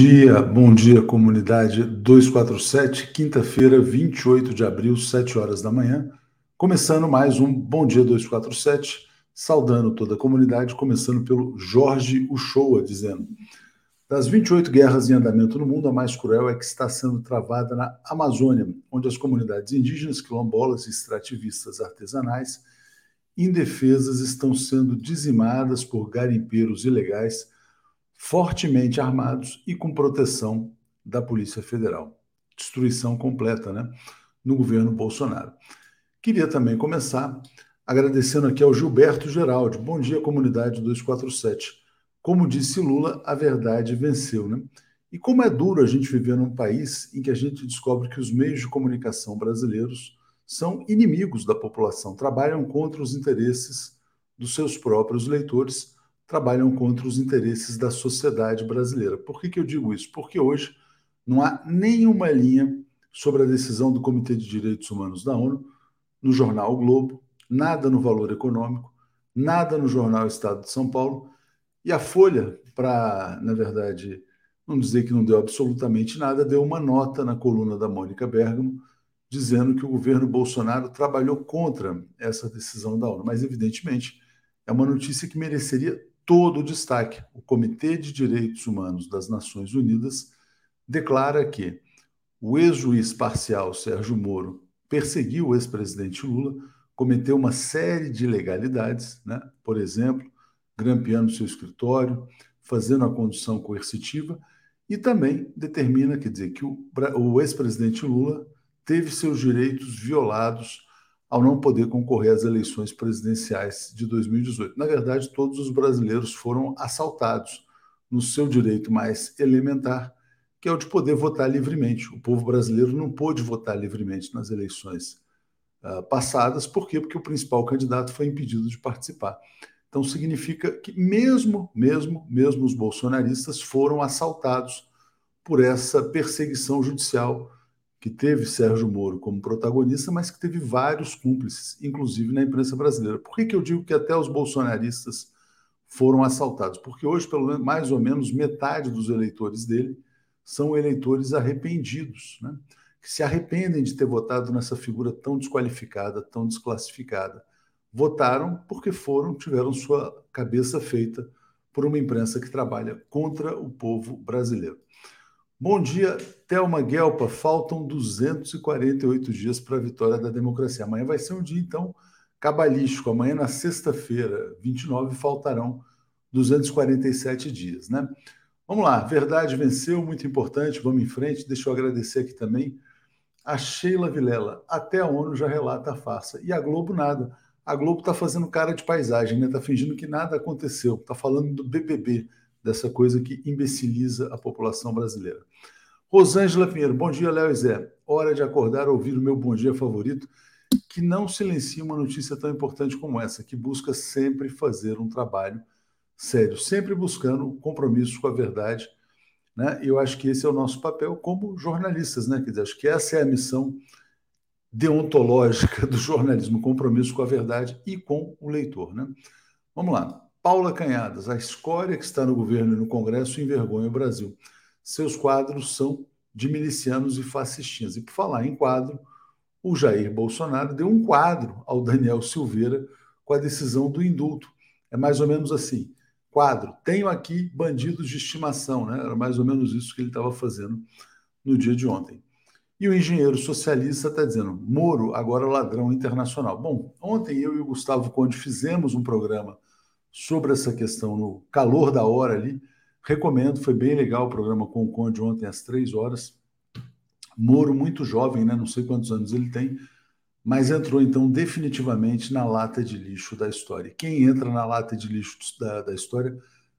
Dia, bom dia, comunidade 247, quinta-feira, 28 de abril, 7 horas da manhã. Começando mais um Bom Dia 247, saudando toda a comunidade, começando pelo Jorge Uchoa, dizendo: Das 28 guerras em andamento no mundo, a mais cruel é que está sendo travada na Amazônia, onde as comunidades indígenas, quilombolas e extrativistas artesanais indefesas estão sendo dizimadas por garimpeiros ilegais fortemente armados e com proteção da Polícia Federal. Destruição completa, né? No governo Bolsonaro. Queria também começar agradecendo aqui ao Gilberto Geraldi. Bom dia, comunidade 247. Como disse Lula, a verdade venceu, né? E como é duro a gente viver num país em que a gente descobre que os meios de comunicação brasileiros são inimigos da população, trabalham contra os interesses dos seus próprios leitores trabalham contra os interesses da sociedade brasileira. Por que, que eu digo isso? Porque hoje não há nenhuma linha sobre a decisão do Comitê de Direitos Humanos da ONU no jornal o Globo, nada no Valor Econômico, nada no jornal Estado de São Paulo, e a Folha, para, na verdade, não dizer que não deu absolutamente nada, deu uma nota na coluna da Mônica Bergamo, dizendo que o governo Bolsonaro trabalhou contra essa decisão da ONU. Mas, evidentemente, é uma notícia que mereceria todo o destaque. O Comitê de Direitos Humanos das Nações Unidas declara que o ex-juiz parcial Sérgio Moro perseguiu o ex-presidente Lula, cometeu uma série de ilegalidades, né? por exemplo, grampeando seu escritório, fazendo a condução coercitiva, e também determina, quer dizer, que o, o ex-presidente Lula teve seus direitos violados ao não poder concorrer às eleições presidenciais de 2018. Na verdade, todos os brasileiros foram assaltados no seu direito mais elementar, que é o de poder votar livremente. O povo brasileiro não pôde votar livremente nas eleições uh, passadas, por quê? Porque o principal candidato foi impedido de participar. Então significa que mesmo, mesmo, mesmo os bolsonaristas foram assaltados por essa perseguição judicial que teve Sérgio Moro como protagonista, mas que teve vários cúmplices, inclusive na imprensa brasileira. Por que, que eu digo que até os bolsonaristas foram assaltados? Porque hoje, pelo menos, mais ou menos metade dos eleitores dele são eleitores arrependidos, né? que se arrependem de ter votado nessa figura tão desqualificada, tão desclassificada. Votaram porque foram, tiveram sua cabeça feita por uma imprensa que trabalha contra o povo brasileiro. Bom dia, Thelma Guelpa. Faltam 248 dias para a vitória da democracia. Amanhã vai ser um dia, então, cabalístico. Amanhã, na sexta-feira, 29, faltarão 247 dias, né? Vamos lá, verdade venceu, muito importante, vamos em frente. Deixa eu agradecer aqui também a Sheila Vilela. Até a ONU já relata a farsa. E a Globo nada. A Globo está fazendo cara de paisagem, né? Está fingindo que nada aconteceu. Está falando do BBB dessa coisa que imbeciliza a população brasileira. Rosângela Pinheiro, bom dia, Léo e Zé. Hora de acordar, ouvir o meu bom dia favorito, que não silencia uma notícia tão importante como essa, que busca sempre fazer um trabalho sério, sempre buscando compromisso com a verdade. Né? E eu acho que esse é o nosso papel como jornalistas, né? Quer dizer, acho que essa é a missão deontológica do jornalismo, compromisso com a verdade e com o leitor. Né? Vamos lá. Paula Canhadas, a escória que está no governo e no Congresso envergonha o Brasil. Seus quadros são de milicianos e fascistinhas. E por falar em quadro, o Jair Bolsonaro deu um quadro ao Daniel Silveira com a decisão do indulto. É mais ou menos assim: quadro, tenho aqui bandidos de estimação, né? Era mais ou menos isso que ele estava fazendo no dia de ontem. E o engenheiro socialista está dizendo: Moro, agora ladrão internacional. Bom, ontem eu e o Gustavo Conde fizemos um programa sobre essa questão no calor da hora ali. Recomendo, foi bem legal o programa com o Conde ontem às três horas. Moro muito jovem, né? Não sei quantos anos ele tem, mas entrou então definitivamente na lata de lixo da história. Quem entra na lata de lixo da, da história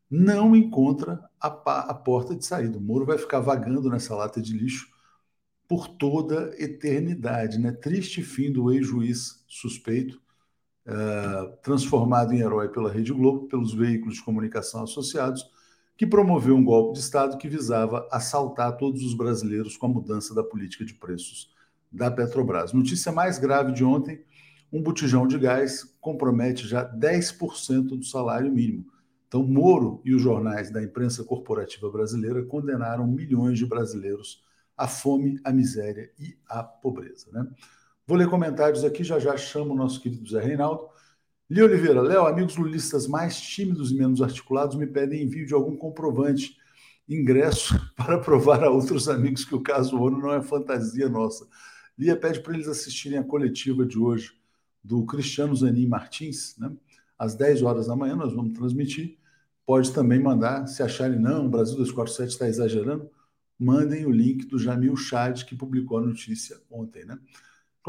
não encontra a, a porta de saída. O Moro vai ficar vagando nessa lata de lixo por toda eternidade, né? Triste fim do ex-juiz suspeito eh, transformado em herói pela Rede Globo, pelos veículos de comunicação associados, que promoveu um golpe de Estado que visava assaltar todos os brasileiros com a mudança da política de preços da Petrobras. Notícia mais grave de ontem: um botijão de gás compromete já 10% do salário mínimo. Então, Moro e os jornais da imprensa corporativa brasileira condenaram milhões de brasileiros à fome, à miséria e à pobreza. Né? Vou ler comentários aqui, já já chamo o nosso querido Zé Reinaldo. Li Oliveira, Léo, amigos lulistas mais tímidos e menos articulados me pedem envio de algum comprovante, ingresso, para provar a outros amigos que o caso ONU não é fantasia nossa. Lia pede para eles assistirem a coletiva de hoje do Cristiano Zanin Martins, né? às 10 horas da manhã, nós vamos transmitir. Pode também mandar, se acharem, não, o Brasil 247 está exagerando, mandem o link do Jamil Chad, que publicou a notícia ontem. Né?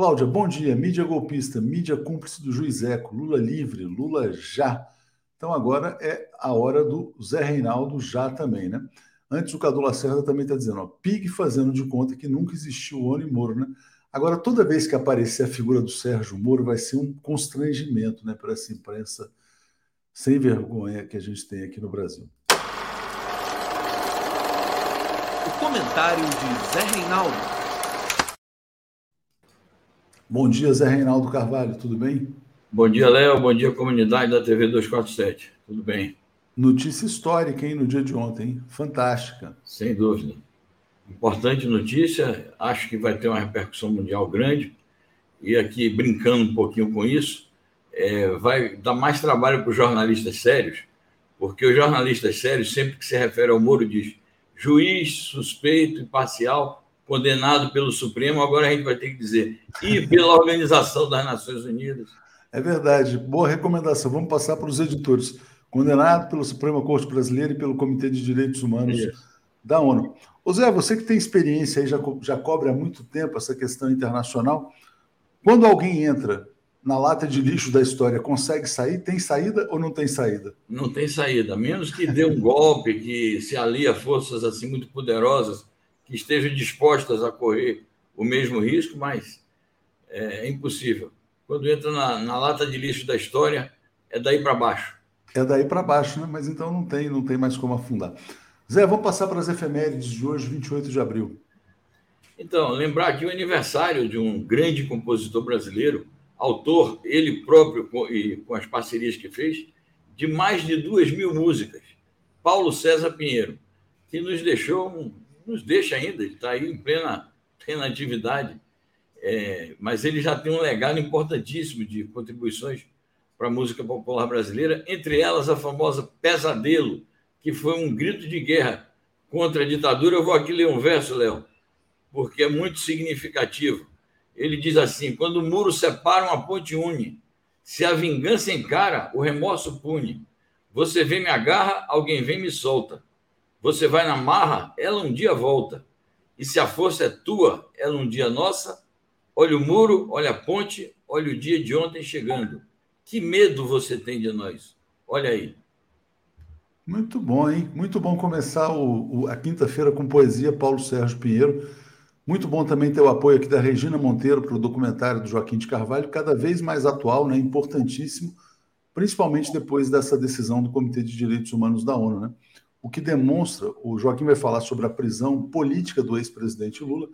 Cláudia, bom dia. Mídia golpista, mídia cúmplice do juiz Eco, Lula livre, Lula já. Então agora é a hora do Zé Reinaldo já também, né? Antes o Cadu Lacerda também está dizendo, ó, Pig fazendo de conta que nunca existiu o Oni Moro, né? Agora, toda vez que aparecer a figura do Sérgio Moro, vai ser um constrangimento né, para essa imprensa sem vergonha que a gente tem aqui no Brasil. O comentário de Zé Reinaldo. Bom dia, Zé Reinaldo Carvalho, tudo bem? Bom dia, Léo. Bom dia, comunidade da TV 247. Tudo bem? Notícia histórica, hein, no dia de ontem, hein? Fantástica. Sem dúvida. Importante notícia, acho que vai ter uma repercussão mundial grande. E aqui, brincando um pouquinho com isso, é, vai dar mais trabalho para os jornalistas sérios, porque os jornalistas sérios, sempre que se refere ao Moro, diz juiz, suspeito, imparcial, condenado pelo Supremo, agora a gente vai ter que dizer e pela Organização das Nações Unidas. É verdade, boa recomendação. Vamos passar para os editores. Condenado pela Suprema Corte Brasileira e pelo Comitê de Direitos Humanos Isso. da ONU. Ô Zé, você que tem experiência aí, já, já cobre há muito tempo essa questão internacional, quando alguém entra na lata de lixo da história, consegue sair? Tem saída ou não tem saída? Não tem saída, menos que dê um golpe, que se alie a forças assim muito poderosas, que estejam dispostas a correr o mesmo risco, mas é, é impossível. Quando entra na, na lata de lixo da história, é daí para baixo. É daí para baixo, né? mas então não tem, não tem mais como afundar. Zé, vamos passar para as efemérides de hoje, 28 de abril. Então, lembrar aqui o aniversário de um grande compositor brasileiro, autor, ele próprio e com as parcerias que fez, de mais de duas mil músicas, Paulo César Pinheiro, que nos deixou, nos deixa ainda, ele está aí em plena, plena atividade, é, mas ele já tem um legado importantíssimo de contribuições para a música popular brasileira, entre elas a famosa Pesadelo, que foi um grito de guerra contra a ditadura. Eu vou aqui ler um verso, Léo, porque é muito significativo. Ele diz assim: quando o muro separa, uma ponte une. Se a vingança encara, o remorso pune. Você vem me agarra, alguém vem me solta. Você vai na marra, ela um dia volta. E se a força é tua, ela um dia nossa. Olha o muro, olha a ponte, olha o dia de ontem chegando. Que medo você tem de nós? Olha aí. Muito bom, hein? Muito bom começar o, o, a quinta-feira com poesia, Paulo Sérgio Pinheiro. Muito bom também ter o apoio aqui da Regina Monteiro para o documentário do Joaquim de Carvalho, cada vez mais atual, né? importantíssimo, principalmente depois dessa decisão do Comitê de Direitos Humanos da ONU. Né? O que demonstra, o Joaquim vai falar sobre a prisão política do ex-presidente Lula.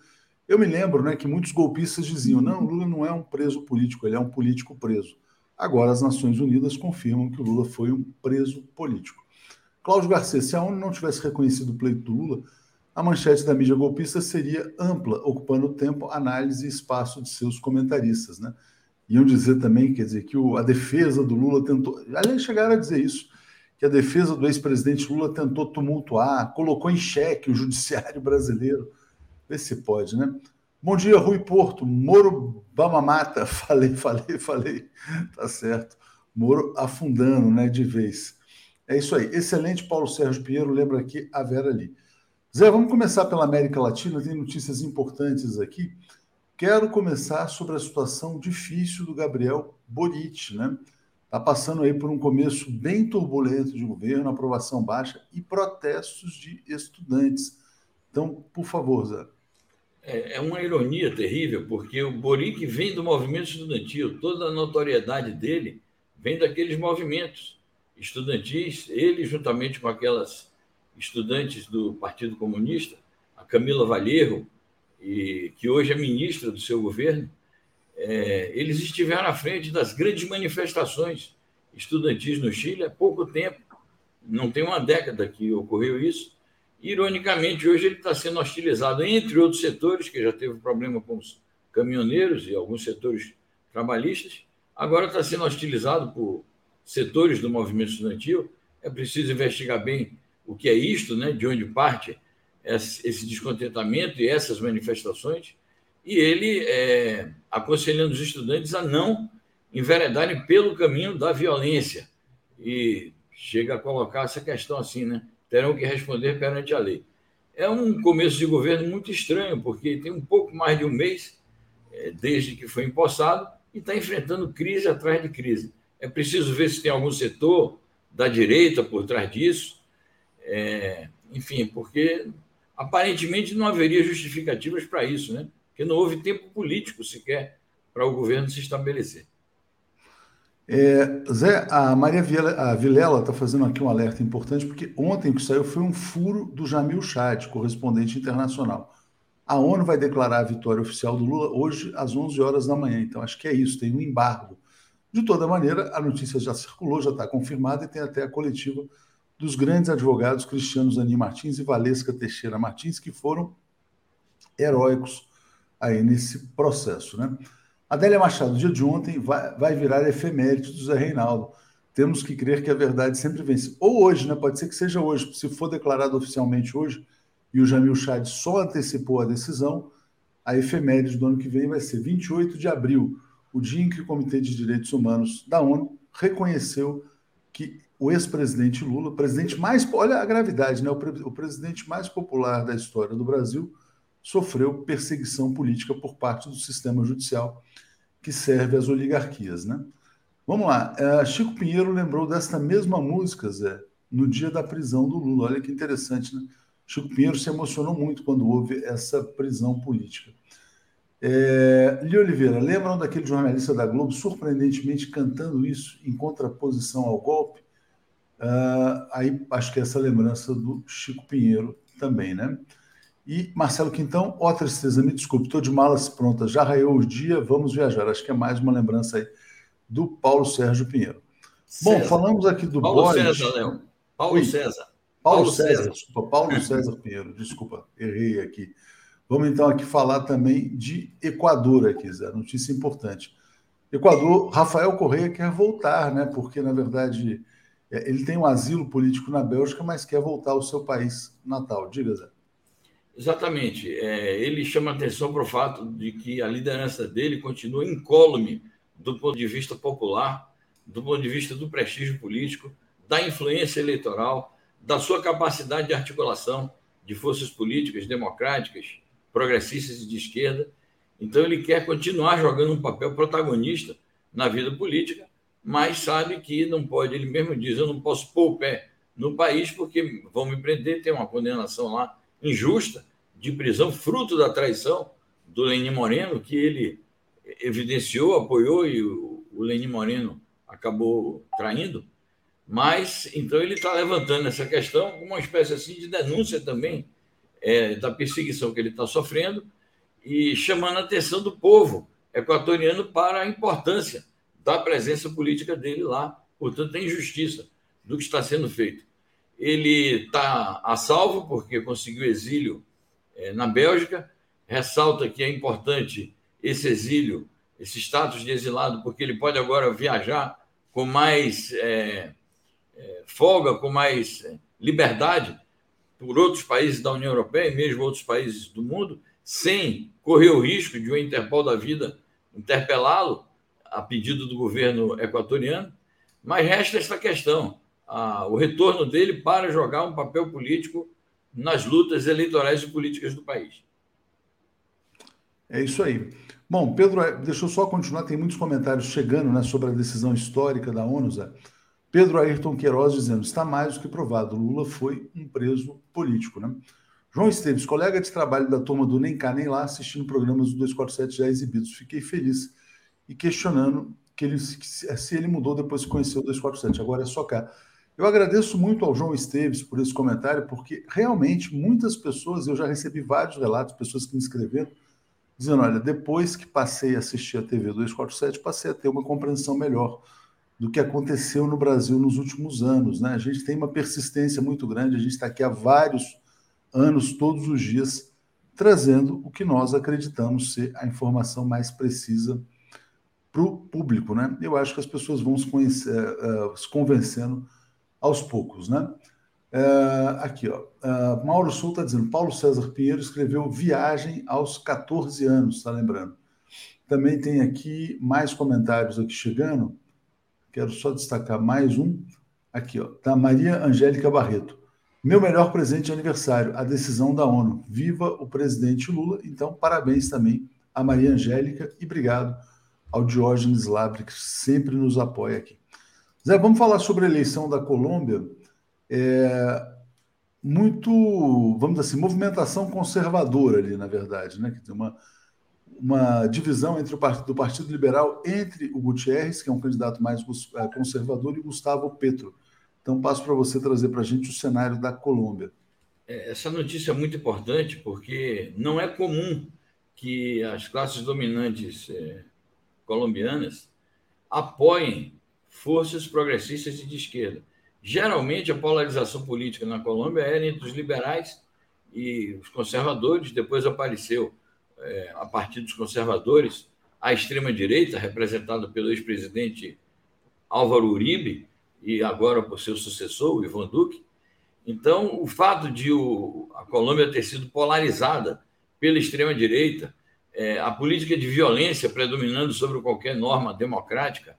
Eu me lembro né, que muitos golpistas diziam: não, Lula não é um preso político, ele é um político preso. Agora as Nações Unidas confirmam que o Lula foi um preso político. Cláudio Garcia, se a ONU não tivesse reconhecido o pleito do Lula, a manchete da mídia golpista seria ampla, ocupando tempo, análise e espaço de seus comentaristas. Né? Iam dizer também, quer dizer, que o, a defesa do Lula tentou. Aliás, chegaram a dizer isso, que a defesa do ex-presidente Lula tentou tumultuar, colocou em xeque o judiciário brasileiro. Vê se pode, né? Bom dia, Rui Porto. Moro Bamamata. Falei, falei, falei. Tá certo. Moro afundando, né, de vez. É isso aí. Excelente, Paulo Sérgio Pinheiro. Lembra aqui a Vera ali. Zé, vamos começar pela América Latina. Tem notícias importantes aqui. Quero começar sobre a situação difícil do Gabriel Boric, né? Está passando aí por um começo bem turbulento de governo, aprovação baixa e protestos de estudantes. Então, por favor, Zé. É, é uma ironia terrível, porque o Boric vem do movimento estudantil, toda a notoriedade dele vem daqueles movimentos estudantis, ele, juntamente com aquelas estudantes do Partido Comunista, a Camila Valheiro, e, que hoje é ministra do seu governo, é, eles estiveram à frente das grandes manifestações estudantis no Chile há pouco tempo. não tem uma década que ocorreu isso. Ironicamente, hoje ele está sendo hostilizado, entre outros setores, que já teve problema com os caminhoneiros e alguns setores trabalhistas, agora está sendo hostilizado por setores do movimento estudantil. É preciso investigar bem o que é isto, né? de onde parte esse descontentamento e essas manifestações, e ele é, aconselhando os estudantes a não enveredarem pelo caminho da violência. E chega a colocar essa questão assim, né? Terão que responder perante a lei. É um começo de governo muito estranho, porque tem um pouco mais de um mês é, desde que foi empossado e está enfrentando crise atrás de crise. É preciso ver se tem algum setor da direita por trás disso. É, enfim, porque aparentemente não haveria justificativas para isso, né? Porque não houve tempo político sequer para o governo se estabelecer. É, Zé, a Maria Vilela está fazendo aqui um alerta importante, porque ontem que saiu foi um furo do Jamil Chad, correspondente internacional. A ONU vai declarar a vitória oficial do Lula hoje às 11 horas da manhã, então acho que é isso, tem um embargo. De toda maneira, a notícia já circulou, já está confirmada e tem até a coletiva dos grandes advogados Cristiano Zanin Martins e Valesca Teixeira Martins, que foram heróicos aí nesse processo, né? Adélia Machado, dia de ontem, vai, vai virar efeméride do Zé Reinaldo. Temos que crer que a verdade sempre vence. Ou hoje, né? Pode ser que seja hoje. Se for declarado oficialmente hoje, e o Jamil Chad só antecipou a decisão, a efeméride do ano que vem vai ser 28 de abril, o dia em que o Comitê de Direitos Humanos da ONU reconheceu que o ex-presidente Lula, presidente mais. Olha a gravidade, né? O, pre, o presidente mais popular da história do Brasil sofreu perseguição política por parte do sistema judicial que serve às oligarquias, né? Vamos lá. Uh, Chico Pinheiro lembrou desta mesma música, Zé, no dia da prisão do Lula. Olha que interessante, né? Chico Pinheiro se emocionou muito quando houve essa prisão política. É, Li Oliveira, lembram daquele jornalista da Globo surpreendentemente cantando isso em contraposição ao golpe? Uh, aí acho que é essa lembrança do Chico Pinheiro também, né? E Marcelo Quintão, ó tristeza, me desculpe, estou de malas prontas, já raiou o dia, vamos viajar. Acho que é mais uma lembrança aí do Paulo Sérgio Pinheiro. César. Bom, falamos aqui do Paulo César, Léo. Paulo Oi. César. Paulo, Paulo César, César, desculpa, Paulo César Pinheiro, desculpa, errei aqui. Vamos então aqui falar também de Equador aqui, Zé, notícia importante. Equador, Rafael Correia quer voltar, né? Porque, na verdade, é, ele tem um asilo político na Bélgica, mas quer voltar ao seu país natal. Diga, Zé. Exatamente. É, ele chama atenção para o fato de que a liderança dele continua incólume do ponto de vista popular, do ponto de vista do prestígio político, da influência eleitoral, da sua capacidade de articulação de forças políticas democráticas, progressistas e de esquerda. Então, ele quer continuar jogando um papel protagonista na vida política, mas sabe que não pode, ele mesmo diz: eu não posso pôr o pé no país porque vão me prender, tem uma condenação lá injusta de prisão, fruto da traição do Lenin Moreno, que ele evidenciou, apoiou e o, Lenin Moreno acabou traindo. Mas, então, ele está levantando essa questão como uma espécie assim de denúncia também é, da perseguição que ele está sofrendo e chamando a atenção do povo equatoriano para a importância da presença política dele lá, portanto, a injustiça do que está sendo feito. Ele está a salvo porque conseguiu exílio é, na Bélgica. Ressalta que é importante esse exílio, esse status de exilado, porque ele pode agora viajar com mais é, é, folga, com mais liberdade por outros países da União Europeia e mesmo outros países do mundo, sem correr o risco de o Interpol da vida interpelá-lo a pedido do governo equatoriano. Mas resta esta questão: a, o retorno dele para jogar um papel político nas lutas eleitorais e políticas do país. É isso aí. Bom, Pedro, é, deixa eu só continuar, tem muitos comentários chegando né, sobre a decisão histórica da ONU, Zé. Pedro Ayrton Queiroz dizendo: está mais do que provado, Lula foi um preso político. Né? João Esteves, colega de trabalho da turma do Nem Cá Nem Lá, assistindo programas do 247 já exibidos. Fiquei feliz e questionando que ele, se ele mudou depois que conheceu o 247. Agora é só cá. Eu agradeço muito ao João Esteves por esse comentário, porque realmente muitas pessoas, eu já recebi vários relatos, pessoas que me escreveram, dizendo: olha, depois que passei a assistir a TV 247, passei a ter uma compreensão melhor do que aconteceu no Brasil nos últimos anos. Né? A gente tem uma persistência muito grande, a gente está aqui há vários anos, todos os dias, trazendo o que nós acreditamos ser a informação mais precisa para o público. Né? Eu acho que as pessoas vão se, conhecer, uh, se convencendo aos poucos. Né? Uh, aqui, ó. Uh, Mauro Sul está dizendo: Paulo César Pinheiro escreveu Viagem aos 14 anos, está lembrando? Também tem aqui mais comentários aqui chegando. Quero só destacar mais um. Aqui, ó, da Maria Angélica Barreto. Meu melhor presente de aniversário, a decisão da ONU. Viva o presidente Lula. Então, parabéns também a Maria Angélica e obrigado ao Diógenes Labre, que sempre nos apoia aqui. Zé, vamos falar sobre a eleição da Colômbia. É, muito, vamos dizer assim, movimentação conservadora ali, na verdade, né? Que tem uma, uma divisão entre o partido, do Partido Liberal entre o Gutierrez, que é um candidato mais é, conservador, e Gustavo Petro. Então, passo para você trazer para a gente o cenário da Colômbia. É, essa notícia é muito importante porque não é comum que as classes dominantes é, colombianas apoiem forças progressistas e de esquerda. Geralmente, a polarização política na Colômbia era entre os liberais e os conservadores, depois apareceu é, a partir dos conservadores, a extrema-direita, representada pelo ex-presidente Álvaro Uribe, e agora por seu sucessor, o Ivan Duque. Então, o fato de o, a Colômbia ter sido polarizada pela extrema-direita, é, a política de violência predominando sobre qualquer norma democrática,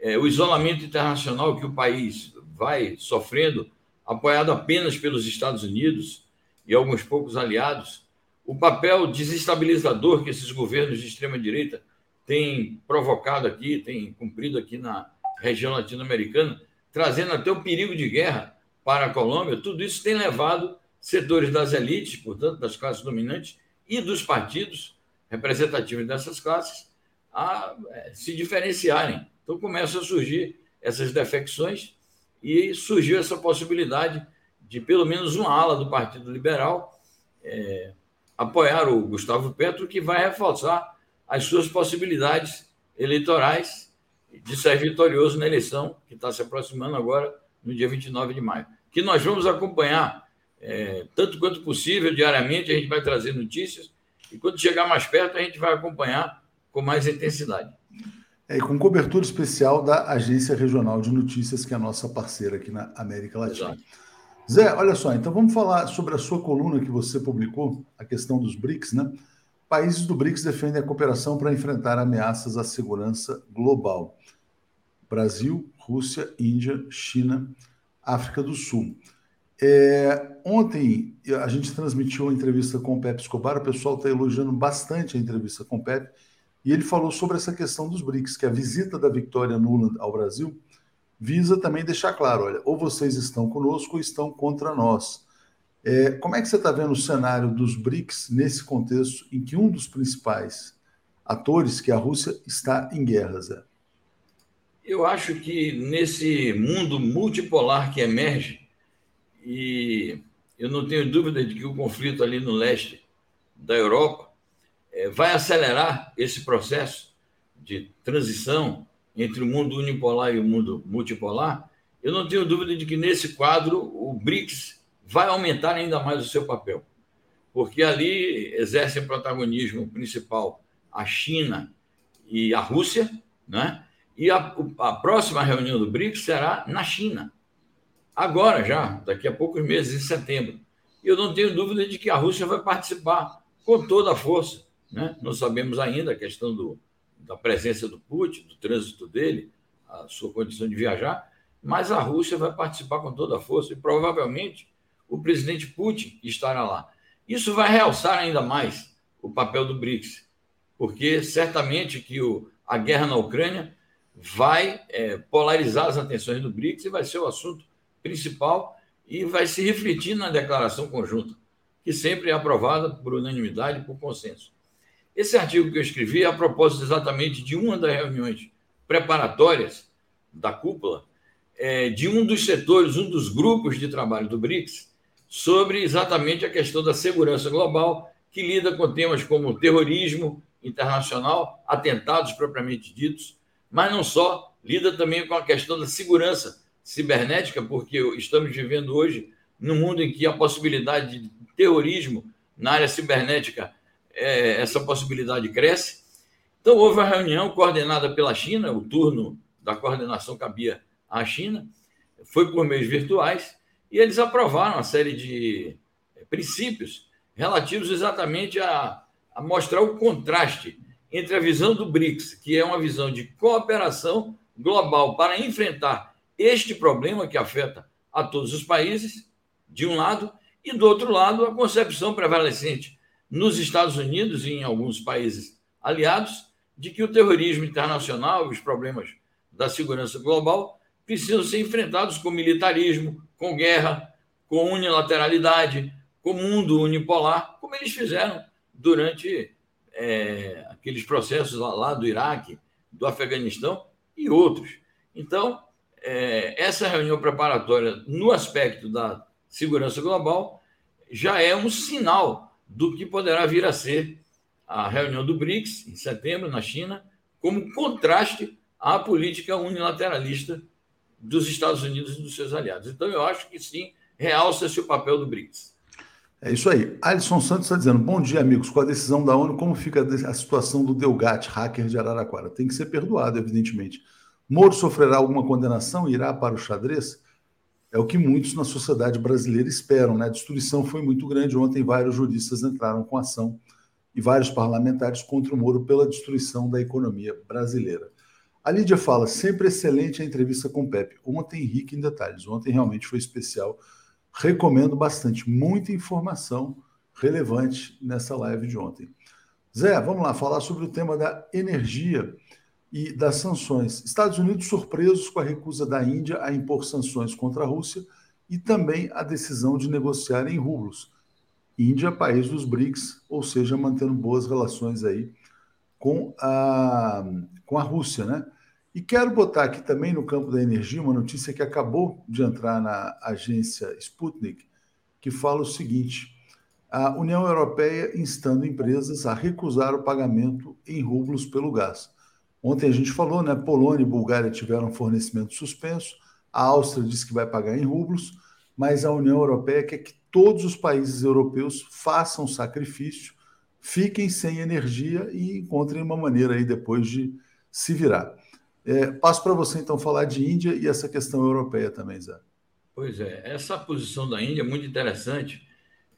é, o isolamento internacional que o país vai sofrendo, apoiado apenas pelos Estados Unidos e alguns poucos aliados, o papel desestabilizador que esses governos de extrema-direita têm provocado aqui, têm cumprido aqui na região latino-americana, trazendo até o perigo de guerra para a Colômbia, tudo isso tem levado setores das elites, portanto, das classes dominantes e dos partidos representativos dessas classes a é, se diferenciarem. Então começam a surgir essas defecções e surgiu essa possibilidade de pelo menos uma ala do Partido Liberal é, apoiar o Gustavo Petro, que vai reforçar as suas possibilidades eleitorais de ser vitorioso na eleição que está se aproximando agora no dia 29 de maio. Que nós vamos acompanhar é, tanto quanto possível, diariamente, a gente vai trazer notícias e quando chegar mais perto, a gente vai acompanhar com mais intensidade. É, com cobertura especial da Agência Regional de Notícias, que é a nossa parceira aqui na América Latina. Exato. Zé, olha só, então vamos falar sobre a sua coluna que você publicou, a questão dos BRICS, né? Países do BRICS defendem a cooperação para enfrentar ameaças à segurança global. Brasil, Rússia, Índia, China, África do Sul. É, ontem a gente transmitiu uma entrevista com o Pepe Escobar, o pessoal está elogiando bastante a entrevista com o Pepe, e ele falou sobre essa questão dos BRICS, que a visita da Victoria Nuland ao Brasil visa também deixar claro: olha, ou vocês estão conosco ou estão contra nós. É, como é que você está vendo o cenário dos BRICS nesse contexto em que um dos principais atores, que é a Rússia, está em guerra, Zé? Eu acho que nesse mundo multipolar que emerge, e eu não tenho dúvida de que o conflito ali no leste da Europa vai acelerar esse processo de transição entre o mundo unipolar e o mundo multipolar, eu não tenho dúvida de que nesse quadro o BRICS vai aumentar ainda mais o seu papel, porque ali exercem protagonismo principal a China e a Rússia, né? E a, a próxima reunião do BRICS será na China, agora já, daqui a poucos meses, em setembro. E eu não tenho dúvida de que a Rússia vai participar com toda a força. Né? Não sabemos ainda a questão do, da presença do Putin, do trânsito dele, a sua condição de viajar, mas a Rússia vai participar com toda a força e provavelmente o presidente Putin estará lá. Isso vai realçar ainda mais o papel do BRICS, porque certamente que o, a guerra na Ucrânia vai é, polarizar as atenções do BRICS e vai ser o assunto principal e vai se refletir na declaração conjunta, que sempre é aprovada por unanimidade e por consenso. Esse artigo que eu escrevi é a propósito exatamente de uma das reuniões preparatórias da cúpula, é, de um dos setores, um dos grupos de trabalho do BRICS, sobre exatamente a questão da segurança global, que lida com temas como terrorismo internacional, atentados propriamente ditos, mas não só, lida também com a questão da segurança cibernética, porque estamos vivendo hoje num mundo em que a possibilidade de terrorismo na área cibernética, é, essa possibilidade cresce. Então, houve uma reunião coordenada pela China, o turno da coordenação cabia à China, foi por meios virtuais, e eles aprovaram uma série de princípios relativos exatamente a, a mostrar o contraste entre a visão do BRICS, que é uma visão de cooperação global para enfrentar este problema que afeta a todos os países, de um lado, e do outro lado, a concepção prevalecente nos Estados Unidos e em alguns países aliados de que o terrorismo internacional e os problemas da segurança global precisam ser enfrentados com militarismo, com guerra, com unilateralidade, com mundo unipolar, como eles fizeram durante é, aqueles processos lá, lá, do Iraque, do Afeganistão e outros. Então, é, essa reunião preparatória, no aspecto da segurança global, já é um sinal do que poderá vir a ser a reunião do BRICS, em setembro, na China, como contraste à política unilateralista dos Estados Unidos e dos seus aliados. Então, eu acho que sim, realça-se o papel do BRICS. É isso aí. Alisson Santos está dizendo: bom dia, amigos. Com a decisão da ONU, como fica a situação do Delgate, hacker de Araraquara? Tem que ser perdoado, evidentemente. Moro sofrerá alguma condenação irá para o xadrez? É o que muitos na sociedade brasileira esperam, né? A destruição foi muito grande. Ontem, vários juristas entraram com ação e vários parlamentares contra o Moro pela destruição da economia brasileira. A Lídia fala: sempre excelente a entrevista com o Pepe. Ontem, rica em detalhes. Ontem realmente foi especial recomendo bastante, muita informação relevante nessa live de ontem. Zé, vamos lá falar sobre o tema da energia e das sanções. Estados Unidos surpresos com a recusa da Índia a impor sanções contra a Rússia e também a decisão de negociar em rublos. Índia, país dos BRICS, ou seja, mantendo boas relações aí com a, com a Rússia, né? E quero botar aqui também no campo da energia uma notícia que acabou de entrar na agência Sputnik, que fala o seguinte: a União Europeia instando empresas a recusar o pagamento em rublos pelo gás. Ontem a gente falou, né? Polônia e Bulgária tiveram fornecimento suspenso, a Áustria disse que vai pagar em rublos, mas a União Europeia quer que todos os países europeus façam sacrifício, fiquem sem energia e encontrem uma maneira aí depois de se virar. É, passo para você, então, falar de Índia e essa questão europeia também, Zé. Pois é, essa posição da Índia é muito interessante.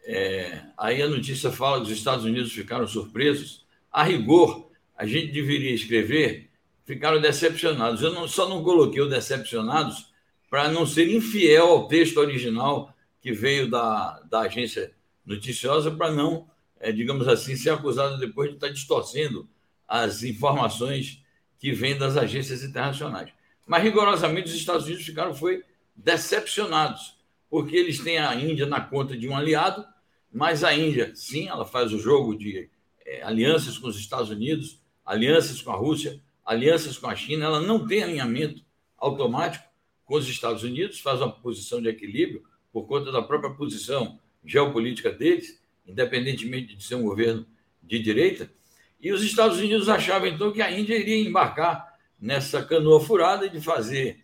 É, aí a notícia fala que os Estados Unidos ficaram surpresos. A rigor, a gente deveria escrever, ficaram decepcionados. Eu não, só não coloquei o decepcionados para não ser infiel ao texto original que veio da, da agência noticiosa, para não, é, digamos assim, ser acusado depois de estar distorcendo as informações que vem das agências internacionais. Mas, rigorosamente, os Estados Unidos ficaram foi decepcionados, porque eles têm a Índia na conta de um aliado, mas a Índia, sim, ela faz o jogo de é, alianças com os Estados Unidos, alianças com a Rússia, alianças com a China, ela não tem alinhamento automático com os Estados Unidos, faz uma posição de equilíbrio por conta da própria posição geopolítica deles, independentemente de ser um governo de direita, e os Estados Unidos achavam então que a Índia iria embarcar nessa canoa furada de fazer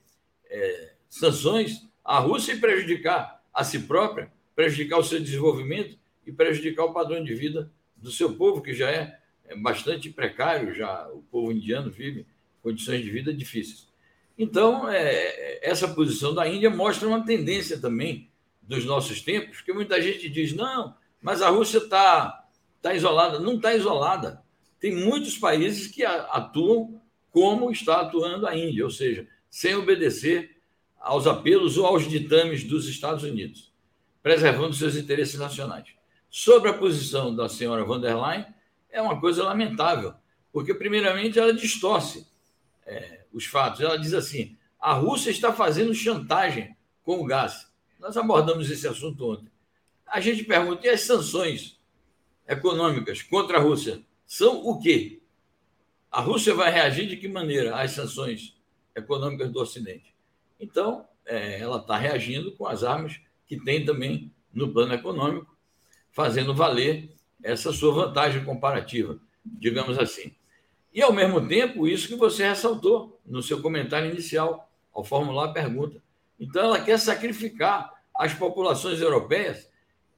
é, sanções à Rússia e prejudicar a si própria, prejudicar o seu desenvolvimento e prejudicar o padrão de vida do seu povo, que já é, é bastante precário, já o povo indiano vive condições de vida difíceis. Então, é, essa posição da Índia mostra uma tendência também dos nossos tempos, que muita gente diz, não, mas a Rússia está tá isolada. Não está isolada tem muitos países que atuam como está atuando a Índia, ou seja, sem obedecer aos apelos ou aos ditames dos Estados Unidos, preservando seus interesses nacionais. Sobre a posição da senhora von der Leyen, é uma coisa lamentável, porque, primeiramente, ela distorce é, os fatos. Ela diz assim: a Rússia está fazendo chantagem com o gás. Nós abordamos esse assunto ontem. A gente pergunta: e as sanções econômicas contra a Rússia são o quê? A Rússia vai reagir de que maneira às sanções econômicas do Ocidente? Então, é, ela está reagindo com as armas que tem também no plano econômico, fazendo valer essa sua vantagem comparativa, digamos assim. E, ao mesmo tempo, isso que você ressaltou no seu comentário inicial, ao formular a pergunta. Então, ela quer sacrificar as populações europeias.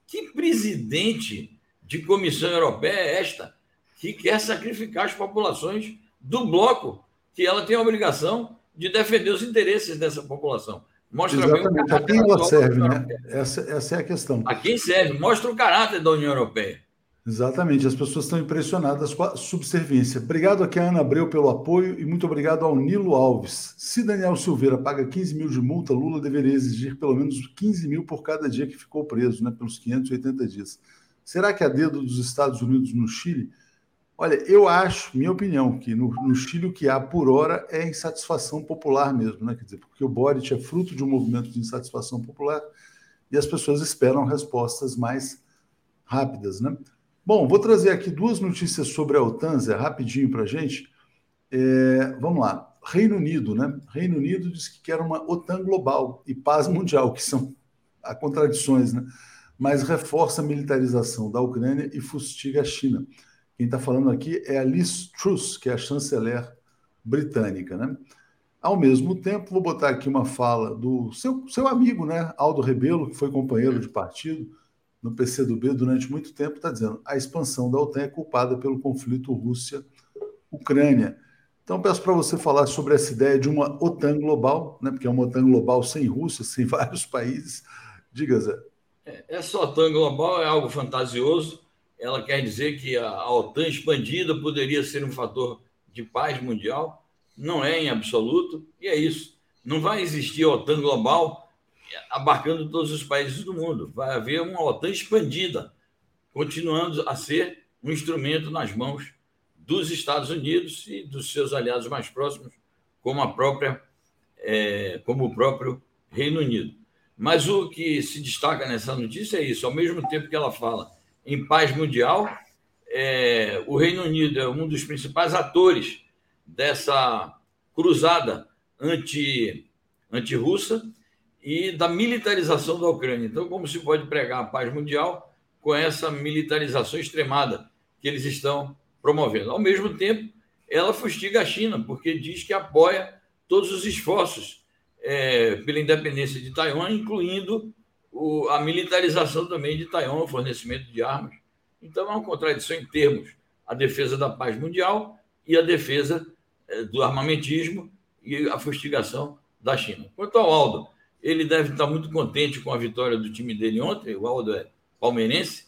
Que presidente de Comissão Europeia é esta que quer sacrificar as populações do bloco, que ela tem a obrigação de defender os interesses dessa população? Mostra Exatamente. a quem ela serve, né? Essa, essa é a questão. A quem serve? Mostra o caráter da União Europeia. Exatamente, as pessoas estão impressionadas com a subserviência. Obrigado aqui a Ana Abreu pelo apoio e muito obrigado ao Nilo Alves. Se Daniel Silveira paga 15 mil de multa, Lula deveria exigir pelo menos 15 mil por cada dia que ficou preso, né, pelos 580 dias. Será que a dedo dos Estados Unidos no Chile? Olha, eu acho, minha opinião, que no, no Chile o que há por hora é insatisfação popular mesmo, né? Quer dizer, porque o Boric é fruto de um movimento de insatisfação popular e as pessoas esperam respostas mais rápidas, né? Bom, vou trazer aqui duas notícias sobre a OTAN, Zé, rapidinho para a gente. É, vamos lá. Reino Unido, né? Reino Unido diz que quer uma OTAN global e paz mundial, que são há contradições, né? Mas reforça a militarização da Ucrânia e fustiga a China. Quem está falando aqui é a Liz Truss, que é a chanceler britânica, né? Ao mesmo tempo, vou botar aqui uma fala do seu, seu amigo, né? Aldo Rebelo, que foi companheiro de partido no PCdoB durante muito tempo, está dizendo a expansão da OTAN é culpada pelo conflito Rússia-Ucrânia. Então, peço para você falar sobre essa ideia de uma OTAN global, né, porque é uma OTAN global sem Rússia, sem vários países. Diga, Zé. É, essa OTAN global é algo fantasioso. Ela quer dizer que a OTAN expandida poderia ser um fator de paz mundial. Não é em absoluto, e é isso. Não vai existir OTAN global abarcando todos os países do mundo. Vai haver uma OTAN expandida, continuando a ser um instrumento nas mãos dos Estados Unidos e dos seus aliados mais próximos, como a própria, é, como o próprio Reino Unido. Mas o que se destaca nessa notícia é isso: ao mesmo tempo que ela fala em paz mundial, é, o Reino Unido é um dos principais atores dessa cruzada anti, anti-russa e da militarização da Ucrânia. Então, como se pode pregar a paz mundial com essa militarização extremada que eles estão promovendo? Ao mesmo tempo, ela fustiga a China, porque diz que apoia todos os esforços é, pela independência de Taiwan, incluindo o, a militarização também de Taiwan, o fornecimento de armas. Então, é uma contradição em termos a defesa da paz mundial e a defesa é, do armamentismo e a fustigação da China. Quanto ao Aldo, ele deve estar muito contente com a vitória do time dele ontem. O Aldo é palmeirense.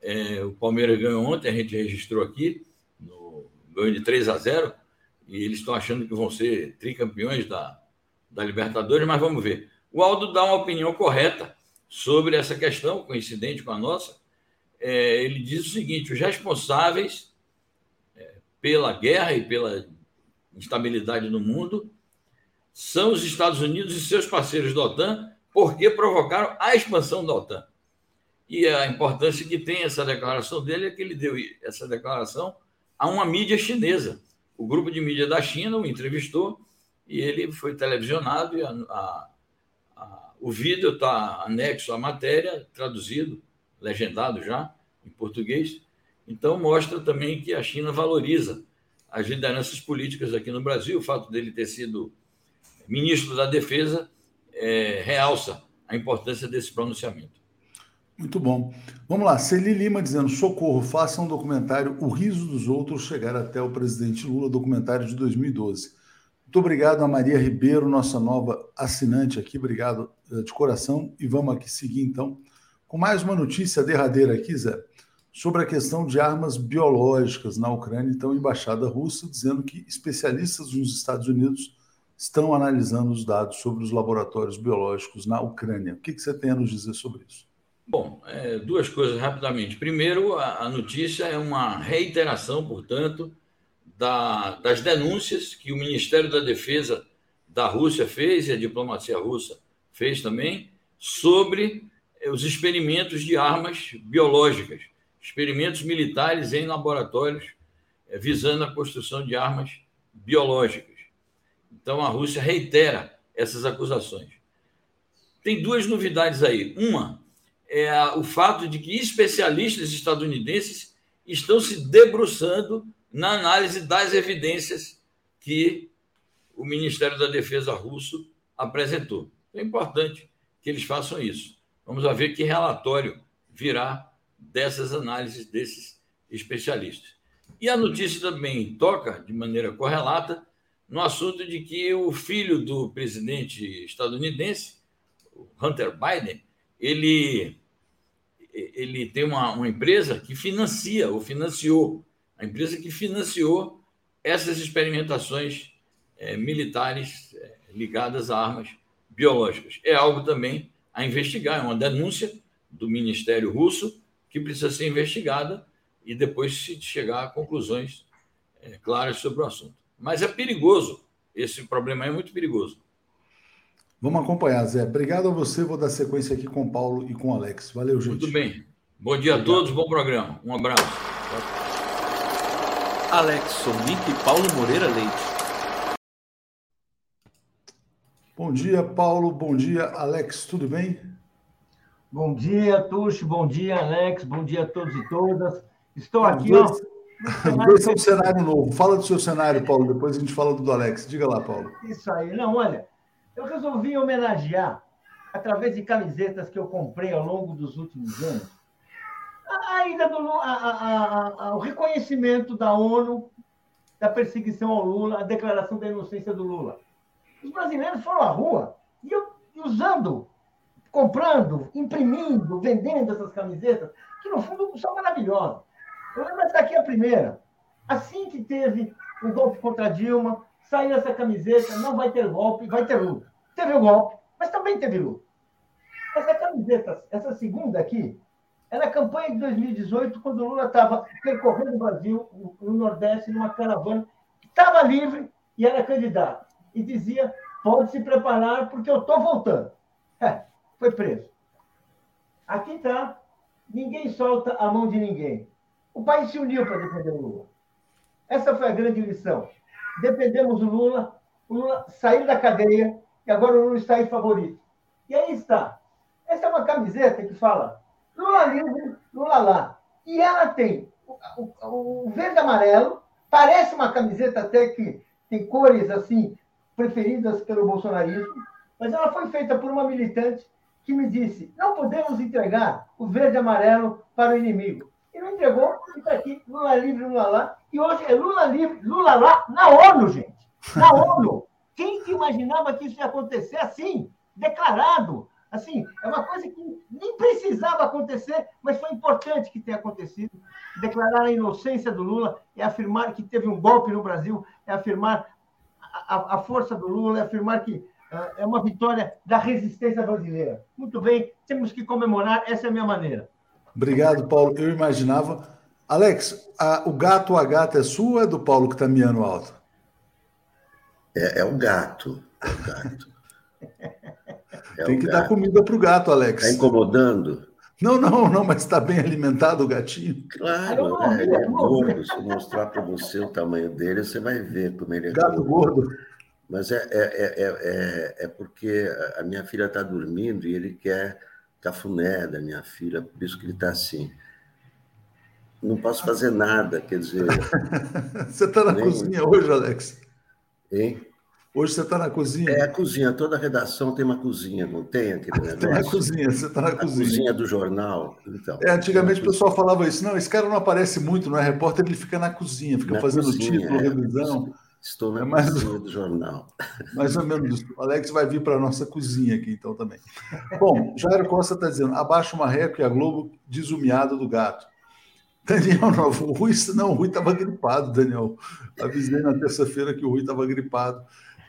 É, o Palmeiras ganhou ontem, a gente registrou aqui, no, ganho de 3 a 0. E eles estão achando que vão ser tricampeões da, da Libertadores, mas vamos ver. O Aldo dá uma opinião correta sobre essa questão, coincidente com a nossa. É, ele diz o seguinte: os responsáveis é, pela guerra e pela instabilidade no mundo são os Estados Unidos e seus parceiros da OTAN, porque provocaram a expansão da OTAN. E a importância que tem essa declaração dele é que ele deu essa declaração a uma mídia chinesa. O grupo de mídia da China o entrevistou e ele foi televisionado e a, a, a, o vídeo está anexo à matéria, traduzido, legendado já em português. Então mostra também que a China valoriza as lideranças políticas aqui no Brasil, o fato dele ter sido ministro da Defesa é, realça a importância desse pronunciamento. Muito bom. Vamos lá, Celi Lima dizendo: socorro, faça um documentário O Riso dos Outros chegar até o presidente Lula, documentário de 2012. Muito obrigado a Maria Ribeiro, nossa nova assinante aqui, obrigado eh, de coração. E vamos aqui seguir então com mais uma notícia derradeira aqui, Zé, sobre a questão de armas biológicas na Ucrânia. Então, a embaixada russa dizendo que especialistas nos Estados Unidos estão analisando os dados sobre os laboratórios biológicos na Ucrânia. O que, você tem a nos dizer sobre isso? Bom, é, duas coisas rapidamente. Primeiro, a, a, notícia é uma reiteração, portanto, da, das denúncias que o Ministério da Defesa da Rússia fez e a diplomacia russa fez também sobre é, os experimentos de armas biológicas, experimentos militares em laboratórios é, visando a construção de armas biológicas. Então a Rússia reitera essas acusações. Tem duas novidades aí. Uma é o fato de que especialistas estadunidenses estão se debruçando na análise das evidências que o Ministério da Defesa russo apresentou. É importante que eles façam isso. Vamos ver que relatório virá dessas análises desses especialistas. E a notícia também toca, de maneira correlata, no assunto de que o filho do presidente estadunidense, Hunter Biden, ele, ele tem uma, uma empresa que financia, ou financiou, a empresa que financiou essas experimentações é, militares é, ligadas a armas biológicas. É algo também a investigar, é uma denúncia do Ministério Russo que precisa ser investigada e depois se chegar a conclusões é, claras sobre o assunto. Mas é perigoso, esse problema é muito perigoso. Vamos acompanhar, Zé. Obrigado a você. Vou dar sequência aqui com o Paulo e com o Alex. Valeu, gente. Muito bem. Bom dia Obrigado. a todos, bom programa. Um abraço. Alex Sonic e Paulo Moreira Leite. Bom dia, Paulo. Bom dia, Alex. Tudo bem? Bom dia, Tuxo. Bom dia, Alex. Bom dia a todos e todas. Estou aqui, ó. Esse é um cenário novo. Fala do seu cenário, Paulo, depois a gente fala do Alex. Diga lá, Paulo. Isso aí. Não, olha, eu resolvi homenagear, através de camisetas que eu comprei ao longo dos últimos anos, a ida do a, a, a, o reconhecimento da ONU da perseguição ao Lula, a declaração da inocência do Lula. Os brasileiros foram à rua e eu, usando, comprando, imprimindo, vendendo essas camisetas, que no fundo são maravilhosas. Lembro essa aqui a primeira. Assim que teve o golpe contra Dilma, saiu essa camiseta, não vai ter golpe, vai ter luta. Teve o golpe, mas também teve luta. Essa camiseta, essa segunda aqui, é na campanha de 2018, quando o Lula estava percorrendo o Brasil, no Nordeste, numa caravana, estava livre e era candidato. E dizia: pode se preparar, porque eu estou voltando. É, foi preso. Aqui está: ninguém solta a mão de ninguém. O país se uniu para defender o Lula. Essa foi a grande lição. Defendemos o Lula, o Lula saiu da cadeia e agora o Lula está em favorito. E aí está. Essa é uma camiseta que fala Lula livre, Lula lá. E ela tem o, o, o verde amarelo, parece uma camiseta até que tem cores assim preferidas pelo bolsonarismo, mas ela foi feita por uma militante que me disse: não podemos entregar o verde amarelo para o inimigo. E não entregou, está aqui, Lula livre, Lula lá. E hoje é Lula livre, Lula lá, na ONU, gente. Na ONU. Quem que imaginava que isso ia acontecer assim, declarado? Assim, é uma coisa que nem precisava acontecer, mas foi importante que tenha acontecido. Declarar a inocência do Lula é afirmar que teve um golpe no Brasil, é afirmar a, a força do Lula, é afirmar que uh, é uma vitória da resistência brasileira. Muito bem, temos que comemorar, essa é a minha maneira. Obrigado, Paulo. Eu imaginava. Alex, a, o gato a gata é sua ou é do Paulo que está miando alto? É, é o gato. É o gato. É Tem que gato. dar comida para o gato, Alex. Está incomodando? Não, não, não, mas está bem alimentado o gatinho. Claro, né? ele é gordo. Se eu mostrar para você o tamanho dele, você vai ver como ele é Gato gordo. gordo. Mas é, é, é, é, porque a minha filha está dormindo e ele quer cafuné da minha filha, por isso que ele está assim. Não posso fazer nada, quer dizer. você está na nem... cozinha hoje, Alex? Hein? Hoje você está na cozinha? É a cozinha, toda redação tem uma cozinha, não tem aquele negócio? Tem a cozinha, você está na a cozinha. cozinha do jornal. Então, é, antigamente o pessoal falava isso, não, esse cara não aparece muito, não é repórter, ele fica na cozinha, fica na fazendo cozinha, título, é, revisão. Estou na é mais, cozinha do jornal. Mais ou menos. O Alex vai vir para a nossa cozinha aqui, então, também. Bom, Jairo Costa está dizendo, abaixo uma marreco e a Globo desumiado do gato. Daniel Novo, o Rui, não, o Rui estava gripado, Daniel. Avisei na terça-feira que o Rui estava gripado.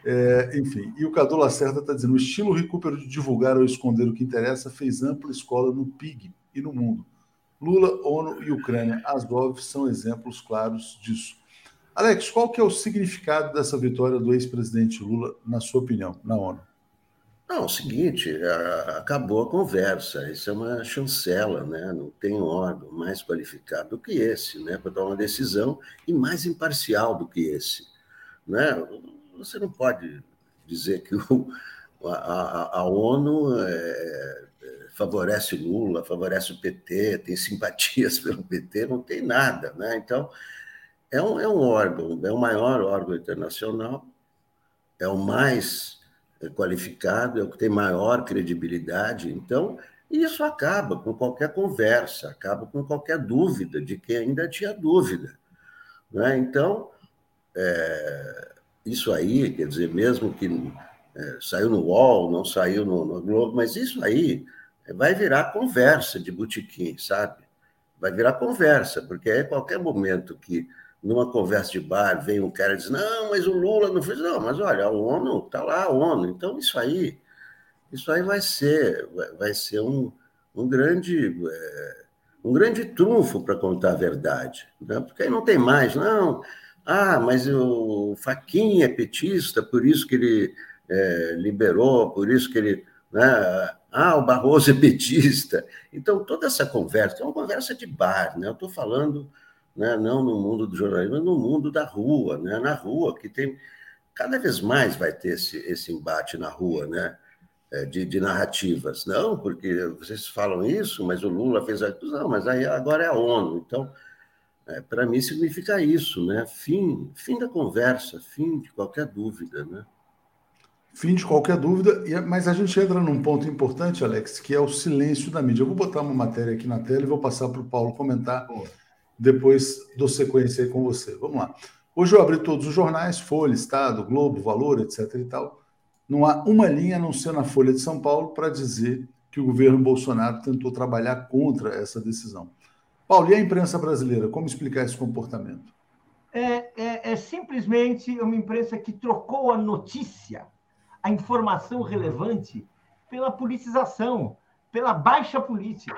É, enfim, e o Cadu Lacerda está dizendo: o estilo recupero de divulgar ou esconder o que interessa fez ampla escola no PIG e no mundo. Lula, ONU e Ucrânia, Azov são exemplos claros disso. Alex, qual que é o significado dessa vitória do ex-presidente Lula, na sua opinião, na ONU? Não, é o seguinte, acabou a conversa. Isso é uma chancela, né? Não tem órgão mais qualificado do que esse, né? Para tomar uma decisão e mais imparcial do que esse, né? você não pode dizer que o, a, a, ONU é, favorece Lula, favorece o PT, tem simpatias pelo PT, não tem nada. Né? Então, é um, é um órgão, é o maior órgão internacional, é o mais qualificado, é o que tem maior credibilidade. Então, isso acaba com qualquer conversa, acaba com qualquer dúvida de quem ainda tinha dúvida. Né? Então, é, isso aí, quer dizer, mesmo que é, saiu no UOL, não saiu no, no, Globo, mas isso aí vai virar conversa de botequim, sabe? Vai virar conversa, porque é qualquer momento que numa conversa de bar vem um cara e diz, não, mas o Lula não fez, não, mas olha, a ONU, está lá a ONU, então isso aí, isso aí vai ser, vai ser um, um grande é, um grande trunfo para contar a verdade, né? porque aí não tem mais, não, ah, mas o Faquinha é petista, por isso que ele é, liberou, por isso que ele. Né? Ah, o Barroso é petista. Então, toda essa conversa, é uma conversa de bar, né? Eu estou falando né, não no mundo do jornalismo, mas no mundo da rua, né? na rua, que tem. Cada vez mais vai ter esse, esse embate na rua, né? É, de, de, narrativas. Não, porque vocês falam isso, mas o Lula fez aquilo. Não, mas aí agora é a ONU. Então, é, para mim significa isso, né? Fim, fim da conversa, fim de qualquer dúvida, né? Fim de qualquer dúvida, mas a gente entra num ponto importante, Alex, que é o silêncio da mídia. Eu vou botar uma matéria aqui na tela e vou passar para o Paulo comentar, depois dou sequência aí com você. Vamos lá. Hoje eu abri todos os jornais, Folha, Estado, Globo, Valor, etc. e tal. Não há uma linha, a não ser na Folha de São Paulo, para dizer que o governo Bolsonaro tentou trabalhar contra essa decisão. Paulo, e a imprensa brasileira, como explicar esse comportamento? É, é, é simplesmente uma imprensa que trocou a notícia a informação relevante pela politização, pela baixa política.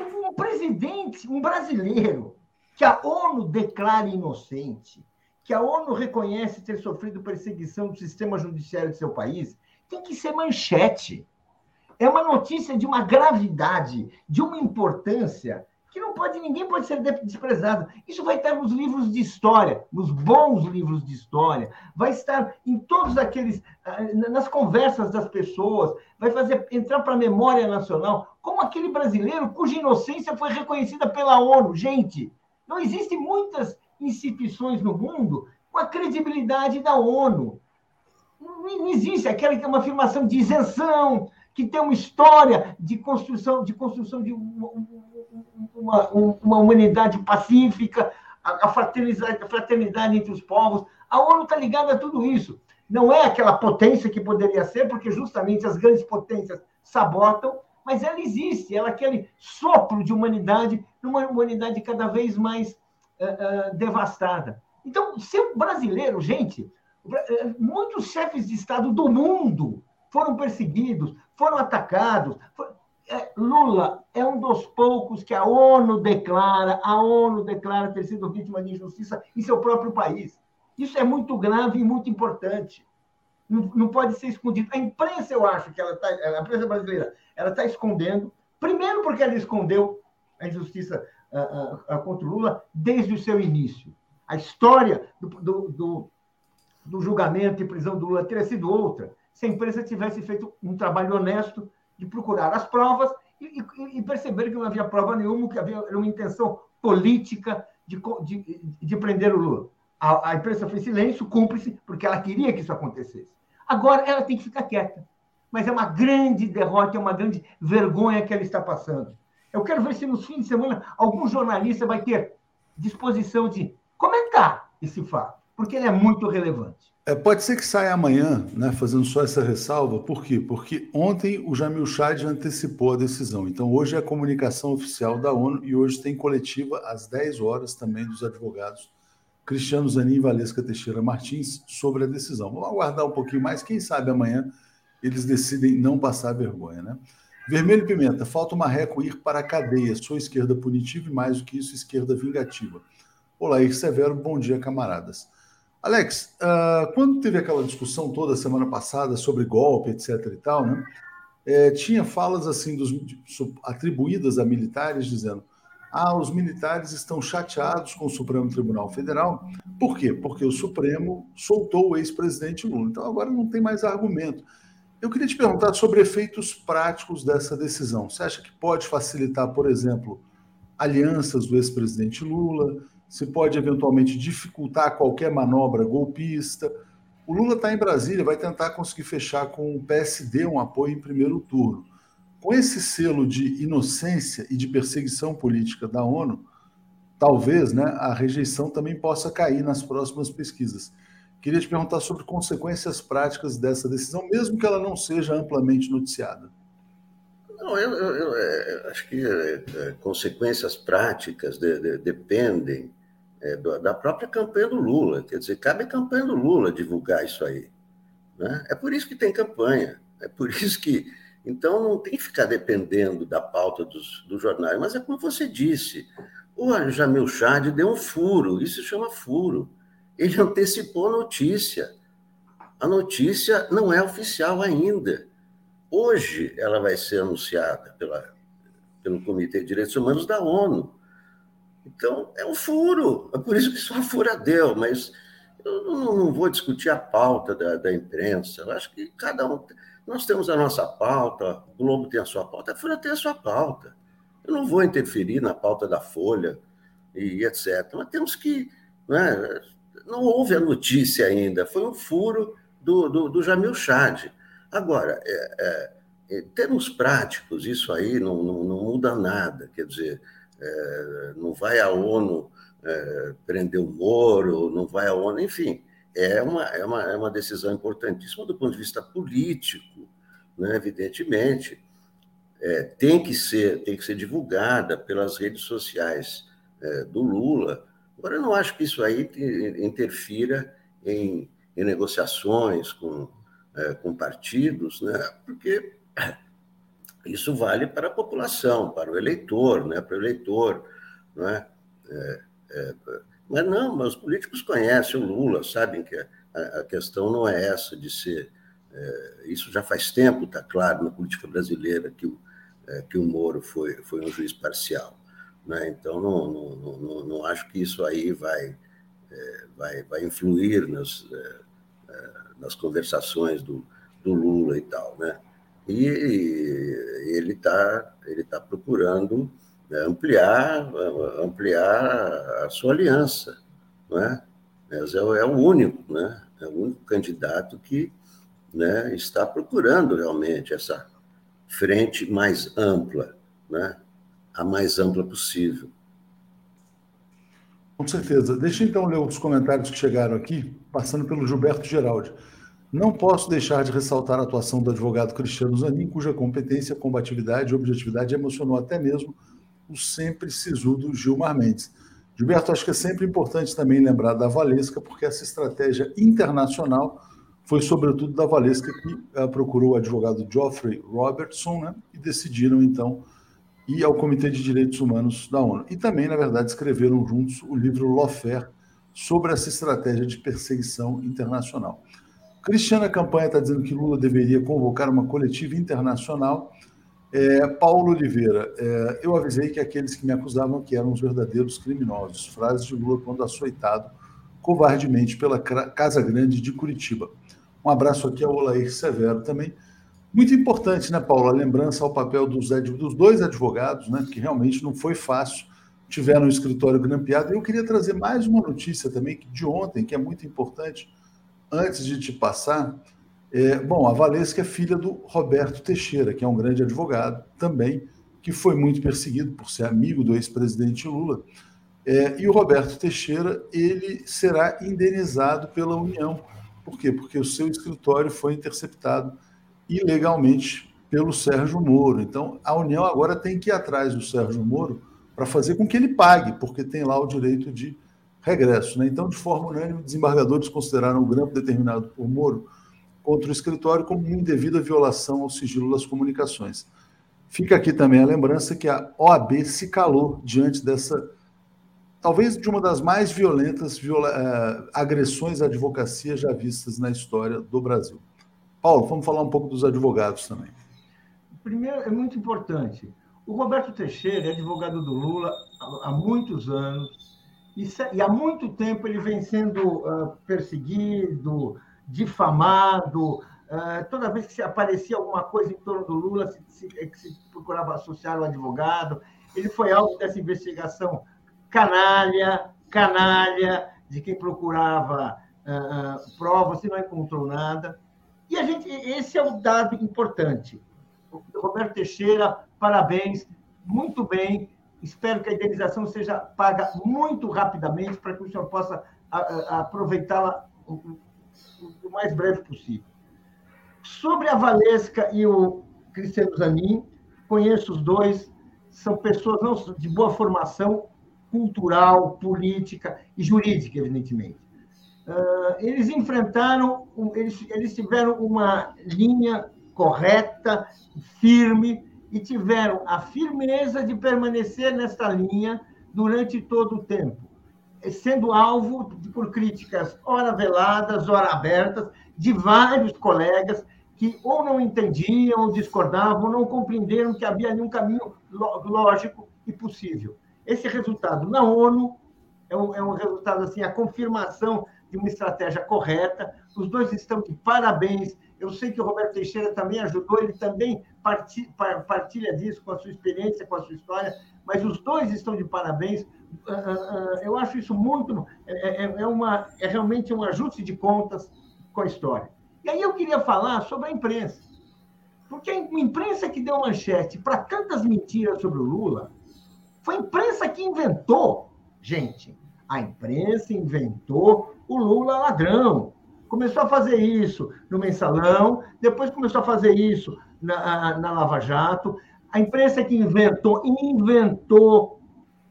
Um presidente, um brasileiro, que a ONU declara inocente, que a ONU reconhece ter sofrido perseguição do sistema judiciário de seu país, tem que ser manchete. É uma notícia de uma gravidade, de uma importância que não pode, ninguém pode ser desprezado. Isso vai estar nos livros de história, nos bons livros de história, vai estar em todos aqueles, ah, nas conversas das pessoas, vai fazer entrar para a memória nacional, como aquele brasileiro cuja inocência foi reconhecida pela ONU. Gente, não existem muitas instituições no mundo com a credibilidade da ONU. Não existe aquela que é uma afirmação de isenção, que tem uma história de construção de construção de uma, uma humanidade pacífica, a, fraternidade, a fraternidade entre os povos. A ONU está ligada a tudo isso. Não é aquela potência que poderia ser, porque justamente as grandes potências sabotam, mas ela existe, ela é aquele sopro de humanidade, numa humanidade cada vez mais uh, uh, devastada. Então, ser brasileiro, gente, eh, muitos chefes de Estado do mundo foram perseguidos, foram atacados. Lula é um dos poucos que a ONU declara, a ONU declara ter sido vítima de injustiça em seu próprio país. Isso é muito grave e muito importante. Não, não pode ser escondido. A imprensa, eu acho que ela está, a imprensa brasileira, ela está escondendo. Primeiro, porque ela escondeu a injustiça uh, uh, contra o Lula desde o seu início. A história do, do, do, do julgamento e prisão do Lula teria sido outra se a imprensa tivesse feito um trabalho honesto de procurar as provas e, e, e perceber que não havia prova nenhuma, que havia uma intenção política de, de, de prender o Lula. A, a imprensa fez silêncio, cúmplice, porque ela queria que isso acontecesse. Agora ela tem que ficar quieta. Mas é uma grande derrota, é uma grande vergonha que ela está passando. Eu quero ver se nos fins de semana algum jornalista vai ter disposição de comentar esse fato, porque ele é muito relevante. É, pode ser que saia amanhã, né, fazendo só essa ressalva. Por quê? Porque ontem o Jamil Chad antecipou a decisão. Então, hoje é a comunicação oficial da ONU e hoje tem coletiva às 10 horas também dos advogados Cristiano Zanin e Valesca Teixeira Martins sobre a decisão. Vamos aguardar um pouquinho mais. Quem sabe amanhã eles decidem não passar vergonha, né? Vermelho e Pimenta, falta uma reco ir para a cadeia. Sou esquerda punitiva e mais do que isso, esquerda vingativa. Olá, Ir Severo, bom dia, camaradas. Alex, uh, quando teve aquela discussão toda semana passada sobre golpe, etc. e tal, né? É, tinha falas assim dos, atribuídas a militares dizendo: ah, os militares estão chateados com o Supremo Tribunal Federal. Por quê? Porque o Supremo soltou o ex-presidente Lula. Então agora não tem mais argumento. Eu queria te perguntar sobre efeitos práticos dessa decisão. Você acha que pode facilitar, por exemplo, alianças do ex-presidente Lula? Se pode eventualmente dificultar qualquer manobra golpista. O Lula está em Brasília, vai tentar conseguir fechar com o PSD um apoio em primeiro turno. Com esse selo de inocência e de perseguição política da ONU, talvez né, a rejeição também possa cair nas próximas pesquisas. Queria te perguntar sobre consequências práticas dessa decisão, mesmo que ela não seja amplamente noticiada. Não, eu, eu, eu é, acho que é, é, consequências práticas de, de, dependem é, da própria campanha do Lula. Quer dizer, cabe à campanha do Lula divulgar isso aí. Né? É por isso que tem campanha. É por isso que. Então, não tem que ficar dependendo da pauta dos, dos jornais. Mas é como você disse: o Jamil Chad deu um furo, isso se chama furo. Ele antecipou a notícia. A notícia não é oficial ainda. Hoje ela vai ser anunciada pela, pelo Comitê de Direitos Humanos da ONU. Então, é um furo. É por isso que só furadeu, mas eu não, não vou discutir a pauta da, da, imprensa. Eu acho que cada um. Nós temos a nossa pauta, o Globo tem a sua pauta, a Folha tem a sua pauta. Eu não vou interferir na pauta da Folha e etc. Mas temos que. Né, não houve a notícia ainda, foi um furo do, do, do Jamil Chad. Agora, é, é, em termos práticos, isso aí não, não, não muda nada. Quer dizer, é, não vai a ONU é, prender o Moro, não vai a ONU, enfim, é uma, é uma, é uma decisão importantíssima do ponto de vista político, né, evidentemente. É, tem que ser tem que ser divulgada pelas redes sociais é, do Lula. Agora, eu não acho que isso aí interfira em, em negociações com, é, com partidos, né? porque isso vale para a população, para o eleitor, né? para o eleitor. Né? É, é, mas não, mas os políticos conhecem o Lula, sabem que a, a questão não é essa de ser. É, isso já faz tempo, está claro, na política brasileira, que o, é, que o Moro foi, foi um juiz parcial. Né? Então, não, não, não, não, acho que isso aí vai, vai, vai influir nas, nas conversações do, do Lula e tal. Né? e ele está ele tá procurando né, ampliar, ampliar a sua aliança, não é? Mas é, é, o único, né? É o único candidato que né, está procurando realmente essa frente mais ampla, né? A mais ampla possível. Com certeza. Deixa então ler os comentários que chegaram aqui, passando pelo Gilberto Geraldi. Não posso deixar de ressaltar a atuação do advogado Cristiano Zanin, cuja competência, combatividade e objetividade emocionou até mesmo o sempre sisudo Gilmar Mendes. Gilberto, acho que é sempre importante também lembrar da Valesca, porque essa estratégia internacional foi sobretudo da Valesca que uh, procurou o advogado Geoffrey Robertson né, e decidiram então ir ao Comitê de Direitos Humanos da ONU. E também, na verdade, escreveram juntos o livro Lawfare sobre essa estratégia de perseguição internacional. Cristiana Campanha está dizendo que Lula deveria convocar uma coletiva internacional. É, Paulo Oliveira, é, eu avisei que aqueles que me acusavam que eram os verdadeiros criminosos. Frases de Lula quando açoitado covardemente pela Casa Grande de Curitiba. Um abraço aqui ao Olair Severo também. Muito importante, né, Paulo? A lembrança ao papel dos, dos dois advogados, né, que realmente não foi fácil, tiveram o escritório grampeado. Eu queria trazer mais uma notícia também de ontem, que é muito importante antes de te passar, é, bom, a Valesca é filha do Roberto Teixeira, que é um grande advogado também, que foi muito perseguido por ser amigo do ex-presidente Lula. É, e o Roberto Teixeira, ele será indenizado pela União. Por quê? Porque o seu escritório foi interceptado ilegalmente pelo Sérgio Moro. Então, a União agora tem que ir atrás do Sérgio Moro para fazer com que ele pague, porque tem lá o direito de regresso. Né? Então, de forma unânime, desembargadores consideraram o grampo determinado por Moro contra o escritório como uma indevida violação ao sigilo das comunicações. Fica aqui também a lembrança que a OAB se calou diante dessa, talvez de uma das mais violentas viola, uh, agressões à advocacia já vistas na história do Brasil. Paulo, vamos falar um pouco dos advogados também. Primeiro, é muito importante. O Roberto Teixeira é advogado do Lula há muitos anos, e, há muito tempo ele vem sendo uh, perseguido, difamado. Uh, toda vez que se aparecia alguma coisa em torno do Lula, se, se, é se procurava associar o advogado. Ele foi alvo dessa investigação canalha, canalha, de quem procurava uh, uh, provas e não encontrou nada. E a gente, esse é o dado importante. Roberto Teixeira, parabéns, muito bem. Espero que a indenização seja paga muito rapidamente para que o senhor possa aproveitá-la o, o mais breve possível. Sobre a Valesca e o Cristiano Zanin, conheço os dois, são pessoas de boa formação cultural, política e jurídica, evidentemente. Uh, eles enfrentaram, eles, eles tiveram uma linha correta, firme, e tiveram a firmeza de permanecer nesta linha durante todo o tempo, sendo alvo por críticas ora veladas, ora abertas, de vários colegas que ou não entendiam, ou discordavam, ou não compreenderam que havia ali um caminho lógico e possível. Esse resultado na ONU é um, é um resultado assim, a confirmação uma estratégia correta. Os dois estão de parabéns. Eu sei que o Roberto Teixeira também ajudou, ele também partilha disso com a sua experiência, com a sua história, mas os dois estão de parabéns. Ah, ah, ah, eu acho isso muito. É, é, é, uma, é realmente um ajuste de contas com a história. E aí eu queria falar sobre a imprensa. Porque a imprensa que deu manchete para tantas mentiras sobre o Lula foi a imprensa que inventou, gente. A imprensa inventou o Lula ladrão. Começou a fazer isso no mensalão, depois começou a fazer isso na, na Lava Jato. A imprensa que inventou, inventou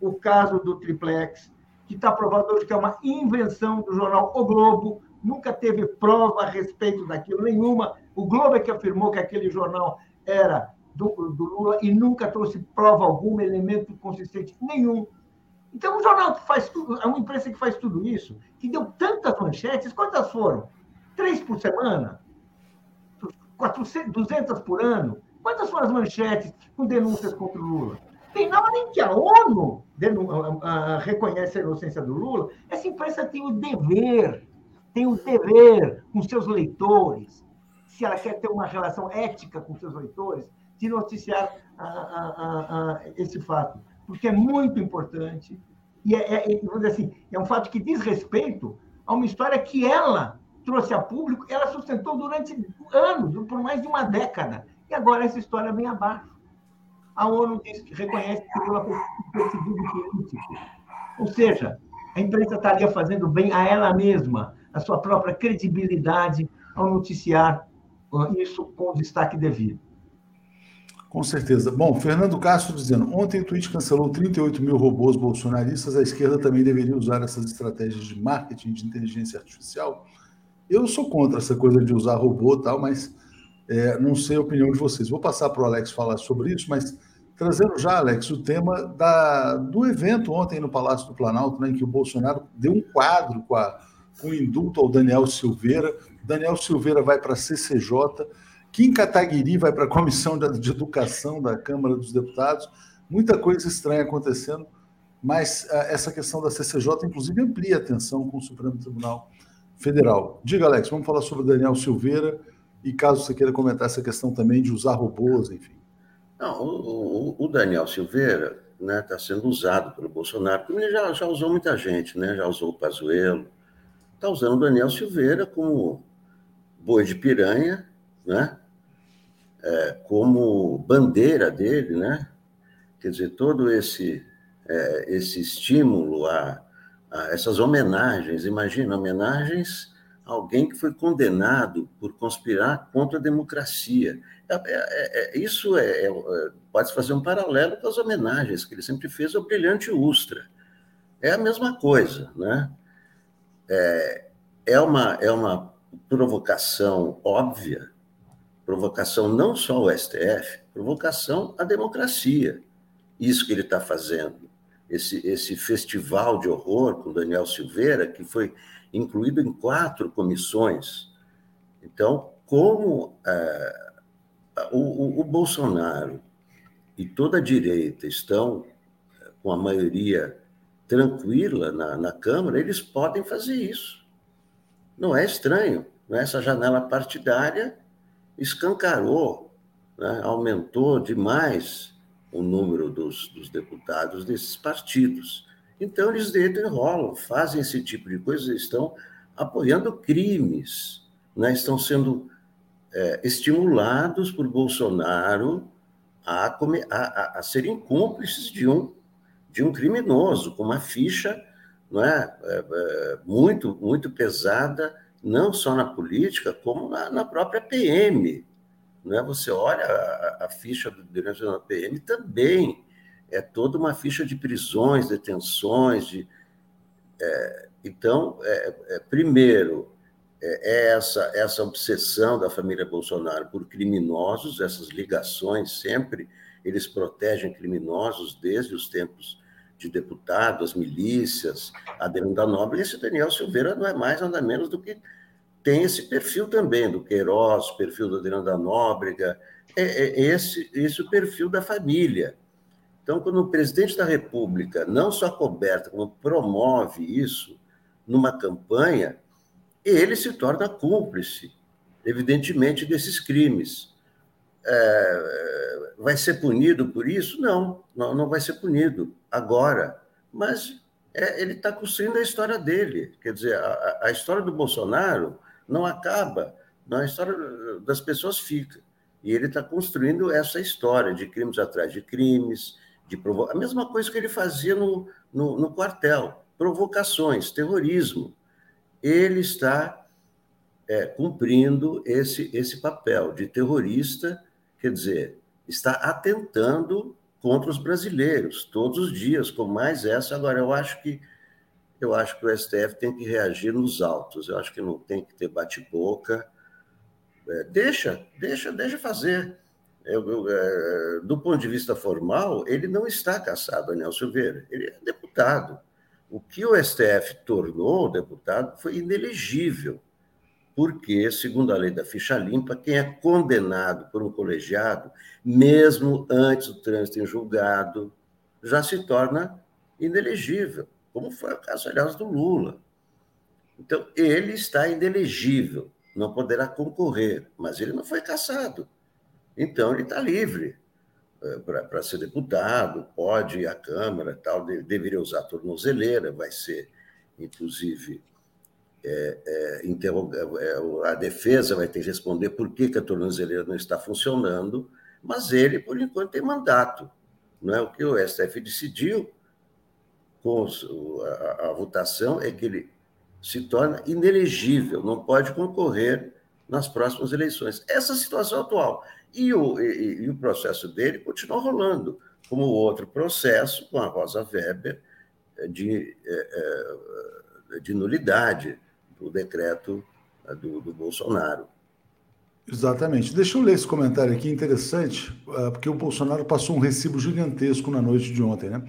o caso do triplex, que está provado hoje que é uma invenção do jornal O Globo, nunca teve prova a respeito daquilo nenhuma. O Globo é que afirmou que aquele jornal era do, do Lula e nunca trouxe prova alguma, elemento consistente nenhum. Então, um jornal que faz tudo, é uma imprensa que faz tudo isso, que deu tantas manchetes, quantas foram? Três por semana? 400, 200 por ano? Quantas foram as manchetes com denúncias contra o Lula? Tem nada nem que a ONU reconhece a inocência do Lula. Essa imprensa tem o dever tem o dever com seus leitores, se ela quer ter uma relação ética com seus leitores, de noticiar esse fato, porque é muito importante e é, é, vamos dizer assim, é um fato que diz respeito a uma história que ela trouxe a público, ela sustentou durante anos, por mais de uma década, e agora essa história vem abaixo. A ONU diz reconhece que Lula foi perseguido político. Ou seja, a imprensa estaria fazendo bem a ela mesma, a sua própria credibilidade ao noticiar isso com o destaque devido. Com certeza. Bom, Fernando Castro dizendo: ontem o Twitch cancelou 38 mil robôs bolsonaristas, a esquerda também deveria usar essas estratégias de marketing de inteligência artificial. Eu sou contra essa coisa de usar robô e tal, mas é, não sei a opinião de vocês. Vou passar para o Alex falar sobre isso, mas trazendo já, Alex, o tema da, do evento ontem no Palácio do Planalto, né, em que o Bolsonaro deu um quadro com a com indulto ao Daniel Silveira. Daniel Silveira vai para a CCJ. Kim Kataguiri vai para a Comissão de Educação da Câmara dos Deputados. Muita coisa estranha acontecendo, mas uh, essa questão da CCJ, inclusive, amplia a tensão com o Supremo Tribunal Federal. Diga, Alex, vamos falar sobre Daniel Silveira e caso você queira comentar essa questão também de usar robôs, enfim. Não, o, o, o Daniel Silveira está né, tá sendo usado pelo Bolsonaro, porque ele já, já usou muita gente, né? já usou o Pazuello, está usando o Daniel Silveira como boi de piranha, né? É, como bandeira dele, né? Quer dizer, todo esse, é, esse estímulo a, a, essas homenagens, imagina, homenagens a alguém que foi condenado por conspirar contra a democracia. É, é, é isso é, é, pode fazer um paralelo com as homenagens que ele sempre fez ao brilhante Ustra. É a mesma coisa, né? é, é, uma, é uma provocação óbvia, provocação não só ao STF, provocação à democracia. Isso que ele está fazendo. Esse, esse festival de horror com Daniel Silveira, que foi incluído em quatro comissões. Então, como é, o, o, o Bolsonaro e toda a direita estão com a maioria tranquila na, na Câmara, eles podem fazer isso. Não é estranho. Né? Essa janela partidária escancarou, né? aumentou demais o número dos, dos deputados desses partidos. Então, eles deitam e rolam, fazem esse tipo de coisa, estão apoiando crimes, né? estão sendo é, estimulados por Bolsonaro a, a, a, serem cúmplices de um, de um criminoso, com uma ficha não é, é, é, muito, muito pesada, não só na política, como na, na própria PM. Não é? Você olha a, a ficha do diretor da PM também é toda uma ficha de prisões, detenções, de, é, então, é, é, primeiro, é, é essa, essa obsessão da família Bolsonaro por criminosos, essas ligações sempre, eles protegem criminosos desde os tempos de deputados, milícias, Adriano da Nobre, esse Daniel Silveira não é mais nada menos do que tem esse perfil também, do Queiroz, perfil do Adriano da Nóbrega, é, é esse, esse o perfil da família. Então, quando o presidente da República não só coberta, como promove isso numa campanha, ele se torna cúmplice, evidentemente, desses crimes. É, vai ser punido por isso? Não, não, não vai ser punido agora. Mas é, ele está construindo a história dele. Quer dizer, a, a, história do Bolsonaro não acaba, não, a história das pessoas fica. E ele está construindo essa história de crimes atrás de crimes, de provo... a mesma coisa que ele fazia no, no, no quartel, provocações, terrorismo ele está é, cumprindo esse, esse papel de terrorista, quer dizer, está atentando contra os brasileiros todos os dias, com mais essa. Agora, eu acho que eu acho que o STF tem que reagir nos autos. Eu acho que não tem que ter bate-boca. É, deixa, deixa, deixa fazer. Eu, eu, é, do ponto de vista formal, ele não está caçado, Daniel Silveira. Ele é deputado. O que o STF tornou o deputado foi inelegível, porque, segundo a lei da ficha limpa, quem é condenado por um colegiado, mesmo antes do trânsito em julgado, já se torna inelegível, como foi o caso, aliás, do Lula. Então, ele está inelegível, não poderá concorrer, mas ele não foi caçado. Então, ele está livre para ser deputado, pode ir à Câmara, tal, deveria usar a tornozeleira, vai ser, inclusive, é, é, interroga, é, a defesa vai ter que responder por que, que a tornozeleira não está funcionando, mas ele, por enquanto, tem mandato. Não é o que o STF decidiu com a, a votação é que ele se torna inelegível, não pode concorrer nas próximas eleições. Essa situação atual. E o, e, e o processo dele continua rolando, como o outro processo com a Rosa Weber eh, de, eh, eh, de nulidade do decreto do, do Bolsonaro. Exatamente. Deixa eu ler esse comentário aqui, interessante, porque o Bolsonaro passou um recibo gigantesco na noite de ontem, né?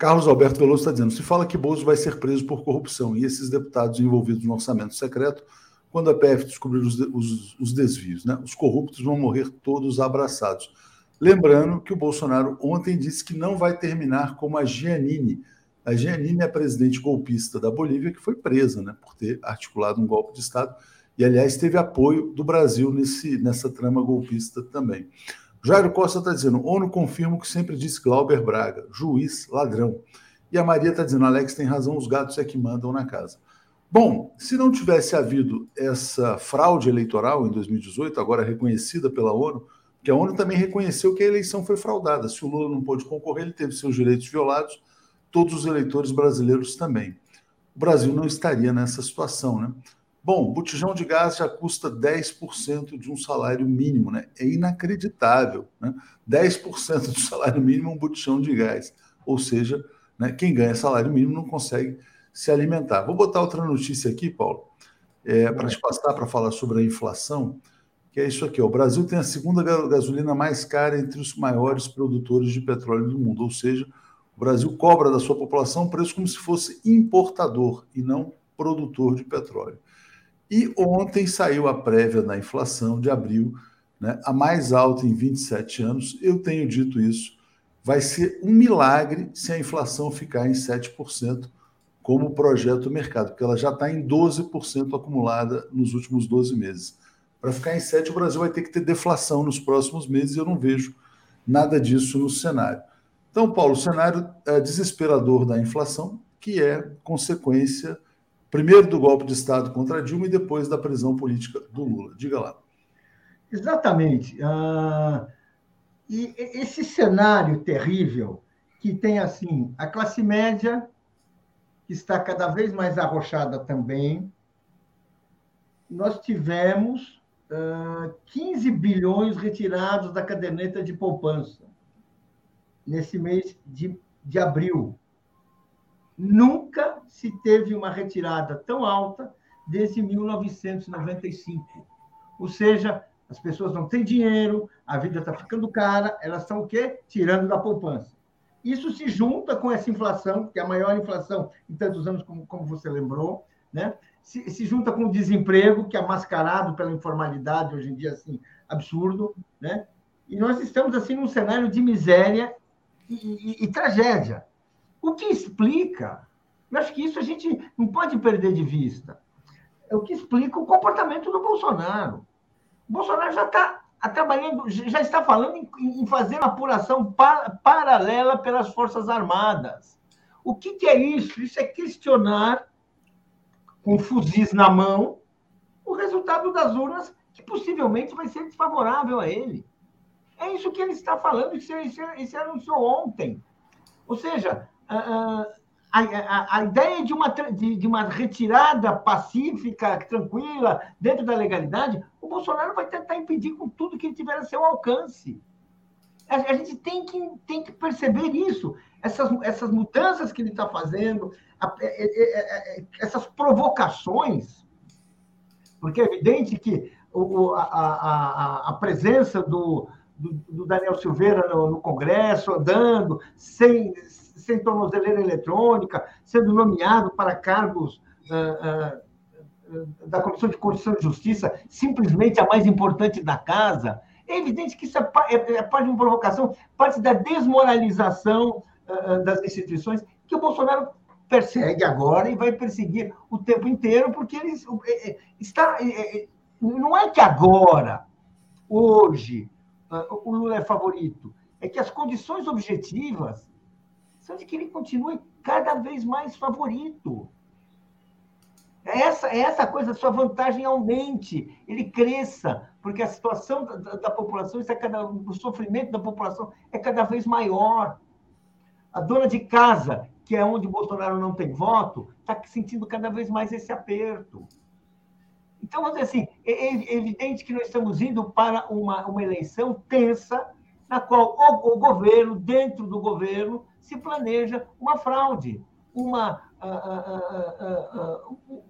Carlos Alberto Veloso está dizendo: se fala que Bozo vai ser preso por corrupção e esses deputados envolvidos no orçamento secreto quando a PF descobrir os, os, os desvios. Né? Os corruptos vão morrer todos abraçados. Lembrando que o Bolsonaro ontem disse que não vai terminar como a Giannini. A Giannini é a presidente golpista da Bolívia, que foi presa né, por ter articulado um golpe de Estado e, aliás, teve apoio do Brasil nesse, nessa trama golpista também. Jairo Costa está dizendo: ONU confirma o que sempre disse Glauber Braga, juiz ladrão. E a Maria está dizendo: Alex tem razão, os gatos é que mandam na casa. Bom, se não tivesse havido essa fraude eleitoral em 2018, agora reconhecida pela ONU, que a ONU também reconheceu que a eleição foi fraudada. Se o Lula não pôde concorrer, ele teve seus direitos violados, todos os eleitores brasileiros também. O Brasil não estaria nessa situação, né? Bom, botijão de gás já custa 10% de um salário mínimo, né? É inacreditável, né? 10% do salário mínimo é um botijão de gás. Ou seja, né, quem ganha salário mínimo não consegue se alimentar. Vou botar outra notícia aqui, Paulo, é, para te passar para falar sobre a inflação, que é isso aqui: ó, o Brasil tem a segunda gasolina mais cara entre os maiores produtores de petróleo do mundo, ou seja, o Brasil cobra da sua população preço como se fosse importador e não produtor de petróleo. E ontem saiu a prévia da inflação de abril, né, a mais alta em 27 anos. Eu tenho dito isso. Vai ser um milagre se a inflação ficar em 7% como projeto mercado, porque ela já está em 12% acumulada nos últimos 12 meses. Para ficar em 7, o Brasil vai ter que ter deflação nos próximos meses e eu não vejo nada disso no cenário. Então, Paulo, o cenário é desesperador da inflação, que é consequência, primeiro, do golpe de Estado contra Dilma e depois da prisão política do Lula. Diga lá. Exatamente. Uh, e esse cenário terrível que tem assim a classe média que está cada vez mais arrochada também. Nós tivemos uh, 15 bilhões retirados da caderneta de poupança nesse mês de, de abril. Nunca se teve uma retirada tão alta desde 1995. Ou seja, as pessoas não têm dinheiro, a vida está ficando cara, elas estão o quê? Tirando da poupança. Isso se junta com essa inflação, que é a maior inflação em tantos anos, como, como você lembrou, né? Se, se, junta com o desemprego, que é mascarado pela informalidade, hoje em dia, assim, absurdo, né? E nós estamos, assim, num cenário de miséria e, e, e tragédia. O que explica, eu acho que isso a gente não pode perder de vista, é o que explica o comportamento do Bolsonaro. O Bolsonaro já está trabalhando, já está falando em, em fazer uma apuração pa, paralela pelas Forças Armadas. O que, que é isso? Isso é questionar, com fuzis na mão, o resultado das urnas, que possivelmente vai ser desfavorável a ele. É isso que ele está falando, isso, isso, isso anunciou ontem. Ou seja, a, a, a, ideia de uma, de, de, uma retirada pacífica, tranquila, dentro da legalidade, o Bolsonaro vai tentar impedir com tudo que ele tiver a seu alcance. A, a gente tem que, tem que perceber isso. Essas, essas mudanças que ele está fazendo, é, é, é, essas provocações, porque é evidente que o, a, presença do, do, do Daniel Silveira no, no, Congresso, andando, sem, sem tornozeleira eletrônica, sendo nomeado para cargos uh, uh, da Comissão de Constituição e Justiça, simplesmente a mais importante da casa. É evidente que isso é, é, é parte de uma provocação, parte da desmoralização uh, das instituições, que o Bolsonaro persegue agora e vai perseguir o tempo inteiro, porque ele está. Não é que agora, hoje, ah, o Lula é favorito. É que as condições objetivas são de que ele continue cada vez mais favorito. É essa, é essa coisa, sua vantagem aumente, ele cresça, porque a situação da, da população, é cada, o sofrimento da população é cada vez maior. A dona de casa, que é onde Bolsonaro não tem voto, está sentindo cada vez mais esse aperto. Então, vamos dizer assim, é, é evidente que nós estamos indo para uma, uma eleição tensa, na qual o, o governo, dentro do governo, se planeja uma fraude, uma, uh, uh, uh,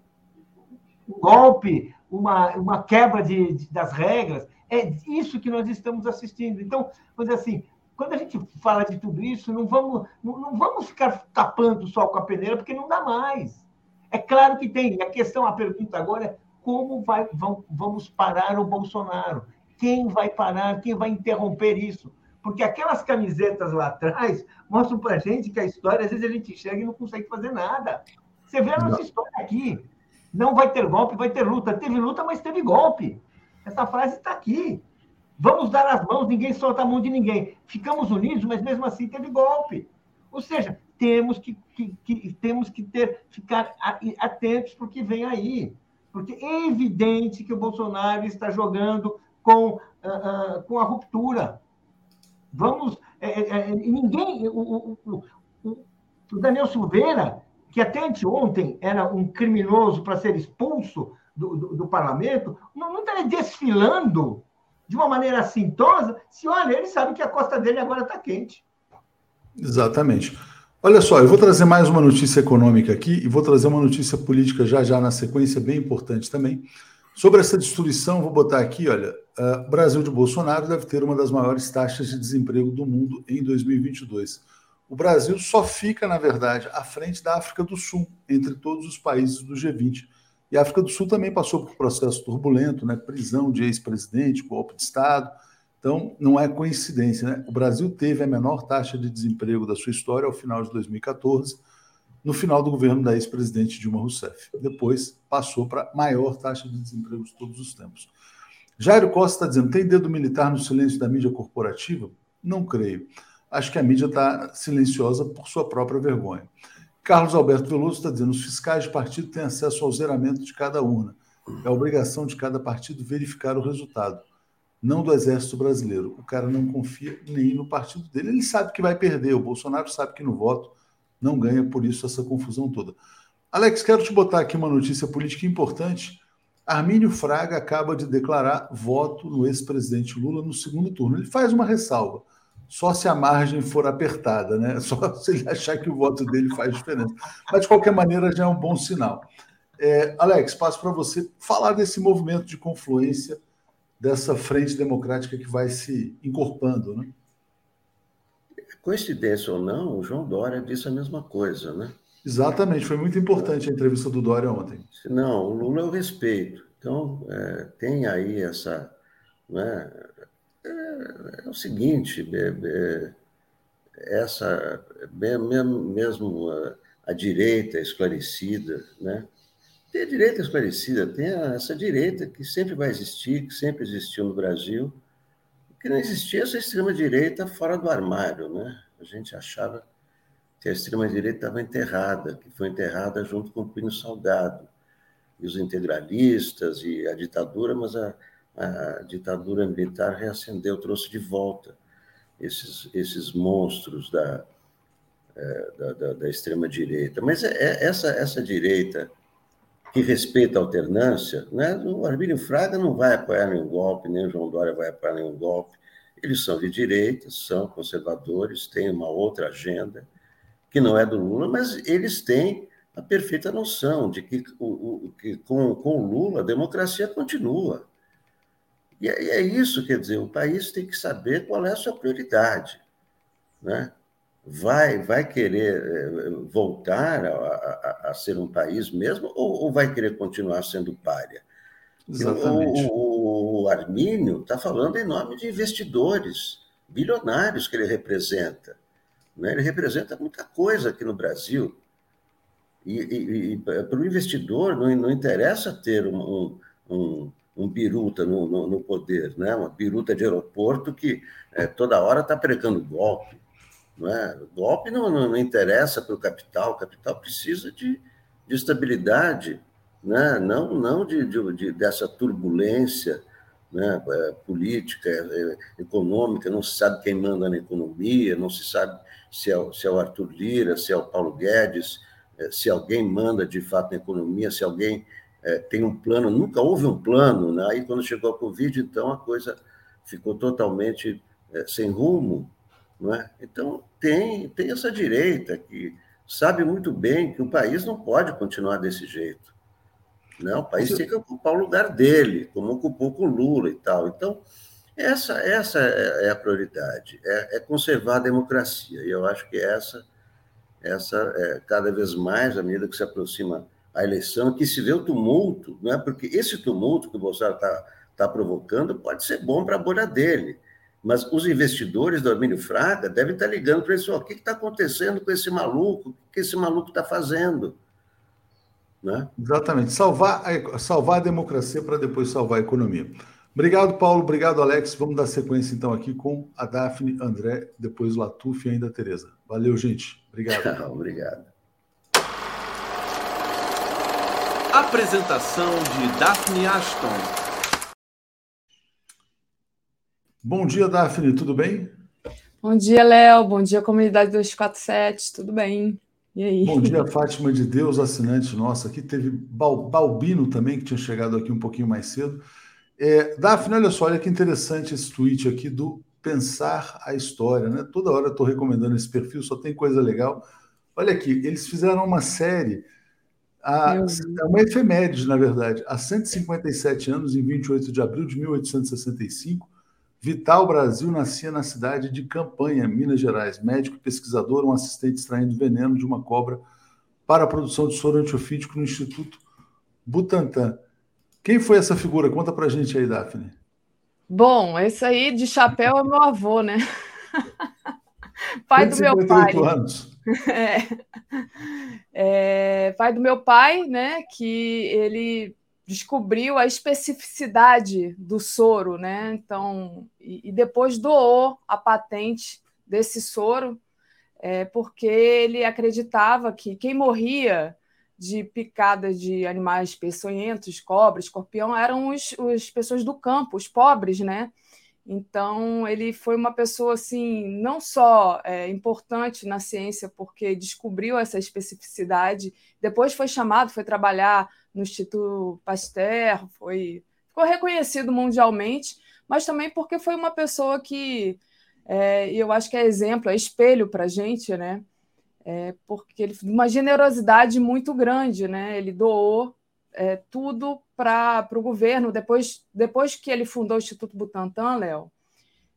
um golpe, uma, uma quebra de, de, das regras. É isso que nós estamos assistindo. Então, vamos dizer assim, quando a gente fala de tudo isso, não vamos, não, não vamos ficar tapando o sol com a peneira, porque não dá mais. É claro que tem. A questão, a pergunta agora é como vai, vão, vamos parar o Bolsonaro? Quem vai parar? Quem vai interromper isso? Porque aquelas camisetas lá atrás mostram para a gente que a história, às vezes a gente chega e não consegue fazer nada. Você vê a nossa história aqui. Não vai ter golpe, vai ter luta. Teve luta, mas teve golpe. Essa frase está aqui. Vamos dar as mãos, ninguém solta a mão de ninguém. Ficamos unidos, mas mesmo assim teve golpe. Ou seja, temos que, que, que temos que ter, ficar atentos para o que vem aí porque é evidente que o Bolsonaro está jogando com, uh, uh, com a ruptura. Vamos. É, é, é ninguém. O, o, o, o, Daniel Silveira, que até anteontem era um criminoso para ser expulso do, do, do parlamento, não, está desfilando de uma maneira assintosa se olha, ele sabe que a costa dele agora está quente. Exatamente. Olha só, eu vou trazer mais uma notícia econômica aqui e vou trazer uma notícia política já já na sequência, bem importante também. Sobre essa destruição, vou botar aqui, olha, uh, Brasil de Bolsonaro deve ter uma das maiores taxas de desemprego do mundo em 2022. O Brasil só fica, na verdade, à frente da África do Sul, entre todos os países do G20. E a África do Sul também passou por um processo turbulento, né? prisão de ex-presidente, golpe de Estado, então, não é coincidência, né? O Brasil teve a menor taxa de desemprego da sua história ao final de 2014, no final do governo da ex-presidente Dilma Rousseff. Depois passou para a maior taxa de desemprego de todos os tempos. Jairo Costa está dizendo: tem dedo militar no silêncio da mídia corporativa? Não creio. Acho que a mídia está silenciosa por sua própria vergonha. Carlos Alberto Veloso está dizendo: os fiscais de partido têm acesso ao zeramento de cada urna. É obrigação de cada partido verificar o resultado, não do Exército Brasileiro. O cara não confia nem no partido dele. Ele sabe que vai perder. O Bolsonaro sabe que no voto não ganha, por isso essa confusão toda. Alex, quero te botar aqui uma notícia política importante. Armínio Fraga acaba de declarar voto no ex-presidente Lula no segundo turno. Ele faz uma ressalva só se a margem for apertada, né? Só se ele achar que o voto dele faz diferença. Mas, de qualquer maneira, já é um bom sinal. É, Alex, passo para você falar desse movimento de confluência dessa frente democrática que vai se encorpando, né? Coincidência ou não, o João Dória disse a mesma coisa, né? Exatamente, foi muito importante a entrevista do Dória ontem. Não, o Lula eu respeito. Então, é, tem aí essa. Né, é, é o seguinte, é, é, essa mesmo, mesmo a, a, direita esclarecida, né? Tem a direita esclarecida, tem a, essa direita que sempre vai existir, que sempre existiu no Brasil, que não existia essa extrema-direita fora do armário, né? A gente achava que a extrema-direita estava enterrada, que foi enterrada junto com o Pino Salgado, e os integralistas e a ditadura, mas a, a ditadura militar reacendeu, trouxe de volta esses, esses monstros da, é, da, da, da extrema-direita. Mas é, é, essa, essa direita que respeita a alternância, né? o Arbílio Fraga não vai apoiar nenhum golpe, nem o João Dória vai apoiar nenhum golpe. Eles são de direita, são conservadores, têm uma outra agenda, que não é do Lula, mas eles têm a perfeita noção de que, o, o, que com, com o Lula a democracia continua. E é, é, isso, quer dizer, o país tem que saber qual é a sua prioridade. Né? Vai, vai querer eh, voltar a, a, a ser um país mesmo ou, ou, vai querer continuar sendo párea? Exatamente. O, o, o Armínio está falando em nome de investidores bilionários que ele representa. Né? Ele representa muita coisa aqui no Brasil. E, e, e para o investidor não, não interessa ter um, um, um biruta no, no, no, poder, né? uma biruta de aeroporto que é, toda hora está pregando golpe. Não é? Golpe não, não, não interessa para o capital, o capital precisa de, de estabilidade, né? não, não de, de, de dessa turbulência né? É, política, é, econômica, não se sabe quem manda na economia, não se sabe se é, se é o Arthur Lira, se é o Paulo Guedes, se alguém manda de fato na economia, se alguém é, tem um plano, nunca houve um plano, né? aí quando chegou a Covid, então a coisa ficou totalmente é, sem rumo. Não é? Então, tem, tem essa direita que sabe muito bem que o país não pode continuar desse jeito. Né? O país tem que ocupar o lugar dele, como ocupou com Lula e tal. Então, essa, essa é, é a prioridade, é, é conservar a democracia. E eu acho que essa, essa é, cada vez mais, à medida que se aproxima a eleição, que se vê o tumulto, não é? porque esse tumulto que o Bolsonaro está tá provocando pode ser bom para a bolha dele. Mas os investidores do Armínio Fraga devem estar ligando para ele: o que está acontecendo com esse maluco? O que esse maluco está fazendo? Né? Exatamente. Salvar a, salvar a democracia para depois salvar a economia. Obrigado, Paulo. Obrigado, Alex. Vamos dar sequência então aqui com a Daphne, André, depois o Latuf e ainda a Tereza. Valeu, gente. Obrigado. Obrigado. Apresentação de Daphne Ashton. Bom dia, Daphne, tudo bem? Bom dia, Léo. Bom dia, comunidade 247, tudo bem? E aí? Bom dia, Fátima de Deus, assinante nossa. Aqui teve Balbino também, que tinha chegado aqui um pouquinho mais cedo. É, Daphne, olha só, olha que interessante esse tweet aqui do Pensar a História, né? Toda hora eu estou recomendando esse perfil, só tem coisa legal. Olha aqui, eles fizeram uma série a, é uma efeméride, na verdade. Há 157 anos, em 28 de abril de 1865, Vital Brasil nascia na cidade de Campanha, Minas Gerais. Médico e pesquisador, um assistente extraindo veneno de uma cobra para a produção de soro antiofídico no Instituto Butantan. Quem foi essa figura? Conta pra gente aí, Daphne. Bom, esse aí de chapéu é meu avô, né? pai do meu pai. anos. É. é, pai do meu pai, né? Que ele descobriu a especificidade do soro, né? Então, e, e depois doou a patente desse soro é, porque ele acreditava que quem morria de picadas de animais peçonhentos, cobra, escorpião, eram os, as pessoas do campo, os pobres, né? Então, ele foi uma pessoa, assim, não só é, importante na ciência, porque descobriu essa especificidade, depois foi chamado, foi trabalhar no Instituto Pasteur, foi, ficou reconhecido mundialmente, mas também porque foi uma pessoa que, é, eu acho que é exemplo, é espelho para a gente, né? é, porque ele uma generosidade muito grande, né? Ele doou é, tudo para o governo. Depois, depois que ele fundou o Instituto Butantan, Léo,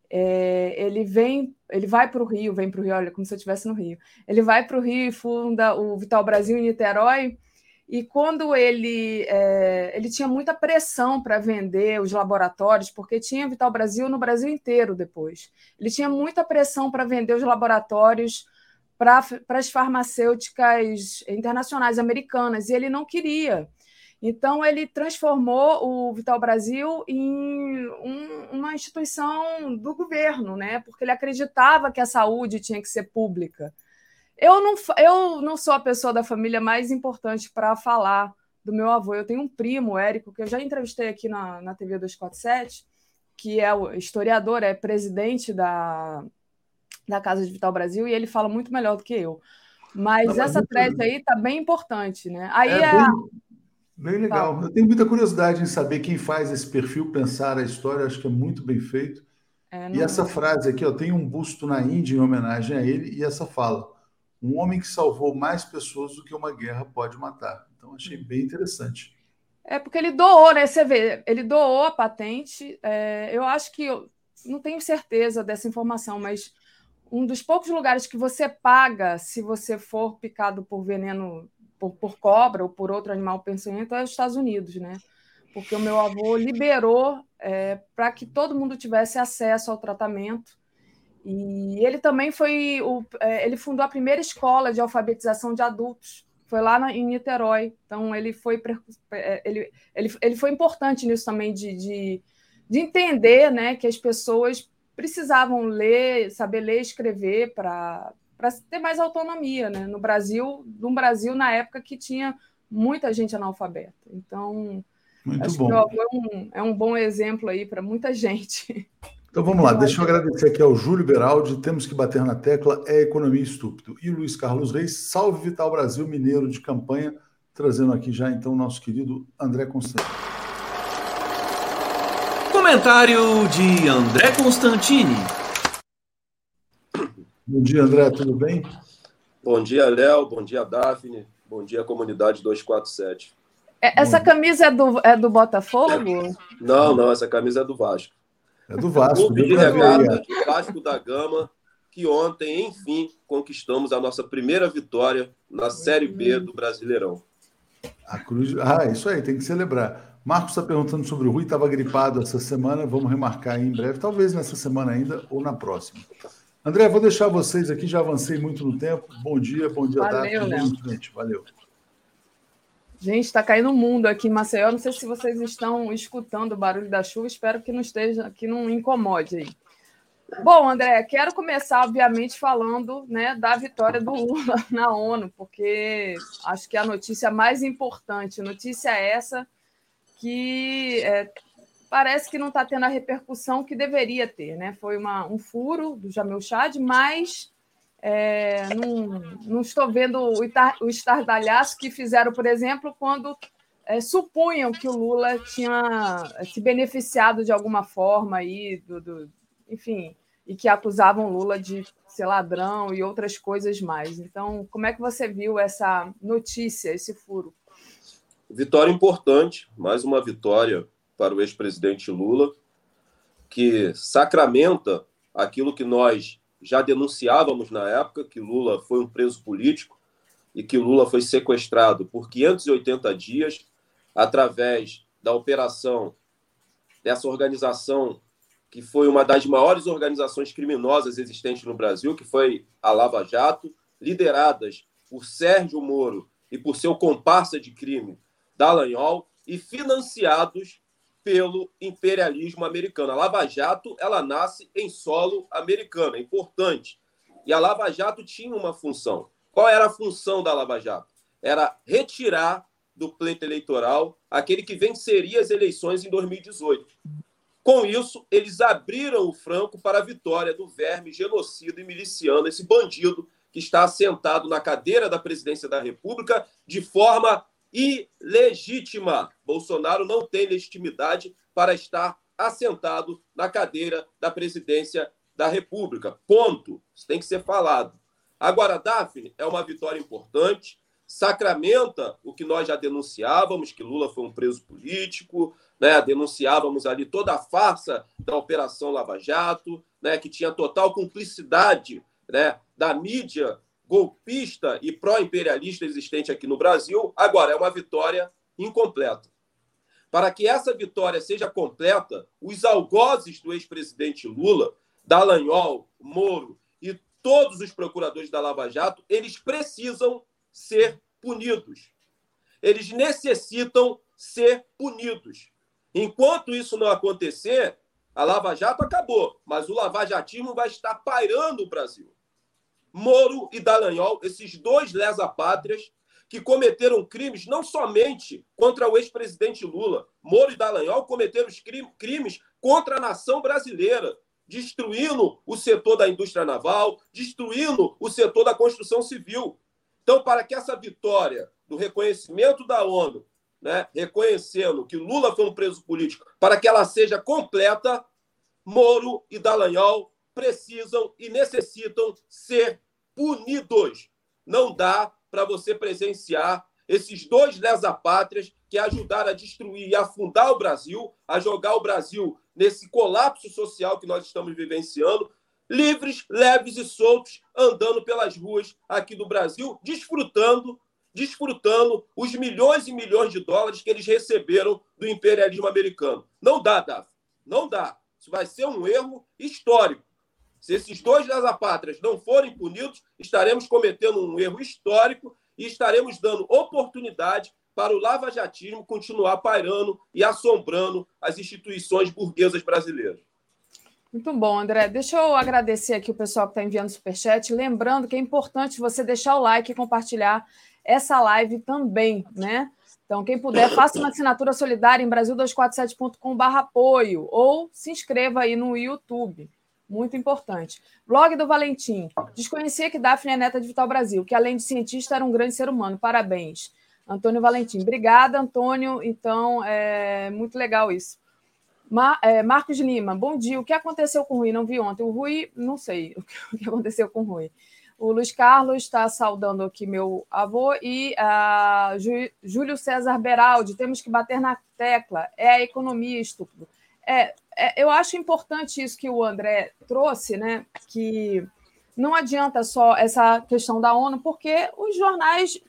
é, ele vem, ele vai para o Rio, vem para o Rio, olha, como se eu estivesse no Rio. Ele vai para o Rio e funda o Vital Brasil em Niterói. E quando ele é, ele tinha muita pressão para vender os laboratórios, porque tinha Vital Brasil no Brasil inteiro depois. Ele tinha muita pressão para vender os laboratórios para as farmacêuticas internacionais americanas, e ele não queria. Então, ele transformou o Vital Brasil em um, uma instituição do governo, né? porque ele acreditava que a saúde tinha que ser pública. Eu não, eu não sou a pessoa da família mais importante para falar do meu avô. Eu tenho um primo, Érico, que eu já entrevistei aqui na, na TV 247, que é o historiador, é presidente da, da Casa de Vital Brasil, e ele fala muito melhor do que eu. Mas Não, essa thread aí tá bem importante, né? Aí é, é... Bem, bem, legal. Tá. Eu tenho muita curiosidade em saber quem faz esse perfil, pensar a história, acho que é muito bem feito. É, e essa frase aqui, ó, tem um busto na Índia em homenagem a ele, e essa fala: um homem que salvou mais pessoas do que uma guerra pode matar. Então, achei bem interessante. É porque ele doou, né? Você vê, ele doou a patente. É, eu acho que eu não tenho certeza dessa informação, mas um dos poucos lugares que você paga se você for picado por veneno, por, por cobra ou por outro animal peçonhento é os Estados Unidos, né? Porque o meu avô liberou é, para que todo mundo tivesse acesso ao tratamento. E ele também foi o, é, ele fundou a primeira escola de alfabetização de adultos. Foi lá na, em Niterói. Então ele foi é, ele, ele, ele foi importante nisso também de, de, de entender, né, que as pessoas precisavam ler, saber ler e escrever para ter mais autonomia, né? No Brasil, no Brasil na época que tinha muita gente analfabeta. Então, Muito acho bom. que meu avô é um, é um bom exemplo aí para muita gente. Então vamos lá, deixa eu agradecer aqui ao Júlio Beraldi, temos que bater na tecla, é economia estúpido. E o Luiz Carlos Reis, salve Vital Brasil, mineiro de campanha, trazendo aqui já então o nosso querido André Constantino. Comentário de André Constantini. Bom dia, André, tudo bem? Bom dia, Léo. Bom dia, Daphne. Bom dia, comunidade 247. É, essa camisa é do, é do Botafogo? Não, não, essa camisa é do Vasco. É do Vasco. Clube de regata do Vasco da Gama, que ontem, enfim, conquistamos a nossa primeira vitória na Série B do Brasileirão. A cruz... Ah, isso aí, tem que celebrar. Marcos está perguntando sobre o Rui, estava gripado essa semana, vamos remarcar em breve, talvez nessa semana ainda ou na próxima. André, vou deixar vocês aqui, já avancei muito no tempo. Bom dia, bom dia, Valeu. Gente, valeu. Gente, está caindo o mundo aqui em Maceió. Não sei se vocês estão escutando o barulho da chuva, espero que não esteja, que não incomode aí. Bom, André, quero começar, obviamente, falando né, da vitória do Lula na ONU, porque acho que é a notícia mais importante. Notícia essa que é, parece que não está tendo a repercussão que deveria ter. Né? Foi uma, um furo do Jamil Chad, mas é, não, não, estou vendo o, itar, o estardalhaço que fizeram, por exemplo, quando é, supunham que o Lula tinha se beneficiado de alguma forma aí, do, do, enfim, e que acusavam Lula de ser ladrão e outras coisas mais. Então, como é que você viu essa notícia, esse furo? Vitória importante, mais uma vitória para o ex-presidente Lula, que sacramenta aquilo que nós já denunciávamos na época, que Lula foi um preso político e que Lula foi sequestrado por 580 dias através da operação dessa organização que foi uma das maiores organizações criminosas existentes no Brasil, que foi a Lava Jato, lideradas por Sérgio Moro e por seu comparsa de crime, Dallagnol e financiados pelo imperialismo americano. A Lava Jato ela nasce em solo americano, é importante. E a Lava Jato tinha uma função. Qual era a função da Lava Jato? Era retirar do pleito eleitoral aquele que venceria as eleições em 2018. Com isso, eles abriram o franco para a vitória do verme genocida e miliciano, esse bandido que está assentado na cadeira da presidência da República de forma ilegítima. Bolsonaro não tem legitimidade para estar assentado na cadeira da presidência da República. Ponto. Isso tem que ser falado. Agora, Daphne, é uma vitória importante, sacramenta o que nós já denunciávamos, que Lula foi um preso político, né? denunciávamos ali toda a farsa da Operação Lava Jato, né? que tinha total cumplicidade né? da mídia golpista e pró-imperialista existente aqui no Brasil. Agora, é uma vitória incompleta. Para que essa vitória seja completa, os algozes do ex-presidente Lula, Dallagnol, Moro e todos os procuradores da Lava Jato, eles precisam ser punidos. Eles necessitam ser punidos. Enquanto isso não acontecer, a Lava Jato acabou, mas o lavajatismo vai estar pairando o Brasil. Moro e Dallagnol, esses dois lesa-pátrias, que cometeram crimes não somente contra o ex-presidente Lula. Moro e Dallagnol cometeram crimes contra a nação brasileira, destruindo o setor da indústria naval, destruindo o setor da construção civil. Então, para que essa vitória do reconhecimento da ONU, né, reconhecendo que Lula foi um preso político, para que ela seja completa, Moro e Dallagnol precisam e necessitam ser punidos. Não dá para você presenciar esses dois lesa-pátrias que ajudaram a destruir e afundar o Brasil, a jogar o Brasil nesse colapso social que nós estamos vivenciando, livres, leves e soltos, andando pelas ruas aqui do Brasil, desfrutando, desfrutando os milhões e milhões de dólares que eles receberam do imperialismo americano. Não dá, Daf. Não dá. Isso vai ser um erro histórico. Se esses dois desapátrias não forem punidos, estaremos cometendo um erro histórico e estaremos dando oportunidade para o lavajatismo continuar pairando e assombrando as instituições burguesas brasileiras. Muito bom, André. Deixa eu agradecer aqui o pessoal que está enviando superchat. Lembrando que é importante você deixar o like e compartilhar essa live também, né? Então, quem puder, faça uma assinatura solidária em brasil247.com.br apoio ou se inscreva aí no YouTube. Muito importante. Blog do Valentim. Desconhecia que Daphne é neta de Vital Brasil, que além de cientista era um grande ser humano. Parabéns. Antônio Valentim. Obrigada, Antônio. Então, é muito legal isso. Mar, é, Marcos Lima, bom dia. O que aconteceu com o Rui? Não vi ontem. O Rui, não sei o que aconteceu com o Rui. O Luiz Carlos está saudando aqui meu avô e a Júlio César Beraldi. Temos que bater na tecla. É a economia, estúpido. É, é, eu acho importante isso que o André trouxe, né? Que não adianta só essa questão da ONU, porque os jornais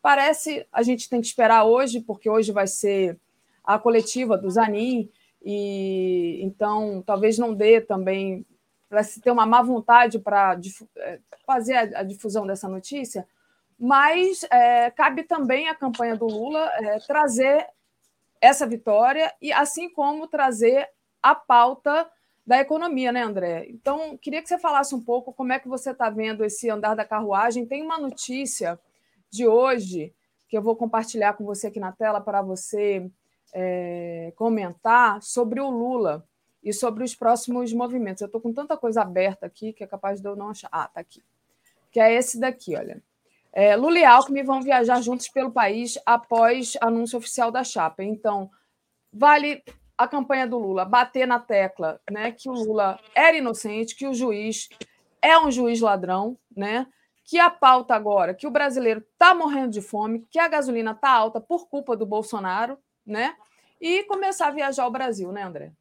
parece a gente tem que esperar hoje, porque hoje vai ser a coletiva do Zanin, e então talvez não dê também para se ter uma má vontade para é, fazer a, a, difusão dessa notícia, mas é, cabe também à campanha do Lula é, trazer essa vitória e assim como trazer a pauta da economia, né, André? Então, queria que você falasse um pouco como é que você está vendo esse andar da carruagem. Tem uma notícia de hoje que eu vou compartilhar com você aqui na tela para você é, comentar sobre o Lula e sobre os próximos movimentos. Eu estou com tanta coisa aberta aqui que é capaz de eu não achar. Ah, tá aqui. Que é esse daqui, olha. É, Lula e Alckmin vão viajar juntos pelo país após anúncio oficial da chapa. Então, vale a campanha do Lula bater na tecla né, que o Lula era inocente, que o juiz é um juiz ladrão, né? Que a pauta agora, que o brasileiro está morrendo de fome, que a gasolina está alta por culpa do Bolsonaro, né? E começar a viajar ao Brasil, né, André?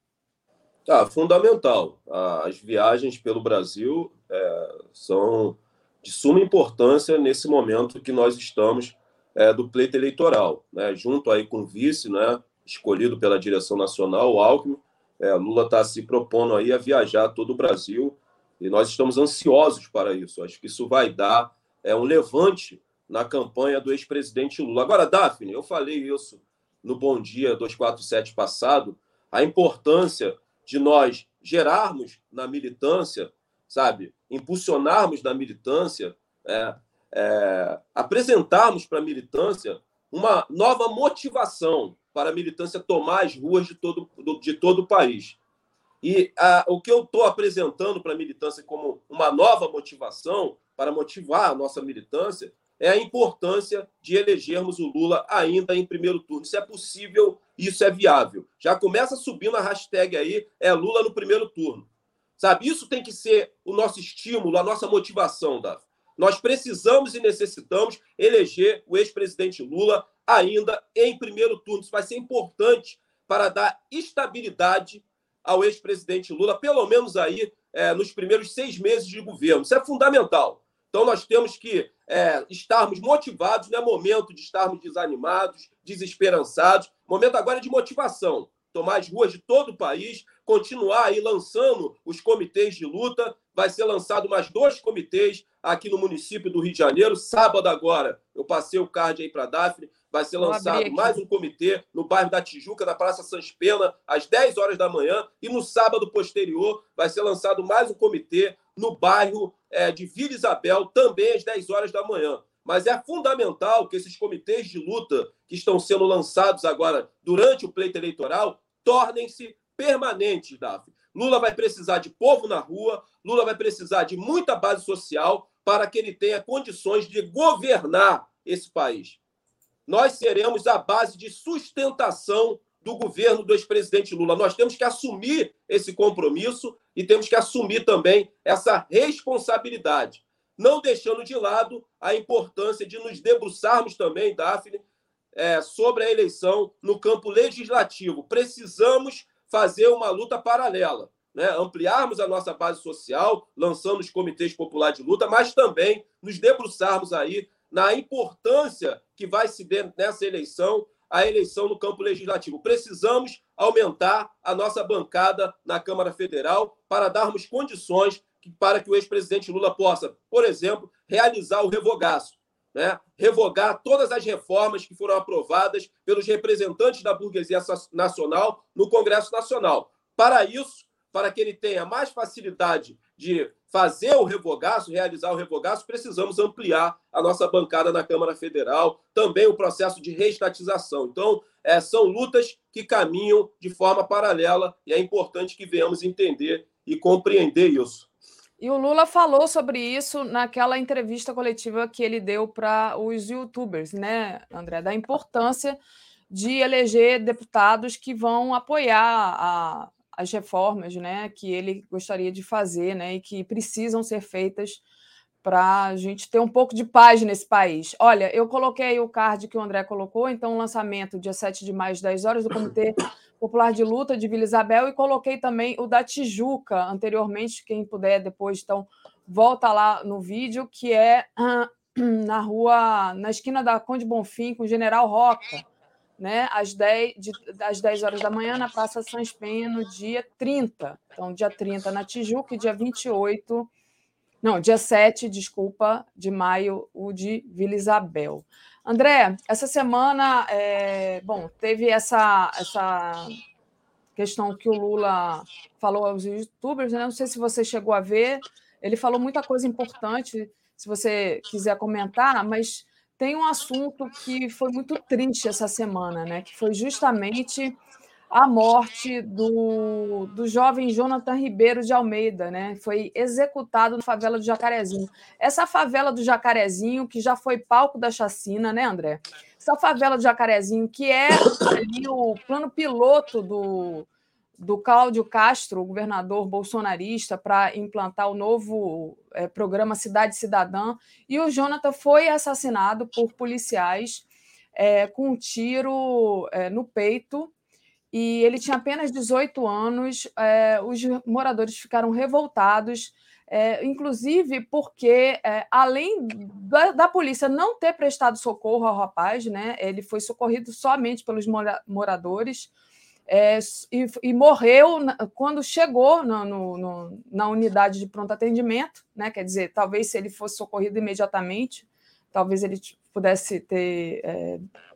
Tá, fundamental. As viagens pelo Brasil é, são de suma importância nesse momento que nós estamos é, do pleito eleitoral, né? junto aí com o vice, né? escolhido pela direção nacional, o Alckmin. É, Lula está se propondo aí a viajar todo o Brasil e nós estamos ansiosos para isso. Acho que isso vai dar é, um levante na campanha do ex-presidente Lula. Agora, Daphne, eu falei isso no Bom Dia 247 passado, a importância de nós gerarmos na militância sabe, impulsionarmos na militância, é, é, apresentarmos para a militância uma nova motivação para a militância tomar as ruas de todo, de todo o país. E a, o que eu estou apresentando para a militância como uma nova motivação para motivar a nossa militância é a importância de elegermos o Lula ainda em primeiro turno. Isso é possível, isso é viável. Já começa subindo a hashtag aí, é Lula no primeiro turno. Sabe, isso tem que ser o nosso estímulo, a nossa motivação, Davi. Nós precisamos e necessitamos eleger o ex-presidente Lula ainda em primeiro turno. Isso vai ser importante para dar estabilidade ao ex-presidente Lula, pelo menos aí é, nos primeiros seis meses de governo. Isso é fundamental. Então, nós temos que é, estarmos motivados, não é momento de estarmos desanimados, desesperançados. Momento agora é de motivação. Tomar as ruas de todo o país, continuar aí lançando os comitês de luta. Vai ser lançado mais dois comitês aqui no município do Rio de Janeiro. Sábado agora, eu passei o card aí para a Daphne. Vai ser lançado mais um comitê no bairro da Tijuca, na Praça Sans Pena, às 10 horas da manhã. E no sábado posterior, vai ser lançado mais um comitê no bairro é, de Vila Isabel, também às 10 horas da manhã. Mas é fundamental que esses comitês de luta que estão sendo lançados agora durante o pleito eleitoral tornem-se permanentes, Davi. Lula vai precisar de povo na rua, Lula vai precisar de muita base social para que ele tenha condições de governar esse país. Nós seremos a base de sustentação do governo do ex-presidente Lula. Nós temos que assumir esse compromisso e temos que assumir também essa responsabilidade, não deixando de lado a importância de nos debruçarmos também, Daphne, é, sobre a eleição no campo legislativo. Precisamos fazer uma luta paralela, né? ampliarmos a nossa base social, lançando os comitês populares de luta, mas também nos debruçarmos aí na importância que vai se ter nessa eleição a eleição no campo legislativo. Precisamos aumentar a nossa bancada na Câmara Federal para darmos condições para que o ex-presidente Lula possa, por exemplo, realizar o revogaço, né? revogar todas as reformas que foram aprovadas pelos representantes da burguesia nacional no Congresso Nacional. Para isso, para que ele tenha mais facilidade de fazer o revogaço, realizar o revogaço, precisamos ampliar a nossa bancada na Câmara Federal, também o processo de reestatização. Então, é, são lutas que caminham de forma paralela e é importante que venhamos entender e compreender isso. E o Lula falou sobre isso naquela entrevista coletiva que ele deu para os youtubers, né, André? Da importância de eleger deputados que vão apoiar a, as reformas né, que ele gostaria de fazer né, e que precisam ser feitas para a gente ter um pouco de paz nesse país. Olha, eu coloquei o card que o André colocou, então o lançamento dia 7 de maio, 10 horas, do Comitê Popular de Luta de Vila Isabel, e coloquei também o da Tijuca anteriormente, quem puder depois, então, volta lá no vídeo, que é na rua, na esquina da Conde Bonfim, com o General Roca, né, às 10, de, às 10 horas da manhã na Praça Sans Penha, no dia 30. Então, dia 30 na Tijuca e dia 28 não, dia 7, desculpa, de maio, o de Vila Isabel. André, essa semana, é, bom, teve essa, essa questão que o Lula falou aos youtubers, né? não sei se você chegou a ver, ele falou muita coisa importante, se você quiser comentar, mas tem um assunto que foi muito triste essa semana, né? que foi justamente a morte do, do jovem Jonathan Ribeiro de Almeida, né? Foi executado na favela do Jacarezinho. Essa favela do Jacarezinho, que já foi palco da chacina, né, André? Essa favela do Jacarezinho, que é ali o plano piloto do, do Cláudio Castro, governador bolsonarista, para implantar o novo é, programa Cidade Cidadã. E o Jonathan foi assassinado por policiais é, com um tiro é, no peito e ele tinha apenas 18 anos. É, os moradores ficaram revoltados, é, inclusive porque, é, além da, da, polícia não ter prestado socorro ao rapaz, né, ele foi socorrido somente pelos mora moradores. E, e, morreu quando chegou no, no, na unidade de pronto atendimento, né? Quer dizer, talvez se ele fosse socorrido imediatamente, talvez ele pudesse ter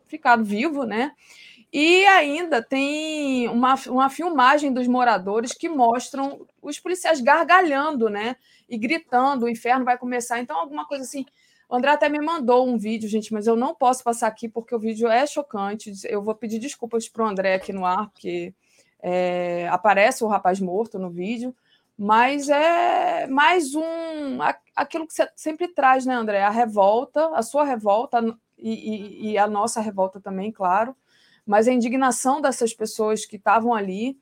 ficado vivo, né? E ainda tem uma, uma filmagem dos moradores que mostram os policiais gargalhando, né? E gritando: o inferno vai começar. Então, alguma coisa assim. O André até me mandou um vídeo, gente, mas eu não posso passar aqui porque o vídeo é chocante. Eu vou pedir desculpas para o André aqui no ar, porque é, aparece o rapaz morto no vídeo, mas é mais um. aquilo que você sempre traz, né, André? A revolta, a sua revolta e, e, e a nossa revolta também, claro mas a indignação dessas pessoas que estavam ali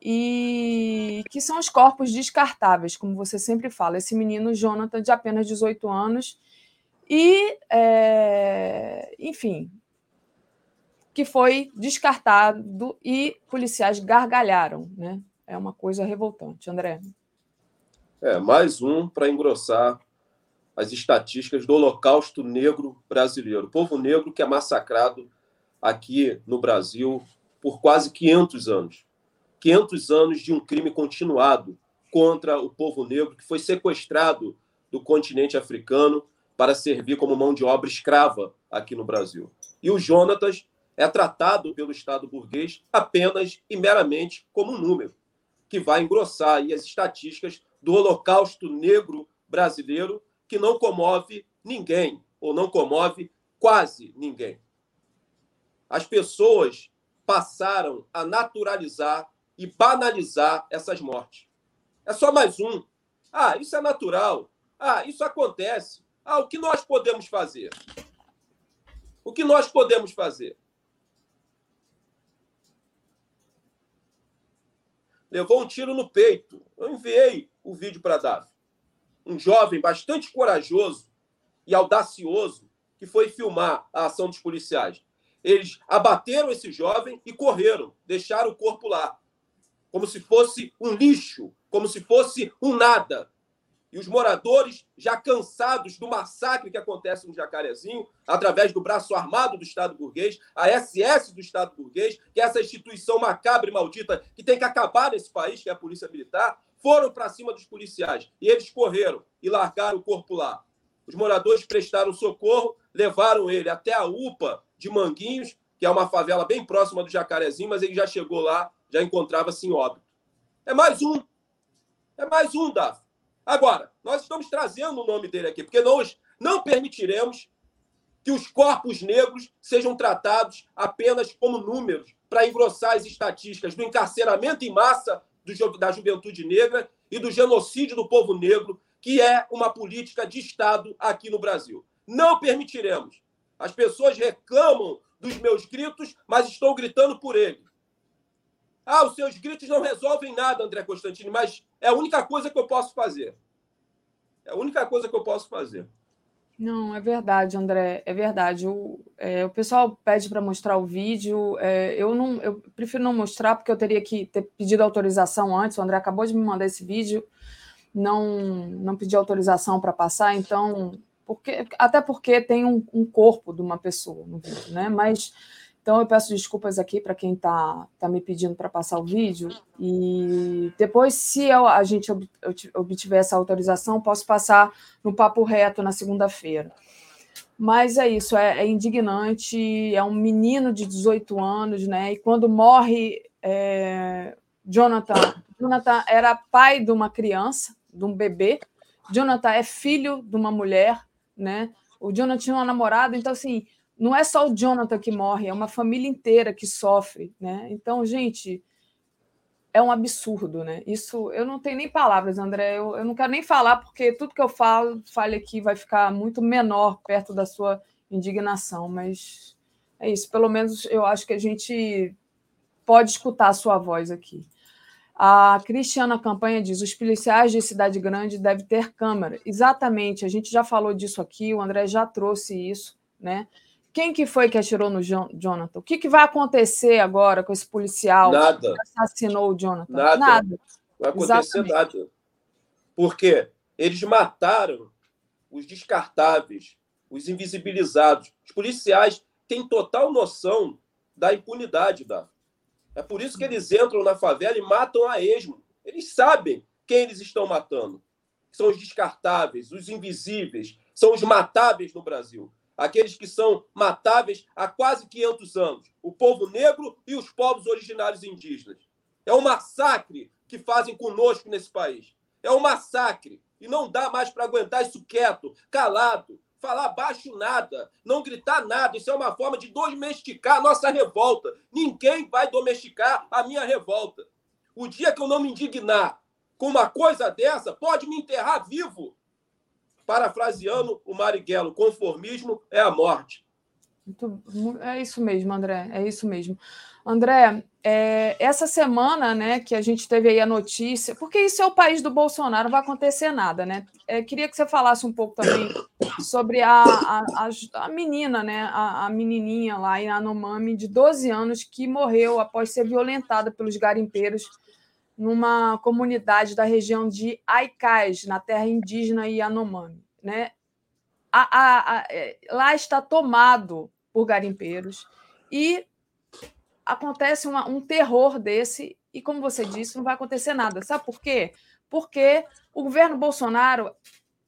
e que são os corpos descartáveis, como você sempre fala. Esse menino Jonathan, de apenas 18 anos, e, é, enfim, que foi descartado e policiais gargalharam, né? É uma coisa revoltante, André. É, mais um para engrossar as estatísticas do Holocausto Negro brasileiro. O povo negro que é massacrado aqui no Brasil por quase 500 anos. 500 anos de um crime continuado contra o povo negro que foi sequestrado do continente africano para servir como mão de obra escrava aqui no Brasil. E o Jonatas é tratado pelo Estado burguês apenas e meramente como um número, que vai engrossar as estatísticas do Holocausto Negro brasileiro, que não comove ninguém, ou não comove quase ninguém as pessoas passaram a naturalizar e banalizar essas mortes. É só mais um. Ah, isso é natural. Ah, isso acontece. Ah, o que nós podemos fazer? O que nós podemos fazer? Levou um tiro no peito. Eu enviei o vídeo para Davi. Um jovem bastante corajoso e audacioso que foi filmar a ação dos policiais. Eles abateram esse jovem e correram, deixaram o corpo lá, como se fosse um lixo, como se fosse um nada. E os moradores, já cansados do massacre que acontece no Jacarezinho, através do braço armado do Estado burguês, a SS do Estado burguês, que é essa instituição macabra e maldita que tem que acabar nesse país, que é a Polícia Militar, foram para cima dos policiais. E eles correram e largaram o corpo lá. Os moradores prestaram socorro, levaram ele até a UPA de Manguinhos, que é uma favela bem próxima do Jacarezinho, mas ele já chegou lá, já encontrava-se em óbito. É mais um. É mais um, Daf. Agora, nós estamos trazendo o nome dele aqui, porque nós não permitiremos que os corpos negros sejam tratados apenas como números para engrossar as estatísticas do encarceramento em massa do, da juventude negra e do genocídio do povo negro, que é uma política de Estado aqui no Brasil. Não permitiremos. As pessoas reclamam dos meus gritos, mas estou gritando por ele. Ah, os seus gritos não resolvem nada, André Constantini, mas é a única coisa que eu posso fazer. É a única coisa que eu posso fazer. Não, é verdade, André, é verdade. O, é, o pessoal pede para mostrar o vídeo. É, eu não, eu prefiro não mostrar porque eu teria que ter pedido autorização antes. O André acabou de me mandar esse vídeo, não, não pedi autorização para passar, então porque, até porque tem um, um, corpo de uma pessoa no vídeo, né? Mas então eu peço desculpas aqui para quem está tá me pedindo para passar o vídeo. E depois, se eu, a gente ob, obtiver essa autorização, posso passar no papo reto na segunda-feira. Mas é isso, é, é, indignante. É um menino de 18 anos, né? E quando morre é, Jonathan, Jonathan era pai de uma criança, de um bebê. Jonathan é filho de uma mulher né? O Jonathan tinha uma namorada, então assim, não é só o Jonathan que morre, é uma família inteira que sofre, né? Então, gente, é um absurdo, né? Isso eu não tenho nem palavras, André. Eu, eu não quero nem falar, porque tudo que eu falo, aqui, vai ficar muito menor perto da sua indignação, mas é isso. Pelo menos eu acho que a gente pode escutar a sua voz aqui. A Cristiana Campanha diz: os policiais de cidade grande devem ter câmera. Exatamente, a gente já falou disso aqui, o André já trouxe isso, né? Quem que foi que atirou no Jonathan? O que, que vai acontecer agora com esse policial nada. que assassinou o Jonathan? Nada. nada. Não vai acontecer Exatamente. nada. Porque eles mataram os descartáveis, os invisibilizados. Os policiais têm total noção da impunidade da é por isso que eles entram na favela e matam a esmo. Eles sabem quem eles estão matando. São os descartáveis, os invisíveis, são os matáveis no Brasil. aqueles que são matáveis há quase 500 anos, o povo negro e os povos originários indígenas. É um massacre que fazem conosco nesse país. É um massacre. E não dá mais para aguentar isso quieto, calado, falar baixo nada, não gritar nada. Isso é uma forma de domesticar a nossa revolta. Ninguém vai domesticar a minha revolta. O dia que eu não me indignar com uma coisa dessa, pode me enterrar vivo. Parafraseando o Marighella, conformismo é a morte. É isso mesmo, André. É isso mesmo. André, é, essa semana, né, que a gente teve aí a notícia, porque isso é o país do Bolsonaro, não vai acontecer nada, né? É, queria que você falasse um pouco também sobre a, a, a, menina, né, a, a, menininha lá em Anomami, de 12 anos, que morreu após ser violentada pelos garimpeiros numa comunidade da região de Aicás, na terra indígena Yanomami, né? É, lá está tomado por garimpeiros e acontece uma, um terror desse, e como você disse, não vai acontecer nada. Sabe por quê? Porque o governo Bolsonaro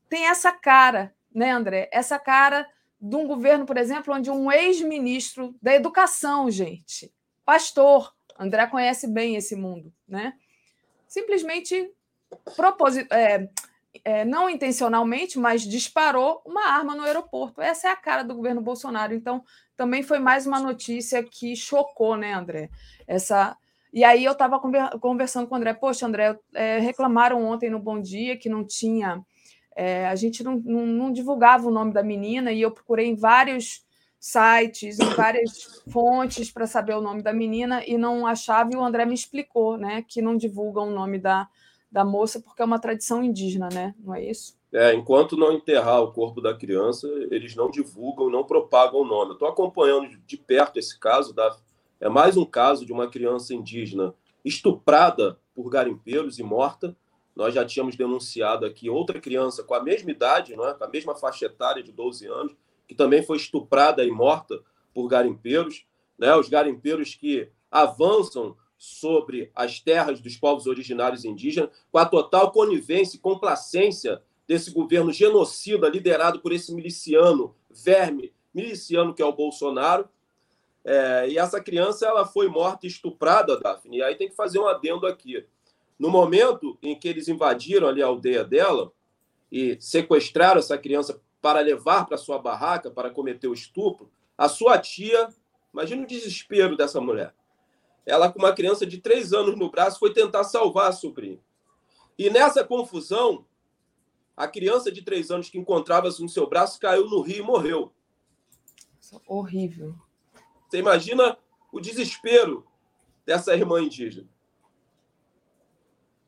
tem essa cara, né, André? Essa cara de um governo, por exemplo, onde um ex-ministro da educação, gente, pastor, André conhece bem esse mundo, né? Simplesmente proposit... É, é, não intencionalmente, mas disparou uma arma no aeroporto. Essa é a cara do governo Bolsonaro. Então, também foi mais uma notícia que chocou, né, André? Essa. E aí eu estava conversando com o André, poxa, André, é, reclamaram ontem no Bom Dia que não tinha. É, a gente não, não, não, divulgava o nome da menina, e eu procurei em vários sites, em várias fontes para saber o nome da menina e não achava, e o André me explicou, né, que não divulgam o nome da, da moça porque é uma tradição indígena, né? Não é isso? É, enquanto não enterrar o corpo da criança, eles não divulgam, não propagam o nome. Estou acompanhando de perto esse caso. Da... É mais um caso de uma criança indígena estuprada por garimpeiros e morta. Nós já tínhamos denunciado aqui outra criança com a mesma idade, não é? com a mesma faixa etária de 12 anos, que também foi estuprada e morta por garimpeiros. Né? Os garimpeiros que avançam sobre as terras dos povos originários indígenas, com a total conivência e complacência desse governo genocida liderado por esse miliciano, verme miliciano que é o Bolsonaro. É, e essa criança ela foi morta estuprada, Daphne. E aí tem que fazer um adendo aqui. No momento em que eles invadiram ali a aldeia dela e sequestraram essa criança para levar para sua barraca para cometer o estupro, a sua tia, imagina o desespero dessa mulher ela com uma criança de três anos no braço foi tentar salvar a sobrinha. E nessa confusão, a criança de três anos que encontrava-se no seu braço caiu no rio e morreu. Horrível. Você imagina o desespero dessa irmã indígena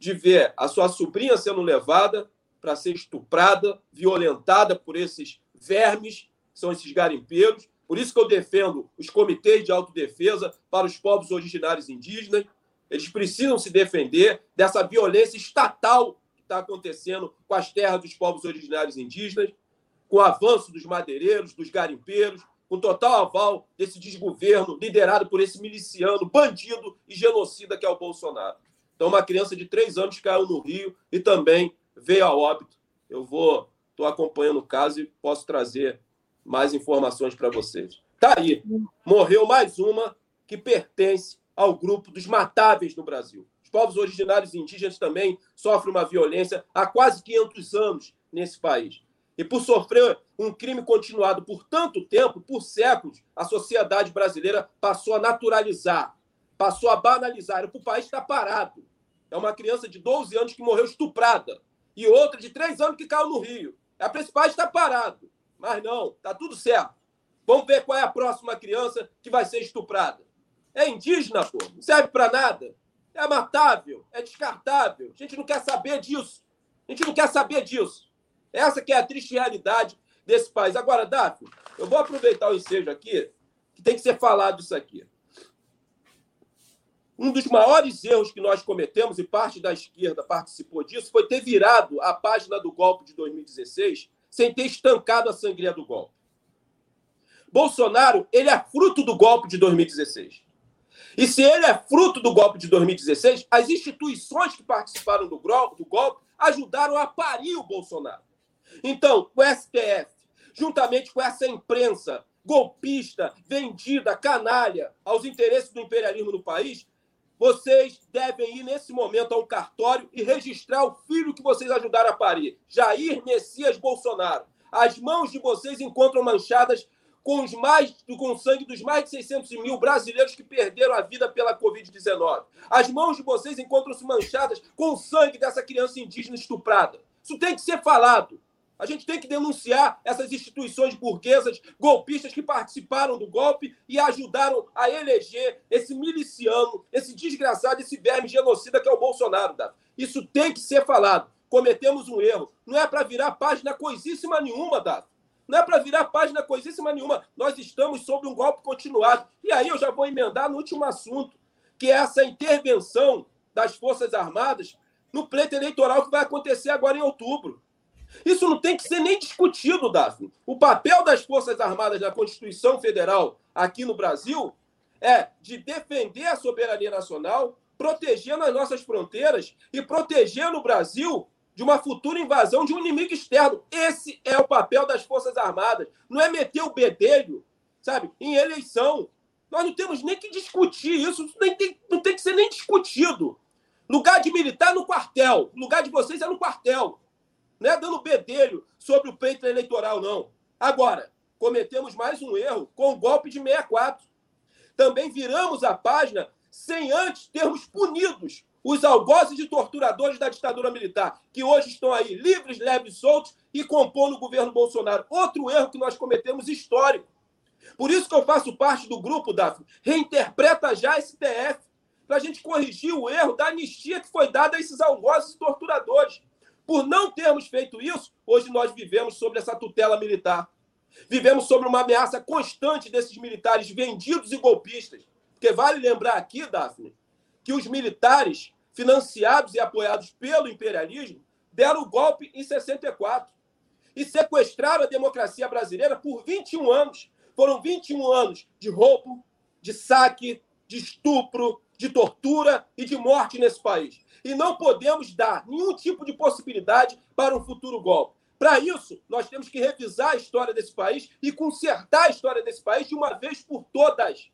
de ver a sua sobrinha sendo levada para ser estuprada, violentada por esses vermes, são esses garimpeiros, por isso que eu defendo os comitês de autodefesa para os povos originários indígenas. Eles precisam se defender dessa violência estatal que está acontecendo com as terras dos povos originários indígenas, com o avanço dos madeireiros, dos garimpeiros, com total aval desse desgoverno liderado por esse miliciano, bandido e genocida que é o Bolsonaro. Então, uma criança de três anos caiu no Rio e também veio a óbito. Eu vou, estou acompanhando o caso e posso trazer mais informações para vocês. Tá aí. Morreu mais uma que pertence ao grupo dos matáveis no Brasil. Os povos originários indígenas também sofrem uma violência há quase 500 anos nesse país. E por sofrer um crime continuado por tanto tempo, por séculos, a sociedade brasileira passou a naturalizar, passou a banalizar. O país está parado. É uma criança de 12 anos que morreu estuprada e outra de 3 anos que caiu no Rio. Esse país estar parado. Mas não, tá tudo certo. Vamos ver qual é a próxima criança que vai ser estuprada. É indígena, pô. Não serve para nada. É matável, é descartável. A gente não quer saber disso. A gente não quer saber disso. Essa que é a triste realidade desse país. Agora, Daphne, eu vou aproveitar o ensejo aqui, que tem que ser falado isso aqui. Um dos maiores erros que nós cometemos, e parte da esquerda participou disso, foi ter virado a página do golpe de 2016 sem ter estancado a sangria do golpe. Bolsonaro, ele é fruto do golpe de 2016. E se ele é fruto do golpe de 2016, as instituições que participaram do golpe ajudaram a parir o Bolsonaro. Então, o STF, juntamente com essa imprensa golpista, vendida, canalha aos interesses do imperialismo no país, vocês devem ir nesse momento a um cartório e registrar o filho que vocês ajudaram a parir, Jair Messias Bolsonaro. As mãos de vocês encontram manchadas com, os mais, com o sangue dos mais de 600 mil brasileiros que perderam a vida pela Covid-19. As mãos de vocês encontram-se manchadas com o sangue dessa criança indígena estuprada. Isso tem que ser falado. A gente tem que denunciar essas instituições burguesas golpistas que participaram do golpe e ajudaram a eleger esse miliciano, esse desgraçado, esse verme genocida que é o Bolsonaro. Davi. Isso tem que ser falado. Cometemos um erro. Não é para virar página coisíssima nenhuma, Davi. Não é para virar página coisíssima nenhuma. Nós estamos sob um golpe continuado. E aí eu já vou emendar no último assunto, que é essa intervenção das Forças Armadas no pleito eleitoral que vai acontecer agora em outubro. Isso não tem que ser nem discutido, Daphne. O papel das Forças Armadas na Constituição Federal aqui no Brasil é de defender a soberania nacional, protegendo as nossas fronteiras e protegendo o Brasil de uma futura invasão de um inimigo externo. Esse é o papel das Forças Armadas. Não é meter o bedelho, sabe, em eleição. Nós não temos nem que discutir isso, isso nem tem, não tem que ser nem discutido. Lugar de militar no quartel. Lugar de vocês é no quartel. Não é dando bedelho sobre o peito eleitoral, não. Agora, cometemos mais um erro com o golpe de 64. Também viramos a página sem antes termos punidos os algozes e torturadores da ditadura militar, que hoje estão aí livres, leves, soltos e compondo o governo Bolsonaro. Outro erro que nós cometemos histórico. Por isso que eu faço parte do grupo, Daphne. Reinterpreta já esse TF, para a gente corrigir o erro da anistia que foi dada a esses algozes e torturadores. Por não termos feito isso, hoje nós vivemos sobre essa tutela militar. Vivemos sobre uma ameaça constante desses militares vendidos e golpistas. Porque vale lembrar aqui, Daphne, que os militares financiados e apoiados pelo imperialismo, deram o golpe em 64 e sequestraram a democracia brasileira por 21 anos. Foram 21 anos de roubo, de saque, de estupro, de tortura e de morte nesse país. E não podemos dar nenhum tipo de possibilidade para um futuro golpe. Para isso, nós temos que revisar a história desse país e consertar a história desse país de uma vez por todas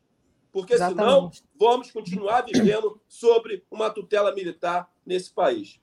porque Exatamente. senão vamos continuar vivendo sobre uma tutela militar nesse país.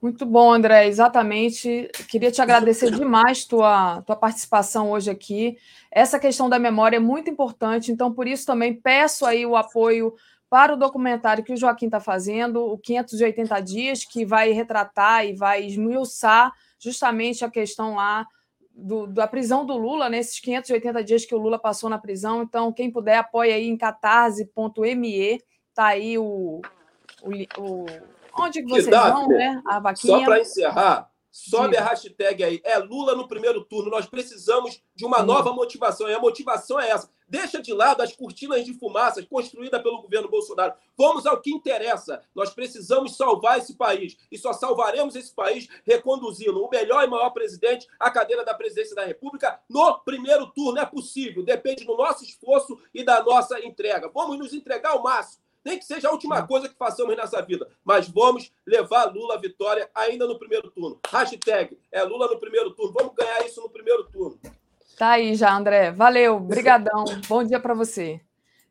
Muito bom, André. Exatamente. Queria te agradecer demais tua tua participação hoje aqui. Essa questão da memória é muito importante, então por isso também peço aí o apoio para o documentário que o Joaquim está fazendo, o 580 dias, que vai retratar e vai esmiuçar justamente a questão lá do, da prisão do Lula, nesses né, 580 dias que o Lula passou na prisão. Então, quem puder, apoia aí em catarse.me. Tá aí o, o, o onde vocês vão, né? A vaquinha. Só para encerrar, Sobe a hashtag aí. É Lula no primeiro turno. Nós precisamos de uma nova motivação. E a motivação é essa. Deixa de lado as cortinas de fumaça construídas pelo governo Bolsonaro. Vamos ao que interessa. Nós precisamos salvar esse país. E só salvaremos esse país reconduzindo o melhor e maior presidente à cadeira da presidência da República no primeiro turno. É possível. Depende do nosso esforço e da nossa entrega. Vamos nos entregar ao máximo. Nem que seja a última coisa que façamos nessa vida. Mas vamos levar Lula à vitória ainda no primeiro turno. Hashtag é Lula no primeiro turno. Vamos ganhar isso no primeiro turno. Tá aí já, André. Valeu. Brigadão. Bom dia para você.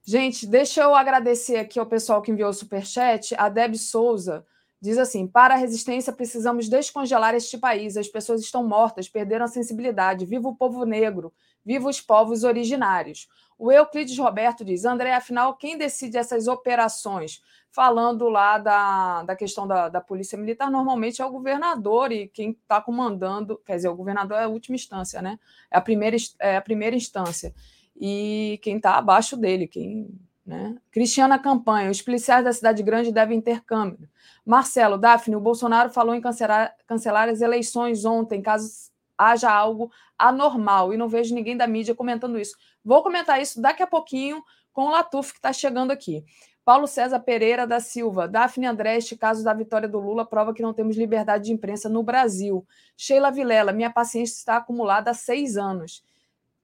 Gente, deixa eu agradecer aqui ao pessoal que enviou o superchat. A Deb Souza diz assim: para a resistência precisamos descongelar este país. As pessoas estão mortas, perderam a sensibilidade. Viva o povo negro, viva os povos originários. O Euclides Roberto diz: André, afinal, quem decide essas operações? Falando lá da, da questão da, da Polícia Militar, normalmente é o governador e quem está comandando, quer dizer, o governador é a última instância, né? É a primeira, é a primeira instância. E quem está abaixo dele, quem. Né? Cristiana Campanha, os policiais da cidade grande devem ter câmera. Marcelo, Daphne, o Bolsonaro falou em cancelar, cancelar as eleições ontem, caso haja algo anormal, e não vejo ninguém da mídia comentando isso. Vou comentar isso daqui a pouquinho com o Latuf, que está chegando aqui. Paulo César Pereira da Silva, Daphne Andreste, caso da vitória do Lula, prova que não temos liberdade de imprensa no Brasil. Sheila Vilela, minha paciência está acumulada há seis anos.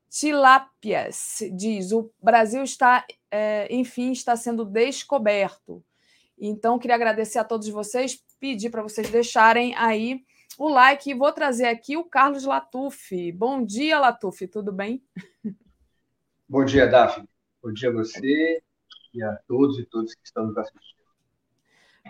Tilápias diz: o Brasil está, é, enfim, está sendo descoberto. Então, queria agradecer a todos vocês, pedir para vocês deixarem aí o like. E vou trazer aqui o Carlos Latuf. Bom dia, Latuf, tudo bem? Bom dia, Daphne. Bom dia a você e a todos e todas que estão nos assistindo.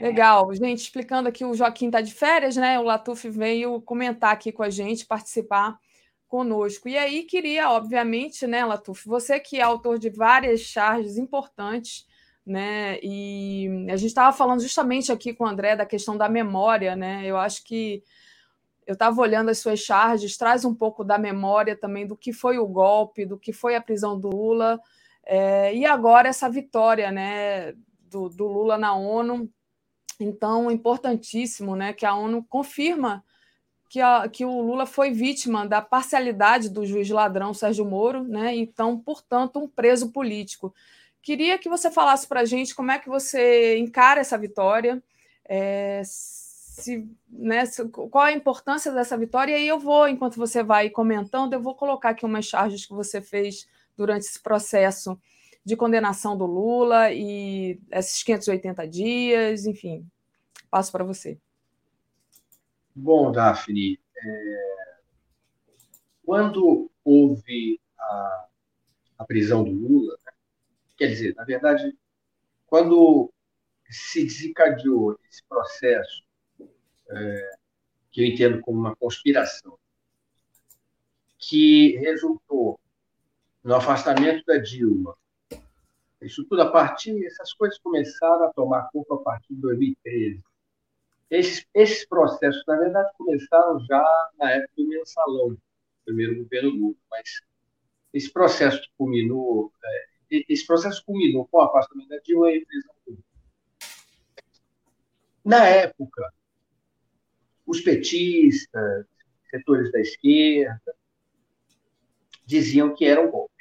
Legal. Gente, explicando aqui, o Joaquim está de férias, né? O Latuf veio comentar aqui com a gente, participar conosco. E aí queria, obviamente, né, Latuf, você que é autor de várias charges importantes, né? E a gente estava falando justamente aqui com o André da questão da memória, né? Eu acho que eu estava olhando as suas charges, traz um pouco da memória também do que foi o golpe, do que foi a prisão do Lula, é, e agora essa vitória né, do, do Lula na ONU. Então, importantíssimo né, que a ONU confirma que, a, que o Lula foi vítima da parcialidade do juiz ladrão Sérgio Moro, né? Então, portanto, um preso político. Queria que você falasse para a gente como é que você encara essa vitória, é, se, né, qual a importância dessa vitória, e aí eu vou, enquanto você vai comentando, eu vou colocar aqui umas charges que você fez durante esse processo de condenação do Lula e esses 580 dias, enfim, passo para você. Bom, Daphne, é... quando houve a, a prisão do Lula, né? quer dizer, na verdade, quando se desencadeou esse processo, é, que eu entendo como uma conspiração, que resultou no afastamento da Dilma, isso tudo a partir, essas coisas começaram a tomar corpo a partir de 2013 esses, esses processos, na verdade, começaram já na época do mensalão, primeiro governo Lula, mas esse processo culminou, é, esse processo culminou com o afastamento da Dilma e a prisão do. Na época, os petistas, setores da esquerda, diziam que era um golpe.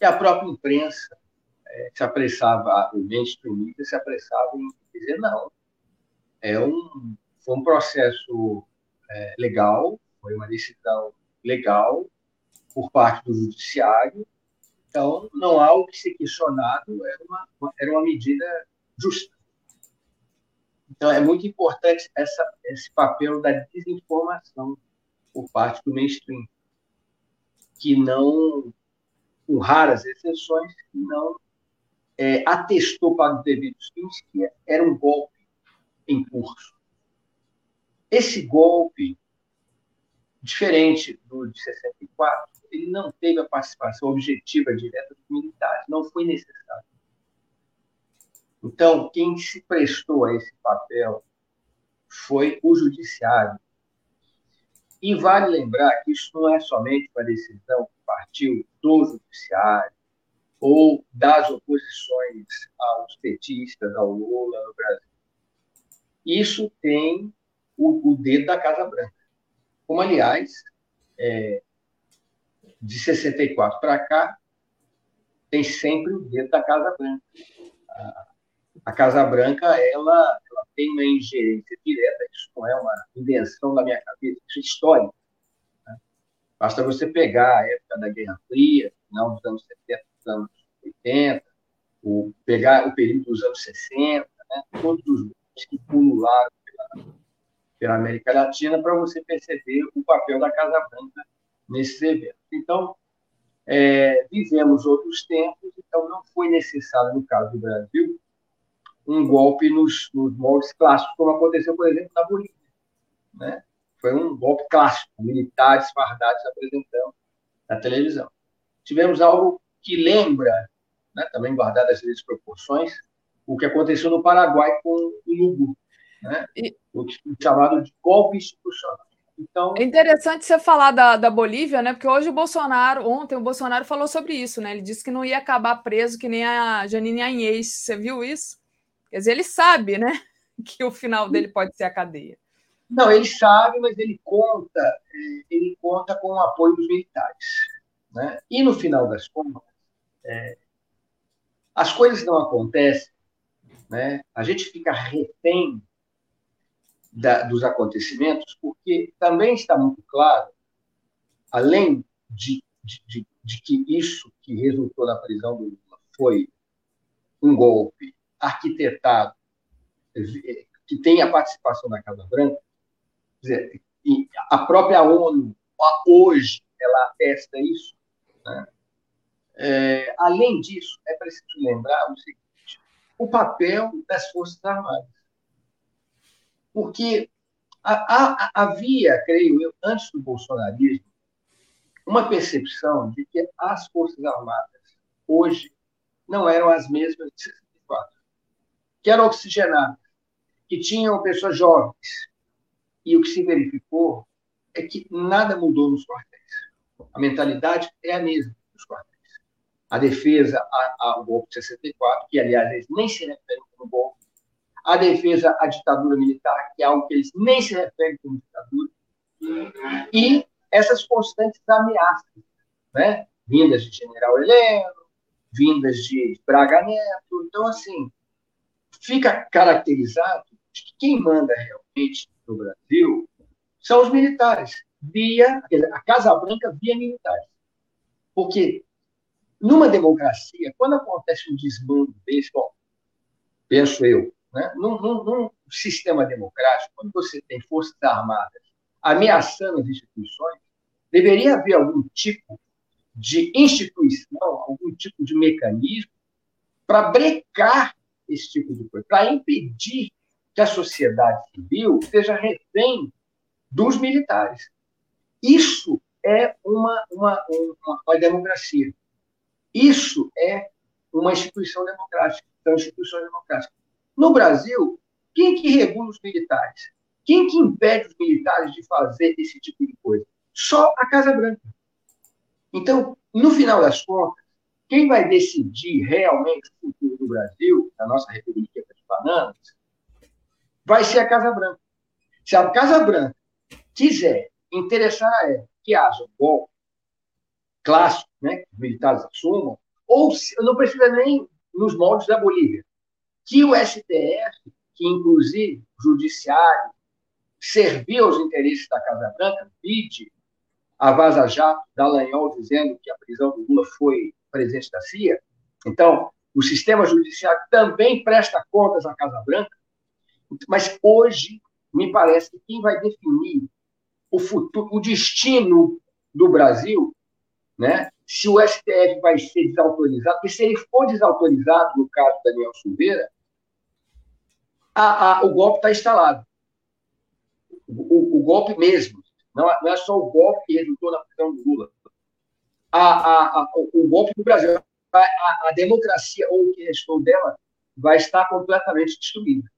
E a própria imprensa é, se apressava, o mainstream se apressava em dizer não, é um, foi um processo é, legal, foi uma decisão legal por parte do judiciário. Então, não há o que ser questionado, era uma, era uma medida justa. Então, é muito importante essa, esse papel da desinformação por parte do mainstream, que não, com raras exceções, não é, atestou para os devidos fins que era um golpe em curso. Esse golpe, diferente do de 64, ele não teve a participação objetiva direta dos militares, não foi necessário. Então, quem se prestou a esse papel foi o judiciário. E vale lembrar que isso não é somente uma decisão que partiu do judiciário ou das oposições aos petistas, ao Lula no Brasil isso tem o, o dedo da Casa Branca. Como, aliás, é, de 64 para cá, tem sempre o dedo da Casa Branca. A Casa Branca ela, ela, tem uma ingerência direta, isso não é uma invenção da minha cabeça, isso é histórico. Né? Basta você pegar a época da Guerra Fria, final dos anos 70, dos anos 80, o, pegar o período dos anos 60, né? todos os que pulularam pela, pela América Latina para você perceber o papel da Casa Branca nesses eventos. Então, é, vivemos outros tempos, então não foi necessário, no caso do Brasil, um golpe nos, nos moldes clássicos, como aconteceu, por exemplo, na Bolívia. Né? Foi um golpe clássico, militares fardados apresentando na televisão. Tivemos algo que lembra, né, também guardado as devidas proporções, o que aconteceu no Paraguai com o Lugu, né? E... o chamado de golpe institucional. Então... É interessante você falar da, da Bolívia, né? Porque hoje o Bolsonaro, ontem o Bolsonaro falou sobre isso, né? Ele disse que não ia acabar preso que nem a Janine Anhês. Você viu isso? Quer dizer, ele sabe, né? Que o final dele pode ser a cadeia. Não, ele sabe, mas ele conta, é, ele conta com o apoio dos militares. Né? E no final das contas, é, as coisas não acontecem né? A gente fica refém da, dos acontecimentos, porque também está muito claro, além de, de, de, de que isso que resultou na prisão do Lula foi um golpe arquitetado que tem a participação da Casa Branca, dizer, a própria ONU, hoje, ela atesta isso. Né? É, além disso, é preciso lembrar o seguinte: o papel das Forças Armadas. Porque havia, creio eu, antes do bolsonarismo, uma percepção de que as Forças Armadas hoje não eram as mesmas de 64, que eram oxigenadas, que tinham pessoas jovens. E o que se verificou é que nada mudou nos quartéis. A mentalidade é a mesma dos quartéis. A defesa ao golpe de 64, que, aliás, eles nem se referem como golpe. A defesa à ditadura militar, que é algo que eles nem se referem como ditadura. E essas constantes ameaças, né? vindas de General Heleno, vindas de Braga Neto. Então, assim, fica caracterizado que quem manda realmente no Brasil são os militares, via a Casa Branca via militares. Porque numa democracia, quando acontece um desmando desse, bom, penso eu, né, num, num, num sistema democrático, quando você tem forças armadas ameaçando as instituições, deveria haver algum tipo de instituição, algum tipo de mecanismo para brecar esse tipo de coisa, para impedir que a sociedade civil seja refém dos militares. Isso é uma, uma, uma, uma democracia. Isso é uma instituição democrática. São instituições democráticas. No Brasil, quem que regula os militares? Quem que impede os militares de fazer esse tipo de coisa? Só a Casa Branca. Então, no final das contas, quem vai decidir realmente o futuro do Brasil, da nossa República das Bananas, vai ser a Casa Branca. Se a Casa Branca quiser interessar a ela que haja um golpe clássico, né, que os militares assumam, ou se, não precisa nem nos moldes da Bolívia, que o STF, que inclusive o judiciário serviu aos interesses da Casa Branca, vide a Vaza Jato, Dallagnol dizendo que a prisão do Lula foi presente da CIA. Então, o sistema judiciário também presta contas à Casa Branca, mas hoje, me parece que quem vai definir o futuro, o destino do Brasil, né? se o STF vai ser desautorizado, porque se ele for desautorizado, no caso da Daniel Silveira, a, a, o golpe está instalado. O, o, golpe mesmo. Não, não, é só o golpe que resultou na prisão do Lula. A, o golpe do Brasil, a, democracia, ou o que restou dela, vai estar completamente destruída.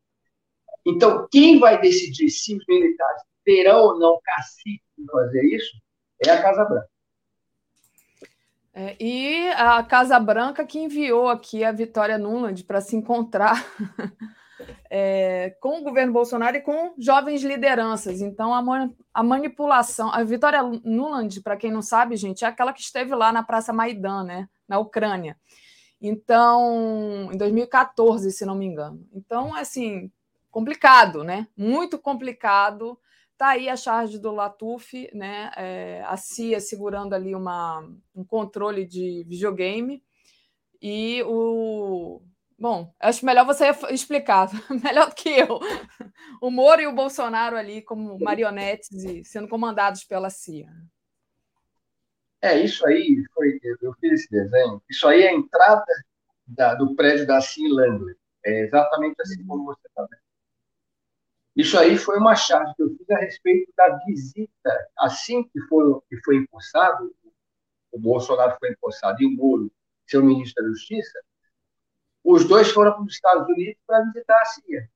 Então, quem vai decidir se os militares terão ou não cacique para fazer isso é a Casa Branca. É, e a Casa Branca que enviou aqui a Vitória Nuland para se encontrar é, com o governo Bolsonaro e com jovens lideranças. Então, a, a manipulação. A Vitória Nuland, para quem não sabe, gente, é aquela que esteve lá na Praça Maidan, né, na Ucrânia. Então, em 2014, se não me engano. Então, assim, complicado, né? Muito complicado. Tá aí a charge do Latuf, né? É, a CIA segurando ali uma, um controle de videogame e o Bom, acho melhor você explicar, melhor do que eu. O Moro e o Bolsonaro ali como marionetes e sendo comandados pela CIA. É, isso aí, foi, eu fiz esse desenho, isso aí é a entrada da, do prédio da CIA Langley. É exatamente assim como você está vendo. Isso aí foi uma charge que eu fiz a respeito da visita, assim que foi, que foi empossado, o Bolsonaro foi empossado e o Moro, seu ministro da Justiça, os dois foram para os Estados Unidos para visitar a CIA.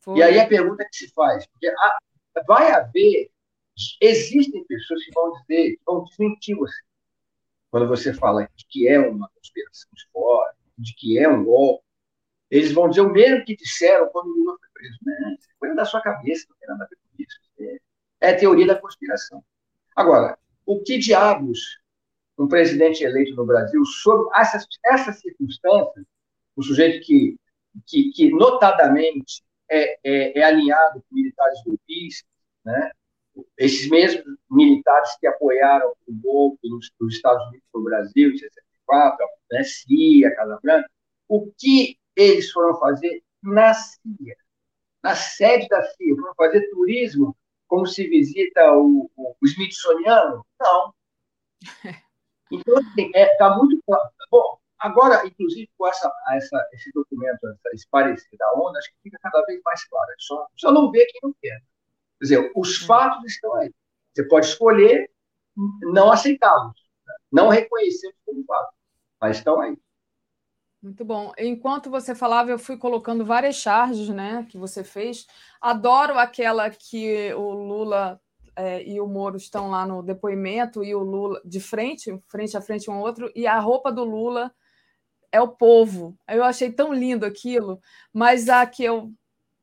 Foi. E aí a pergunta que se faz, porque a, vai haver, existem pessoas que vão dizer, vão desmentir você, quando você fala de que é uma conspiração de fora, de que é um golpe, eles vão dizer o mesmo que disseram quando o Lula preso. Né? Coisa da sua cabeça, não tem nada a ver com isso. É, é teoria da conspiração. Agora, o que diabos um presidente eleito no Brasil, sob essas, essas circunstâncias, um sujeito que, que, que notadamente é, é, é, alinhado com militares golpistas, né? esses mesmos militares que apoiaram o golpe nos, nos Estados Unidos no Brasil em 64, né? CIA, Casa Branca, o que eles foram fazer na CIA? na sede da CIA, foram fazer turismo como se visita o, o, o? Não. Então, assim, está é, tá muito claro. Bom, agora, inclusive, com essa, essa, esse documento, esse parecer da ONU, acho que fica cada vez mais claro. É só, só não vê quem não quer. Quer dizer, os hum. fatos estão aí. Você pode escolher não aceitá-los, né? não reconhecê-los como fatos, mas estão aí. Muito bom. Enquanto você falava, eu fui colocando várias charges né, que você fez. Adoro aquela que o Lula é, e o Moro estão lá no depoimento e o Lula de frente, frente a frente um ao outro, e a roupa do Lula é o povo. Eu achei tão lindo aquilo, mas a que eu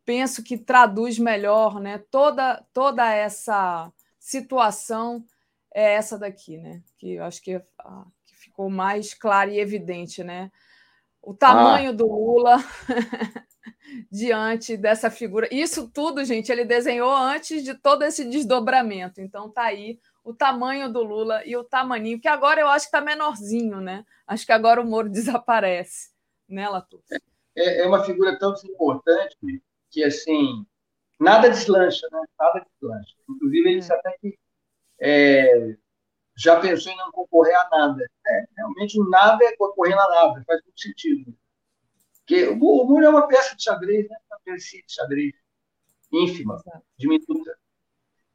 penso que traduz melhor né, toda, toda essa situação é essa daqui, né? Que eu acho que, ah, que ficou mais clara e evidente, né? O tamanho ah. do Lula diante dessa figura. Isso tudo, gente, ele desenhou antes de todo esse desdobramento. Então tá aí o tamanho do Lula e o tamaninho, que agora eu acho que está menorzinho, né? Acho que agora o Moro desaparece, né, Latu? É, é uma figura tão importante que, assim, nada deslancha, né? Nada deslancha. Inclusive, ele é. até que é, já pensou em não concorrer a nada. É, realmente, nada é concorrer a nada, faz muito sentido. Porque o, o Muro é uma peça de xadrez, né? uma peça de xadrez ínfima, diminuta.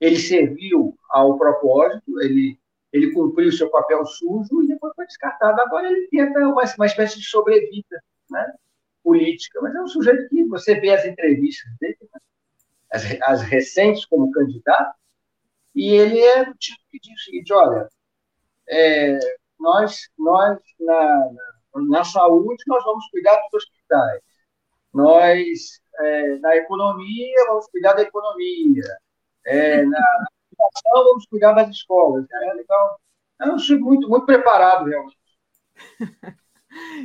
Ele serviu ao propósito, ele, ele cumpriu o seu papel sujo e depois foi descartado. Agora ele tenta uma, uma espécie de sobrevida né? política. Mas é um sujeito que você vê as entrevistas dele, né? as, as recentes como candidato, e ele é do tipo que diz o seguinte: olha, é, nós, nós na, na, saúde, nós vamos cuidar dos hospitais. Nós, é, na economia, vamos cuidar da economia. É, na, educação, vamos cuidar das escolas. É, então, é um tipo muito, muito preparado, realmente.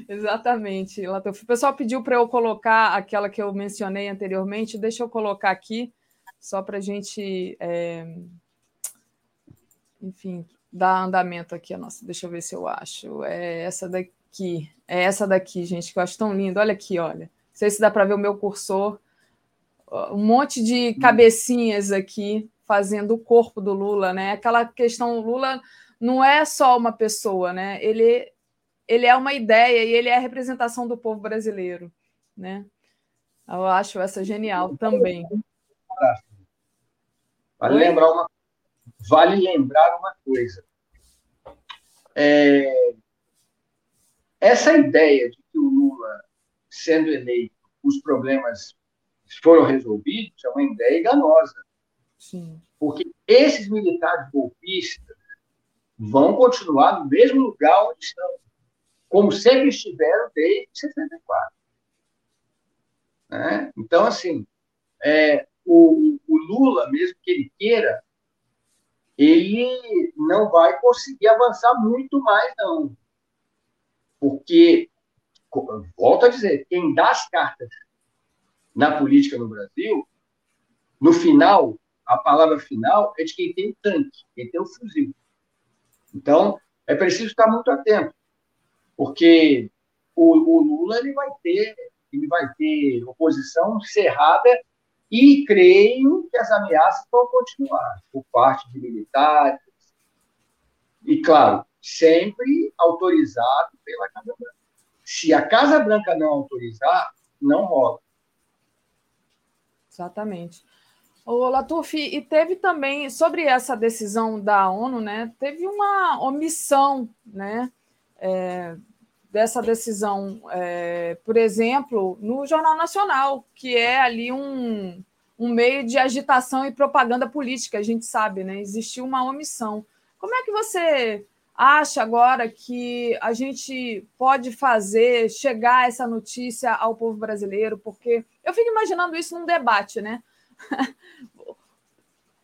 Exatamente, O pessoal pediu para eu colocar aquela que eu mencionei anteriormente, deixa eu colocar aqui, só para a gente é, enfim, dar andamento aqui a nossa. Deixa eu ver se eu acho. É essa daqui. É essa daqui, gente, que eu acho tão lindo. Olha aqui, olha. Não sei se dá para ver o meu cursor. Um monte de cabecinhas aqui fazendo o corpo do Lula, né? Aquela questão, o Lula não é só uma pessoa, né? Ele, ele é uma ideia e ele é a representação do povo brasileiro, né? Eu acho essa genial também. Vale lembrar uma vale lembrar uma coisa. É, essa ideia de que o Lula, sendo eleito, os problemas foram resolvidos é uma ideia enganosa. Sim. Porque esses militares golpistas vão continuar no mesmo lugar onde estão, como sempre estiveram desde 64. Né? Então, assim, é, o, o Lula, mesmo que ele queira, ele não vai conseguir avançar muito mais, não. Porque, volto a dizer, quem dá as cartas na política no Brasil, no final, a palavra final é de quem tem o tanque, quem tem o fuzil. Então, é preciso estar muito atento, porque o, o Lula ele vai ter ele vai ter oposição cerrada e creio que as ameaças vão continuar por parte de militares. E, claro, sempre autorizado pela Casa Branca. Se a Casa Branca não autorizar, não rola. Exatamente. O Latuf, e teve também, sobre essa decisão da ONU, né, teve uma omissão né, é, dessa decisão, é, por exemplo, no Jornal Nacional, que é ali um, um meio de agitação e propaganda política, a gente sabe, né? Existiu uma omissão. Como é que você acha agora que a gente pode fazer chegar essa notícia ao povo brasileiro? Porque eu fico imaginando isso num debate, né?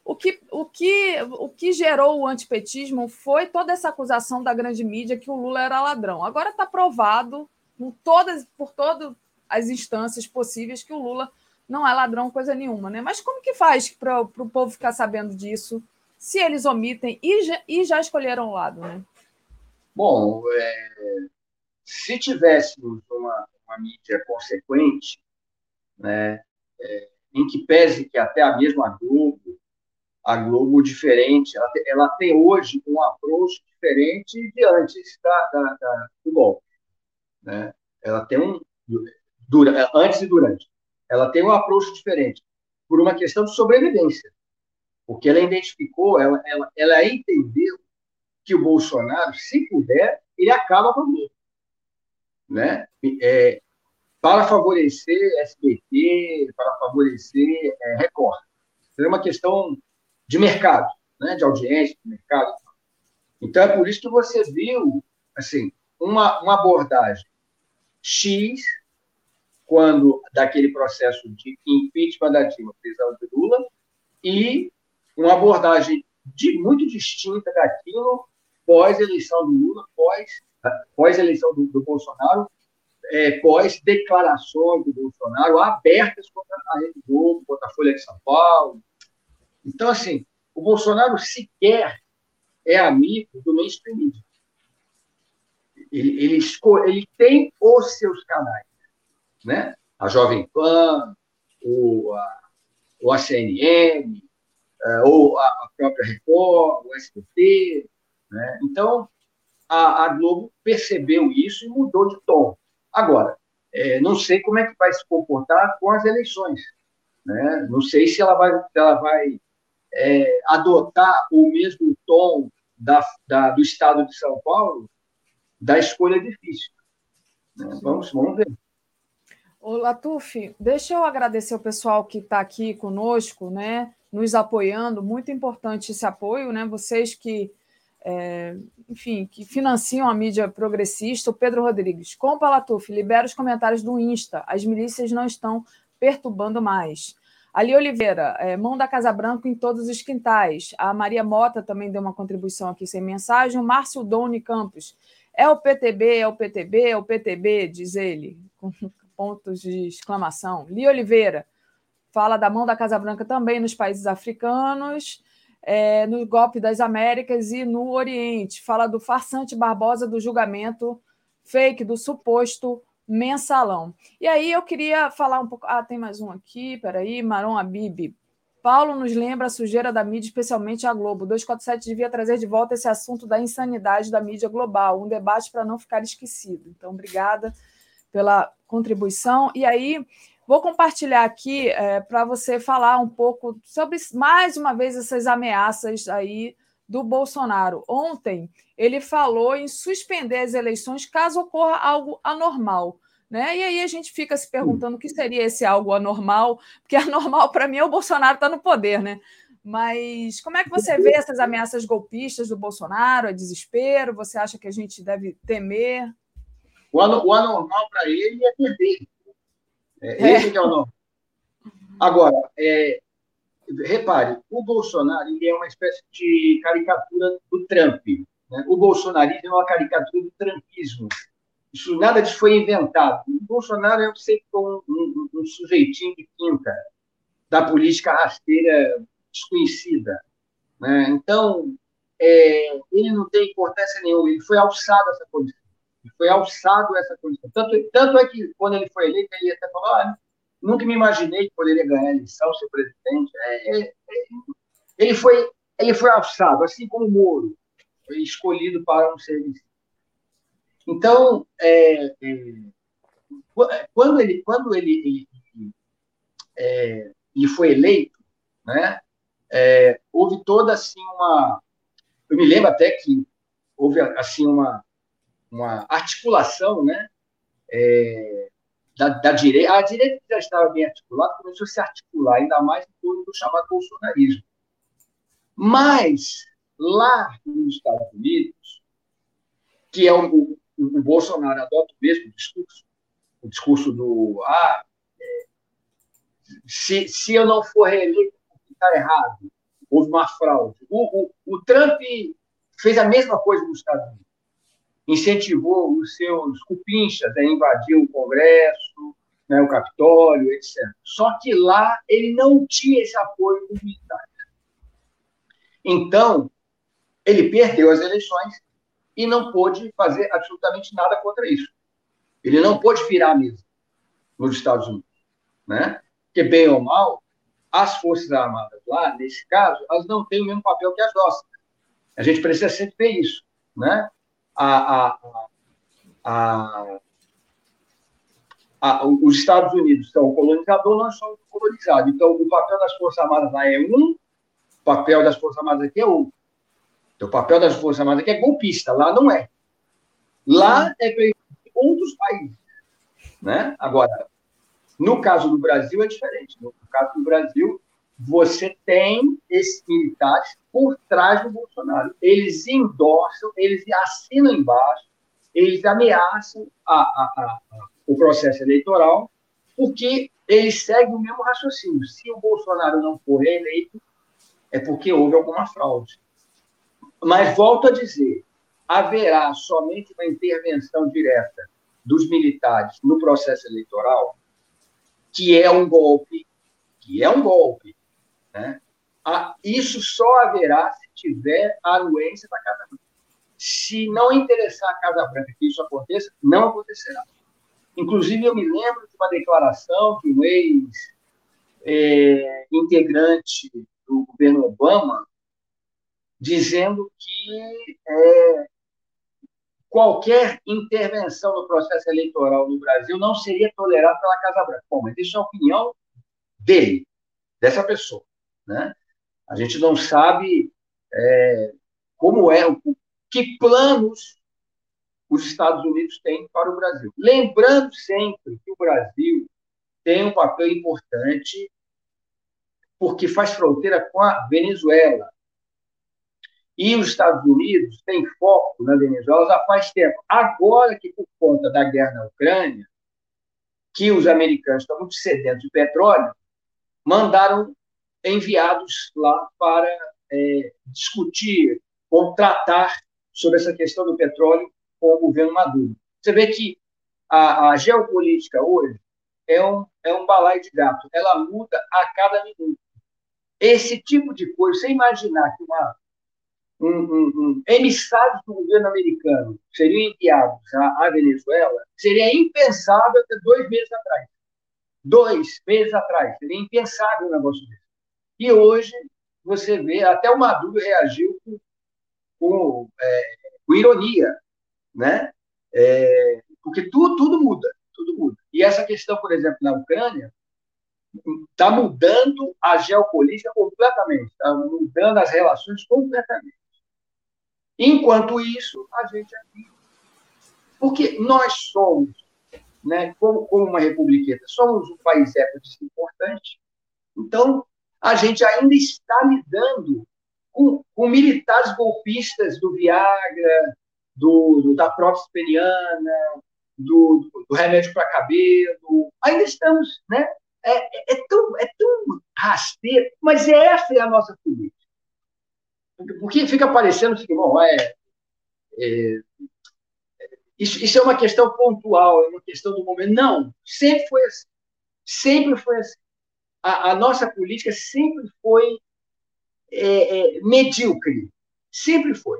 O que, o, que, o que gerou o antipetismo foi toda essa acusação da grande mídia que o Lula era ladrão. Agora está provado por todas, por todas as instâncias possíveis que o Lula não é ladrão coisa nenhuma, né? Mas como que faz para o povo ficar sabendo disso, se eles omitem e já, e já escolheram o lado, né? Bom, é, se tivéssemos uma, uma mídia consequente, né, é, em que pese que até a mesma Globo a Globo diferente, ela tem, ela tem hoje um approach diferente de antes da, da, da, do golpe. Né? Ela tem um. Dura, antes e durante. Ela tem um approach diferente, por uma questão de sobrevivência. Porque ela identificou, ela, ela, ela entendeu que o Bolsonaro, se puder, ele acaba com o Globo. Né? É, para favorecer SBT, para favorecer é, Record. É uma questão de mercado, né? de audiência, de mercado. Então, é por isso que você viu assim, uma, uma abordagem X, quando daquele processo de impeachment da Dilma, prisão de Lula, e uma abordagem de, muito distinta daquilo pós-eleição do Lula, pós, pós-eleição do, do Bolsonaro, é, pós-declarações do Bolsonaro abertas contra a Rede Globo, contra a Folha de São Paulo. Então, assim, o Bolsonaro sequer é amigo do mainstream. Ele, ele, ele tem os seus canais, né? A Jovem Pan, o, a, o ACNN, é, ou a própria Record, o SBT. Né? Então, a, a, Globo percebeu isso e mudou de tom. Agora, é, não sei como é que vai se comportar com as eleições. Né? Não sei se ela vai, ela vai é, adotar o mesmo tom da, da, do Estado de São Paulo da escolha difícil. Né? Vamos, vamos ver. Ô, Latuf, deixa eu agradecer o pessoal que está aqui conosco, né? nos apoiando, muito importante esse apoio, né? Vocês que, é, enfim, que financiam a mídia progressista. O Pedro Rodrigues, compra Latuf, libera os comentários do Insta, as milícias não estão perturbando mais. Ali Oliveira, é, mão da Casa Branca em todos os quintais. A Maria Mota também deu uma contribuição aqui sem mensagem. O Márcio Doni Campos, é o PTB, é o PTB, é o PTB, diz ele, com pontos de exclamação. Li Oliveira, fala da mão da Casa Branca também nos países africanos, é, no golpe das Américas e no Oriente. Fala do farsante Barbosa do julgamento fake, do suposto mensalão. E aí eu queria falar um pouco. Ah, tem mais um aqui, peraí, Maron Abib. Paulo nos lembra a sujeira da mídia, especialmente a Globo. 247 devia trazer de volta esse assunto da insanidade da mídia global, um debate para não ficar esquecido. Então, obrigada pela contribuição. E aí, Vou compartilhar aqui é, para você falar um pouco sobre, mais uma vez, essas ameaças aí do Bolsonaro. Ontem, ele falou em suspender as eleições caso ocorra algo anormal. Né? E aí a gente fica se perguntando o que seria esse algo anormal, porque anormal para mim é o Bolsonaro estar tá no poder, né? Mas como é que você vê essas ameaças golpistas do Bolsonaro? É desespero? Você acha que a gente deve temer? O anormal para ele é perder. É, esse que é o nome. Agora, é, repare, o Bolsonaro ele é uma espécie de caricatura do Trump. Né? O bolsonarismo é uma caricatura do trumpismo. Isso nada disso foi inventado. O Bolsonaro é sempre um, um, um sujeitinho de quinta da política rasteira desconhecida. Né? Então, é, ele não tem importância nenhuma. Ele foi alçado essa posição foi alçado essa condição. Tanto, tanto é que, quando ele foi eleito, ele até falou: ah, nunca me imaginei que poderia ganhar a eleição, ser presidente. É, é, é, ele, foi, ele foi alçado, assim como o Moro, foi escolhido para um serviço. Então, é, é, quando ele, quando ele, ele, ele é, foi eleito, né, houve toda assim uma. Eu me lembro até que houve assim uma uma articulação né, é, da, da, direita. A direita já estava bem articulada, começou a se articular ainda mais em torno do chamado bolsonarismo. Mas, lá nos Estados Unidos, que é o, o, o Bolsonaro adota o mesmo discurso, o discurso do ah, é, se, se eu não for reeleito, está errado, houve uma fraude. O, o, o Trump fez a mesma coisa nos Estados Unidos incentivou os seus cupinchas a invadir o Congresso, né, o Capitólio, etc. Só que lá ele não tinha esse apoio dos militares. Então, ele perdeu as eleições e não pôde fazer absolutamente nada contra isso. Ele não pôde virar a mesa nos Estados Unidos. Né? Porque, bem ou mal, as Forças Armadas lá, nesse caso, elas não têm o mesmo papel que as nossas. A gente precisa sempre ver isso. Né? A, a, a, os Estados Unidos são o colonizador, nós somos colonizados. Então, o papel das Forças Armadas lá é um, o papel das Forças Armadas aqui é outro. Então, o papel das Forças Armadas aqui é golpista, lá não é. Lá é outros países. Né? Agora, no caso do Brasil é diferente. No caso do Brasil, você tem esses militares por trás do Bolsonaro. Eles endossam, eles assinam embaixo, eles ameaçam a, a, a, o processo eleitoral, porque eles seguem o mesmo raciocínio. Se o Bolsonaro não for reeleito, é porque houve alguma fraude. Mas volto a dizer, haverá somente uma intervenção direta dos militares no processo eleitoral, que é um golpe, que é um golpe, né? Ah, isso só haverá se tiver a anuência da Casa Branca. Se não interessar a Casa Branca que isso aconteça, não acontecerá. Inclusive, eu me lembro de uma declaração de um ex-integrante é, do governo Obama, dizendo que é, qualquer intervenção no processo eleitoral no Brasil não seria tolerada pela Casa Branca. Bom, mas isso é a opinião dele, dessa pessoa. Né? A gente não sabe é, como é, que planos os Estados Unidos têm para o Brasil. Lembrando sempre que o Brasil tem um papel importante porque faz fronteira com a Venezuela. E os Estados Unidos têm foco na Venezuela já faz tempo. Agora que, por conta da guerra na Ucrânia, que os americanos estão muito sedentos de petróleo, mandaram enviados lá para é, discutir, contratar sobre essa questão do petróleo com o governo Maduro. Você vê que a, a geopolítica hoje é um, é um balaio de gato, ela muda a cada minuto. Esse tipo de coisa, você imaginar que uma, um, um, um, emissários do governo americano seriam enviados à, à Venezuela, seria impensável até dois meses atrás. Dois meses atrás, seria impensável um negócio desse. E hoje, você vê, até o Maduro reagiu com, com, é, com ironia, né? É, porque tudo, tudo muda, tudo muda. E essa questão, por exemplo, na Ucrânia, está mudando a geopolítica completamente, está mudando as relações completamente. Enquanto isso, a gente aqui. Porque nós somos, né, como, como uma republiqueta, somos um país economicamente importante, então a gente ainda está lidando com, com militares golpistas do Viagra, do, do da próxima do, do remédio para cabelo. Ainda estamos, né? É, é, é, tão, é tão rasteiro, mas essa é a nossa política. Porque fica parecendo assim, bom, é, é isso, isso, é uma questão pontual, é uma questão do momento. Não, sempre foi assim. Sempre foi assim. A, a nossa política sempre foi é, é, medíocre. Sempre foi.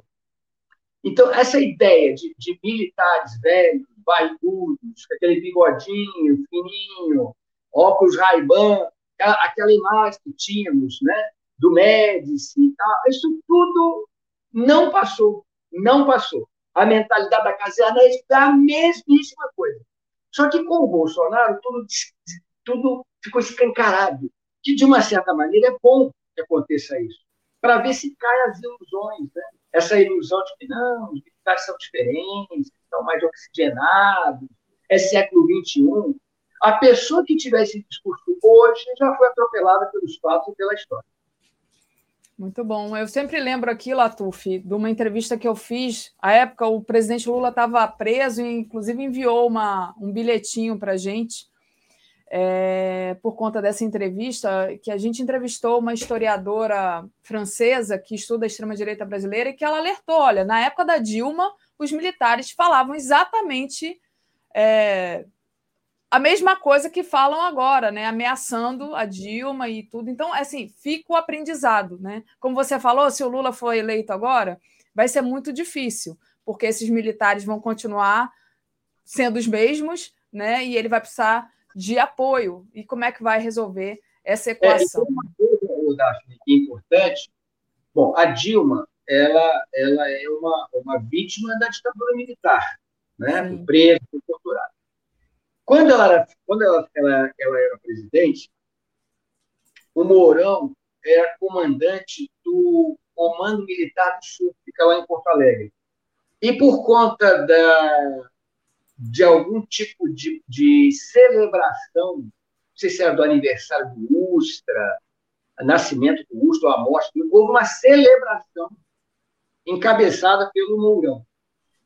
Então, essa ideia de, de militares velhos, barrigudos, aquele bigodinho fininho, óculos Ray-Ban, aquela, aquela imagem que tínhamos, né, do Médici e tal, isso tudo não passou, não passou. A mentalidade da caserna é a mesmíssima coisa. Só que com o Bolsonaro, tudo, tudo ficou escancarado, que de uma certa maneira é bom que aconteça isso, para ver se cai as ilusões, né? essa ilusão de que não, os militares são diferentes, são mais oxigenados, é século XXI. A pessoa que tiver esse discurso hoje já foi atropelada pelos fatos e pela história. Muito bom. Eu sempre lembro aqui, Latuf, de uma entrevista que eu fiz. À época, o presidente Lula estava preso e, inclusive, enviou uma, um bilhetinho para a gente é, por conta dessa entrevista, que a gente entrevistou uma historiadora francesa que estuda a extrema-direita brasileira e que ela alertou: olha, na época da Dilma, os militares falavam exatamente é, a mesma coisa que falam agora, né? Ameaçando a Dilma e tudo. Então, assim, fica o aprendizado, né? Como você falou, se o Lula for eleito agora, vai ser muito difícil, porque esses militares vão continuar sendo os mesmos, né? E ele vai precisar de apoio. E como é que vai resolver essa equação. É, uma coisa, Daphne, importante. Bom, a Dilma, ela, ela é uma, uma vítima da ditadura militar, né? Sim. Presa, torturada. Quando ela era, quando ela, ela, ela era presidente, o Mourão era comandante do Comando Militar do Sul, que fica lá em Porto Alegre. E por conta da, de algum tipo de, de celebração, não sei se era do aniversário do Ustra, nascimento do Ustra, ou a morte, houve uma celebração encabeçada pelo Mourão.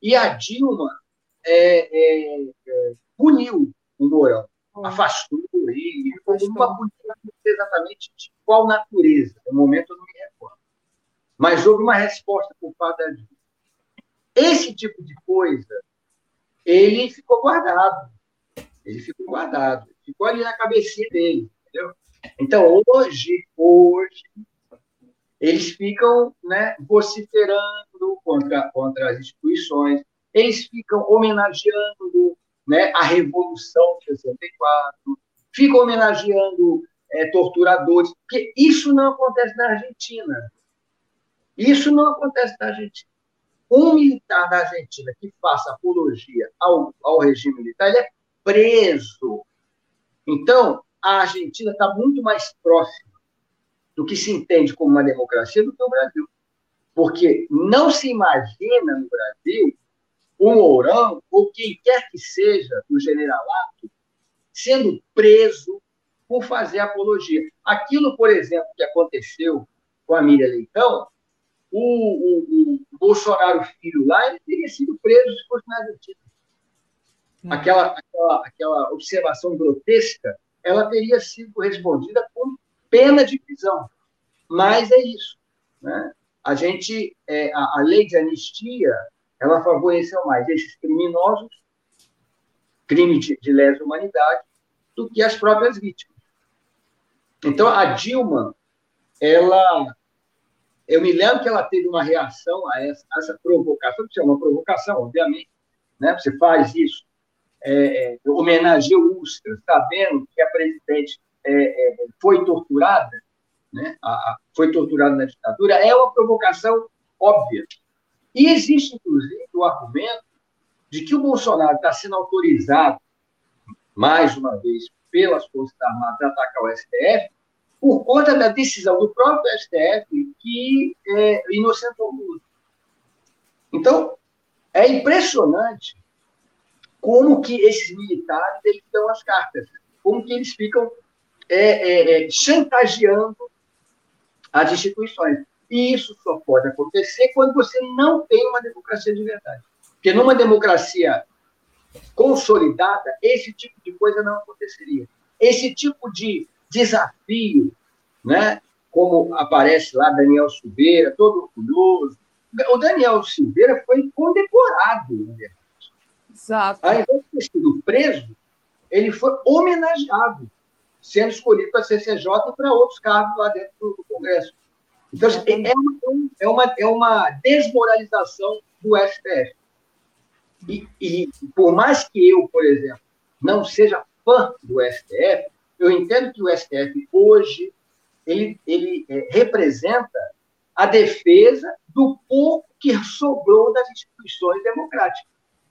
E a Dilma é, é, é, puniu o Mourão, oh. afastou ele, afastou. uma punição exatamente de qual natureza. No momento eu não me recordo. Mas houve uma resposta por parte da Dilma. Esse tipo de coisa, ele ficou guardado. Ele ficou guardado. Ficou ali na cabecinha dele, entendeu? Então, hoje, hoje, eles ficam né, vociferando contra, contra as instituições, eles ficam homenageando né, a Revolução de 64, ficam homenageando é, torturadores, porque isso não acontece na Argentina. Isso não acontece na Argentina. Um militar da Argentina que faça apologia ao, ao regime militar, ele é preso. Então, a Argentina está muito mais próxima do que se entende como uma democracia do que o Brasil. Porque não se imagina no Brasil o Mourão, ou quem quer que seja do generalato, sendo preso por fazer apologia. Aquilo, por exemplo, que aconteceu com a Miriam Leitão, o, o, o Bolsonaro filho lá, ele teria sido preso se fosse na Argentina. Hum. Aquela, aquela, aquela observação grotesca, ela teria sido respondida com pena de prisão. Mas é isso. Né? A gente, é, a, a lei de anistia, ela favoreceu mais esses criminosos, crime de, de lesa humanidade, do que as próprias vítimas. Então, a Dilma, ela. Eu me lembro que ela teve uma reação a essa, a essa provocação, que é uma provocação, obviamente, né? Você faz isso, é, é, homenageia o Ustra, sabendo que a presidente é, é, foi torturada, né? A, a, foi torturada na ditadura, é uma provocação óbvia. E existe, inclusive, o argumento de que o Bolsonaro está sendo autorizado, mais uma vez, pelas Forças Armadas a atacar o STF, por conta da decisão do próprio STF que é, inocentou o Lula. Então, é impressionante como que esses militares eles dão as cartas, como que eles ficam é, é, é chantageando as instituições. E isso só pode acontecer quando você não tem uma democracia de verdade. Porque numa democracia consolidada, esse tipo de coisa não aconteceria. Esse tipo de desafio, né? como aparece lá Daniel Silveira, todo orgulhoso. O Daniel Silveira foi condecorado, na verdade. Exato. Ao invés de ter sido preso, ele foi homenageado, sendo escolhido para a CCJ e para outros cargos lá dentro do Congresso. Então, assim, é uma, é uma, é uma desmoralização do STF. E, e, por mais que eu, por exemplo, não seja fã do STF, eu entendo que o STF hoje ele, ele é, representa a defesa do pouco que sobrou das instituições democráticas.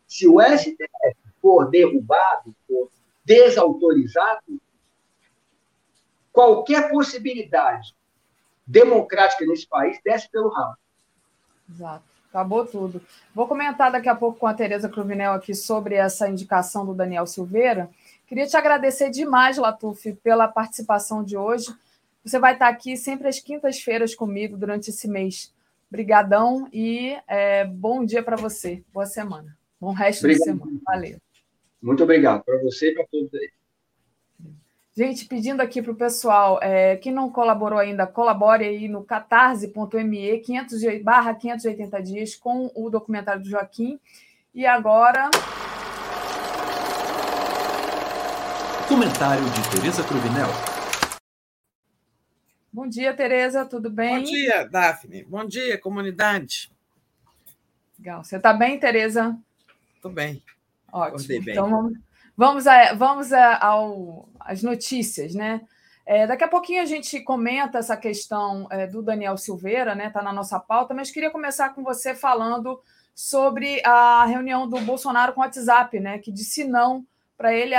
Se o STF for derrubado, for desautorizado, qualquer possibilidade democrática nesse país desce pelo rabo. Exato. Acabou tudo. Vou comentar daqui a pouco com a Tereza Cruvinel aqui sobre essa indicação do Daniel Silveira. Queria te agradecer demais, Latuf, pela participação de hoje. Você vai estar aqui sempre às quintas-feiras comigo durante esse mês. Obrigadão e é, bom dia para você. Boa semana. Bom resto obrigado. de semana. Valeu. Muito obrigado para você e para todos aí. Gente, pedindo aqui para o pessoal, é, quem não colaborou ainda, colabore aí no catarse.me 500 barra 580 dias com o documentário do Joaquim. E agora. Comentário de Tereza Cruvinel. Bom dia, Tereza, tudo bem? Bom dia, Daphne. Bom dia, comunidade. Legal. Você está bem, Tereza? Estou bem. Ótimo. Bem. Então vamos, vamos, a, vamos a, ao, às notícias, né? É, daqui a pouquinho a gente comenta essa questão é, do Daniel Silveira, né? Está na nossa pauta, mas queria começar com você falando sobre a reunião do Bolsonaro com o WhatsApp, né? Que disse não para ele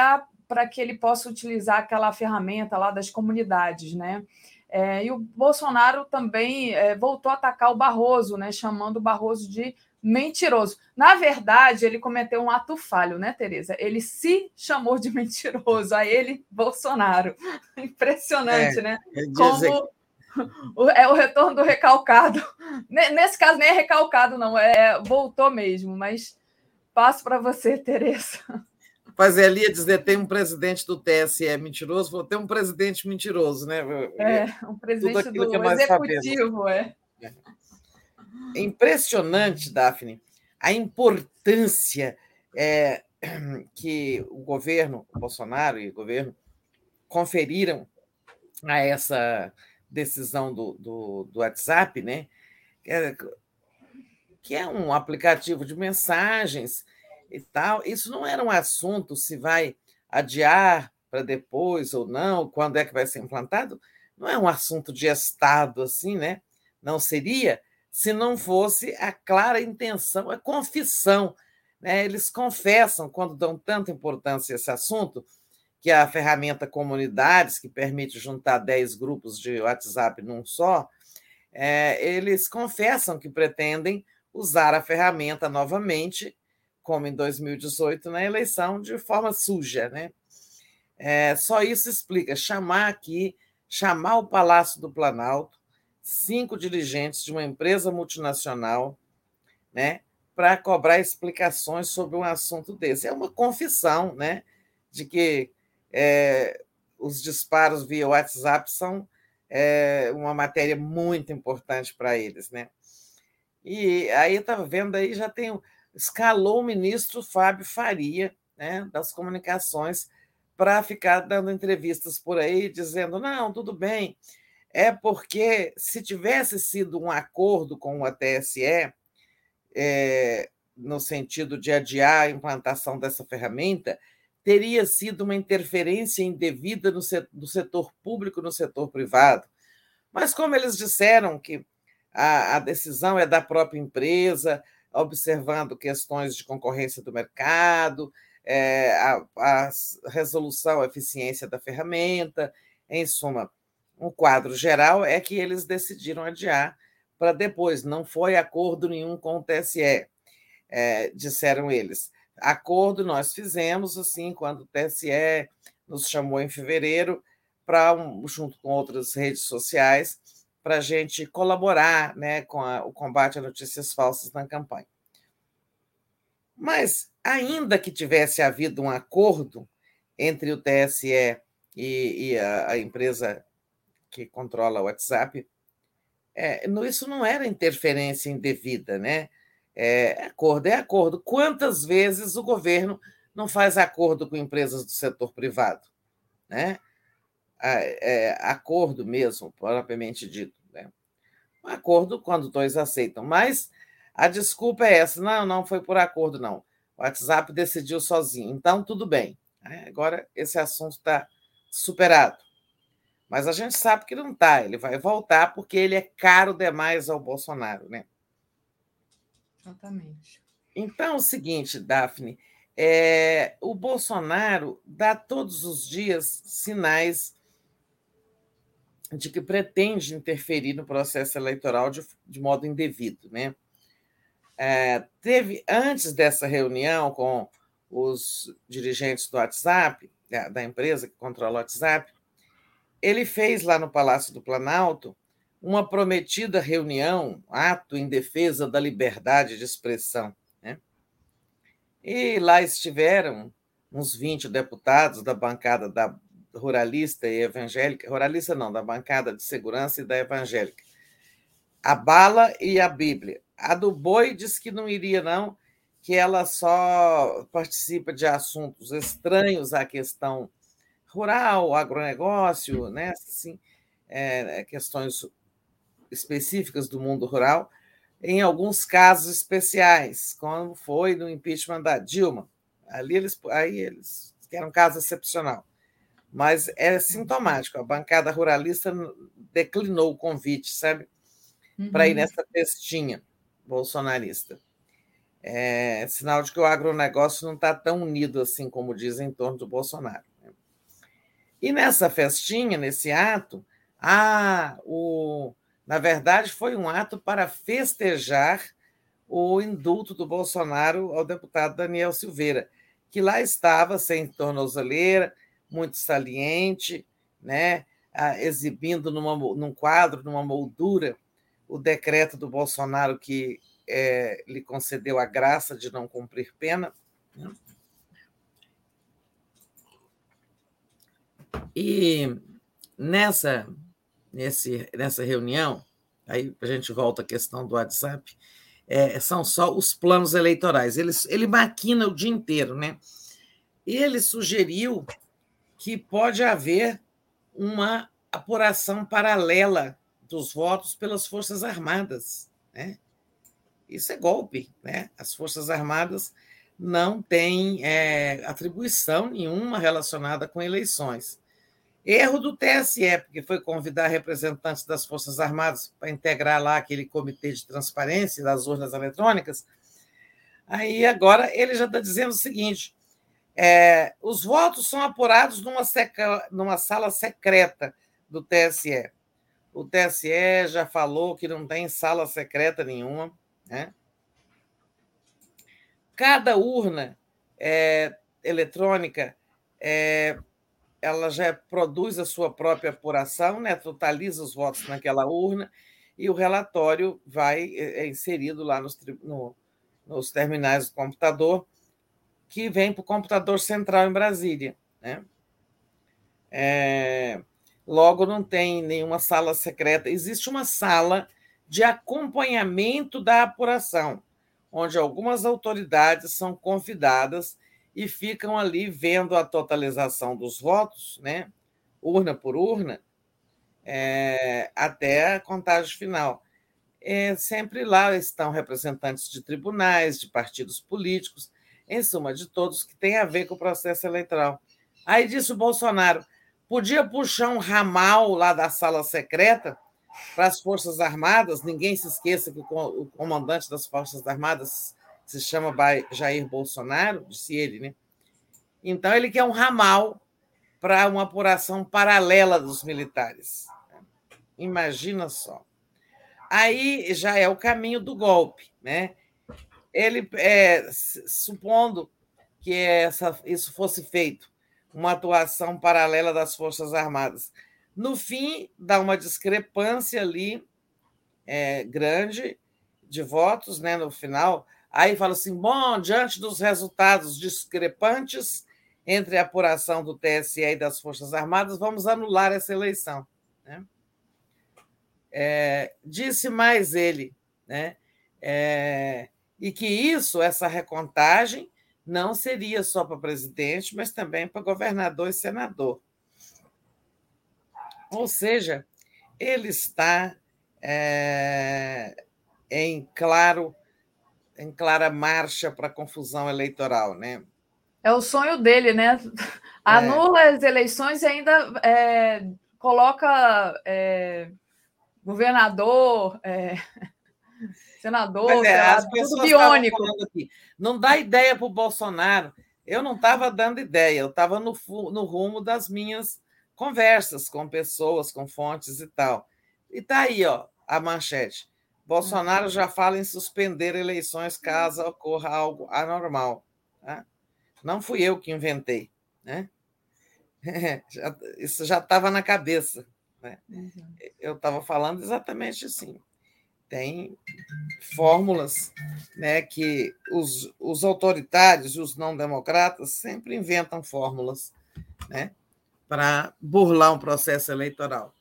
para que ele possa utilizar aquela ferramenta lá das comunidades, né? É, e o Bolsonaro também é, voltou a atacar o Barroso, né? Chamando o Barroso de mentiroso. Na verdade, ele cometeu um ato falho, né, Tereza? Ele se chamou de mentiroso, a ele, Bolsonaro. Impressionante, é, né? Como é o retorno do recalcado. Nesse caso, nem é recalcado, não, é voltou mesmo, mas passo para você, Tereza. Fazer ali a dizer: tem um presidente do TSE mentiroso, vou ter um presidente mentiroso, né? É, um presidente do é executivo, é. é. É impressionante, Daphne, a importância é, que o governo, o Bolsonaro e o governo, conferiram a essa decisão do, do, do WhatsApp, né? É, que é um aplicativo de mensagens e tal. Isso não era um assunto se vai adiar para depois ou não, quando é que vai ser implantado. Não é um assunto de Estado assim, né? Não seria se não fosse a clara intenção, a confissão. Né? Eles confessam, quando dão tanta importância a esse assunto, que a ferramenta Comunidades, que permite juntar 10 grupos de WhatsApp num só, é, eles confessam que pretendem usar a ferramenta novamente, como em 2018, na eleição, de forma suja. Né? É, só isso explica chamar aqui, chamar o Palácio do Planalto, cinco dirigentes de uma empresa multinacional, né, para cobrar explicações sobre um assunto desse. É uma confissão, né, de que é, os disparos via WhatsApp são é, uma matéria muito importante para eles, né? E aí estava vendo aí já tem escalou o ministro Fábio Faria, né, das comunicações, para ficar dando entrevistas por aí dizendo não, tudo bem, é porque se tivesse sido um acordo com o TSE, é, no sentido de adiar a implantação dessa ferramenta, teria sido uma interferência indevida no setor, do setor público no setor privado. Mas, como eles disseram que a, a decisão é da própria empresa, observando questões de concorrência do mercado, é, a, a resolução, a eficiência da ferramenta, em suma, um quadro geral é que eles decidiram adiar para depois. Não foi acordo nenhum com o TSE, é, disseram eles. Acordo nós fizemos, assim, quando o TSE nos chamou em fevereiro, para um, junto com outras redes sociais, para a gente colaborar né, com a, o combate a notícias falsas na campanha. Mas, ainda que tivesse havido um acordo entre o TSE e, e a, a empresa que controla o WhatsApp, é, isso não era interferência indevida, né? É, acordo é acordo. Quantas vezes o governo não faz acordo com empresas do setor privado? Né? É, acordo mesmo, propriamente dito. Né? Um acordo quando dois aceitam. Mas a desculpa é essa: não, não foi por acordo, não. O WhatsApp decidiu sozinho. Então, tudo bem. Né? Agora, esse assunto está superado. Mas a gente sabe que não está. Ele vai voltar porque ele é caro demais ao Bolsonaro, né? Exatamente. Então, é o seguinte, Daphne, é, o Bolsonaro dá todos os dias sinais de que pretende interferir no processo eleitoral de, de modo indevido, né? É, teve antes dessa reunião com os dirigentes do WhatsApp, da, da empresa que controla o WhatsApp, ele fez lá no Palácio do Planalto uma prometida reunião, ato em defesa da liberdade de expressão. Né? E lá estiveram uns 20 deputados da bancada da ruralista e evangélica, ruralista não, da bancada de segurança e da evangélica. A bala e a Bíblia. A do boi diz que não iria, não, que ela só participa de assuntos estranhos à questão rural, agronegócio, né? Assim, é, questões específicas do mundo rural, em alguns casos especiais, como foi no impeachment da Dilma. Ali eles, aí eles, que era um caso excepcional. Mas é sintomático. A bancada ruralista declinou o convite, sabe? Uhum. Para ir nessa festinha bolsonarista. É sinal de que o agronegócio não está tão unido assim como dizem em torno do Bolsonaro. Né? E nessa festinha, nesse ato, ah, o, na verdade, foi um ato para festejar o indulto do Bolsonaro ao deputado Daniel Silveira, que lá estava sem tornozeleira, muito saliente, né, exibindo numa, num quadro, numa moldura, o decreto do Bolsonaro que é, lhe concedeu a graça de não cumprir pena. Né? E nessa, nesse, nessa reunião, aí a gente volta à questão do WhatsApp, é, são só os planos eleitorais. Ele, ele maquina o dia inteiro, né? Ele sugeriu que pode haver uma apuração paralela dos votos pelas Forças Armadas. Né? Isso é golpe. Né? As Forças Armadas não têm é, atribuição nenhuma relacionada com eleições. Erro do TSE, porque foi convidar representantes das Forças Armadas para integrar lá aquele comitê de transparência das urnas eletrônicas. Aí agora ele já está dizendo o seguinte: é, os votos são apurados numa, seca, numa sala secreta do TSE. O TSE já falou que não tem sala secreta nenhuma. Né? Cada urna é, eletrônica é, ela já produz a sua própria apuração, né? totaliza os votos naquela urna e o relatório vai é, é inserido lá nos, no, nos terminais do computador que vem para o computador central em Brasília. Né? É, logo, não tem nenhuma sala secreta. Existe uma sala de acompanhamento da apuração, onde algumas autoridades são convidadas e ficam ali vendo a totalização dos votos, né? urna por urna, é, até a contagem final. É, sempre lá estão representantes de tribunais, de partidos políticos, em suma, de todos que tem a ver com o processo eleitoral. Aí disse o Bolsonaro: podia puxar um ramal lá da sala secreta para as Forças Armadas, ninguém se esqueça que o comandante das Forças Armadas se chama Jair Bolsonaro, disse ele, né? Então ele quer um ramal para uma apuração paralela dos militares. Imagina só. Aí já é o caminho do golpe, né? Ele, é, supondo que essa, isso fosse feito, uma atuação paralela das Forças Armadas, no fim, dá uma discrepância ali é, grande de votos, né, no final. Aí fala assim: bom, diante dos resultados discrepantes entre a apuração do TSE e das Forças Armadas, vamos anular essa eleição. Né? É, disse mais ele, né? É, e que isso, essa recontagem, não seria só para presidente, mas também para governador e senador. Ou seja, ele está é, em claro em clara marcha para a confusão eleitoral, né? É o sonho dele, né? Anula é. as eleições e ainda é, coloca é, governador, é, Senador, é, as tudo biônico. Não dá ideia para o Bolsonaro. Eu não estava dando ideia, eu estava no, no rumo das minhas conversas com pessoas, com fontes e tal. E tá aí, ó, a manchete. Bolsonaro uhum. já fala em suspender eleições caso ocorra algo anormal. Tá? Não fui eu que inventei, né? Isso já estava na cabeça. Né? Uhum. Eu estava falando exatamente assim tem fórmulas né, que os, os autoritários e os não democratas sempre inventam fórmulas né, para burlar um processo eleitoral.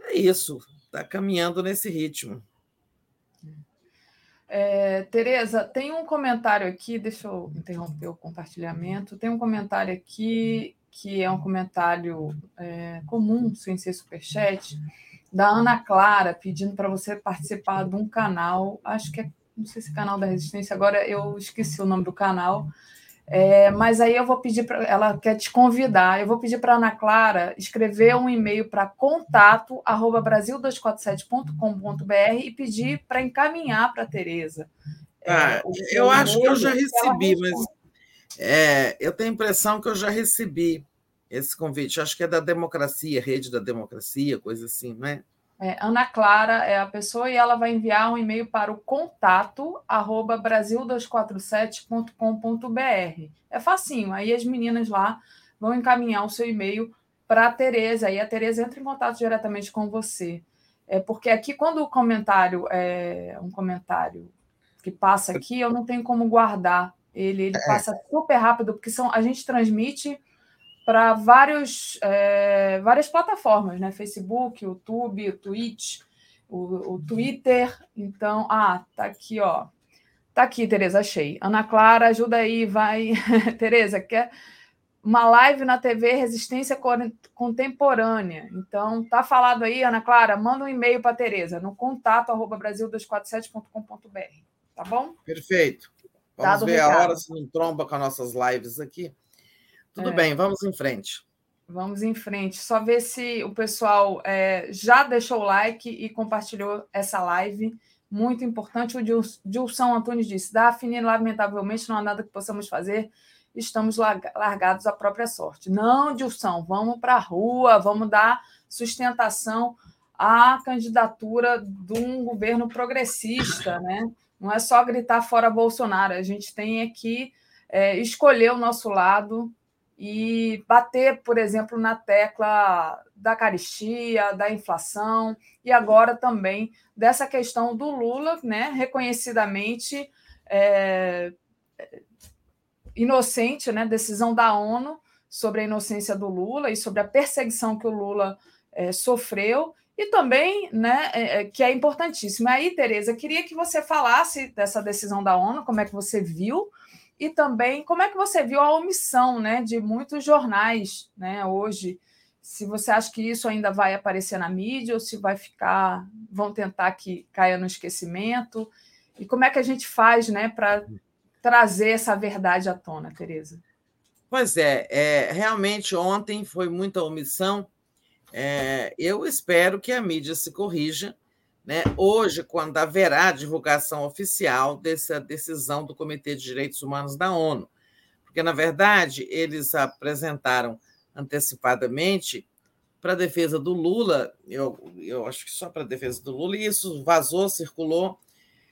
É isso, está caminhando nesse ritmo. É, Tereza, tem um comentário aqui, deixa eu interromper o compartilhamento. Tem um comentário aqui que é um comentário é, comum, sem ser superchat, da Ana Clara pedindo para você participar de um canal, acho que é, não sei se é canal da Resistência, agora eu esqueci o nome do canal, É, mas aí eu vou pedir para ela quer te convidar. Eu vou pedir para Ana Clara escrever um e-mail para contato brasil247.com.br e pedir para encaminhar para a Tereza. Ah, é, eu acho que eu já recebi, mas é, eu tenho a impressão que eu já recebi esse convite. Acho que é da democracia, rede da democracia, coisa assim, não é? É, Ana Clara é a pessoa e ela vai enviar um e-mail para o contato arroba brasil247.com.br. É facinho. Aí as meninas lá vão encaminhar o seu e-mail para a Tereza e a Tereza entra em contato diretamente com você. É porque aqui quando o comentário é um comentário que passa aqui, eu não tenho como guardar ele, ele é. passa super rápido porque são a gente transmite para vários, é, várias plataformas, né? Facebook, YouTube, o Twitch, o, o, Twitter. Então, ah, tá aqui, ó. Tá aqui, Tereza, achei. Ana Clara, ajuda aí, vai. Tereza, quer uma live na TV Resistência Contemporânea. Então, tá falado aí, Ana Clara, manda um e-mail para Tereza no contato arroba brasil247.com.br, tá bom? Perfeito. Vamos Dado ver a hora se não tromba com as nossas lives aqui. Tudo é. bem, vamos em frente. Vamos em frente. Só ver se o pessoal é, já deixou o like e compartilhou essa live. Muito importante. O Dilson Antunes disse: Daphne, lamentavelmente não há nada que possamos fazer. Estamos largados à própria sorte. Não, Dilson, vamos para a rua, vamos dar sustentação à candidatura de um governo progressista, né? Não é só gritar fora Bolsonaro, a gente tem aqui é, escolher o nosso lado e bater, por exemplo, na tecla da caristia, da inflação e agora também dessa questão do Lula, né, reconhecidamente é, inocente, né, decisão da ONU sobre a inocência do Lula e sobre a perseguição que o Lula é, sofreu e também, né, é, é que é importantíssimo. Aí, Tereza, queria que você falasse dessa decisão da ONU, como é que você viu, e também como é que você viu a omissão né, de muitos jornais né, hoje. Se você acha que isso ainda vai aparecer na mídia ou se vai ficar, vão tentar que caia no esquecimento. E como é que a gente faz né, para trazer essa verdade à tona, Tereza? Pois é, é, realmente ontem foi muita omissão. É, eu espero que a mídia se corrija né, hoje, quando haverá divulgação oficial dessa decisão do Comitê de Direitos Humanos da ONU. Porque, na verdade, eles apresentaram antecipadamente para a defesa do Lula, eu, eu acho que só para a defesa do Lula, e isso vazou, circulou,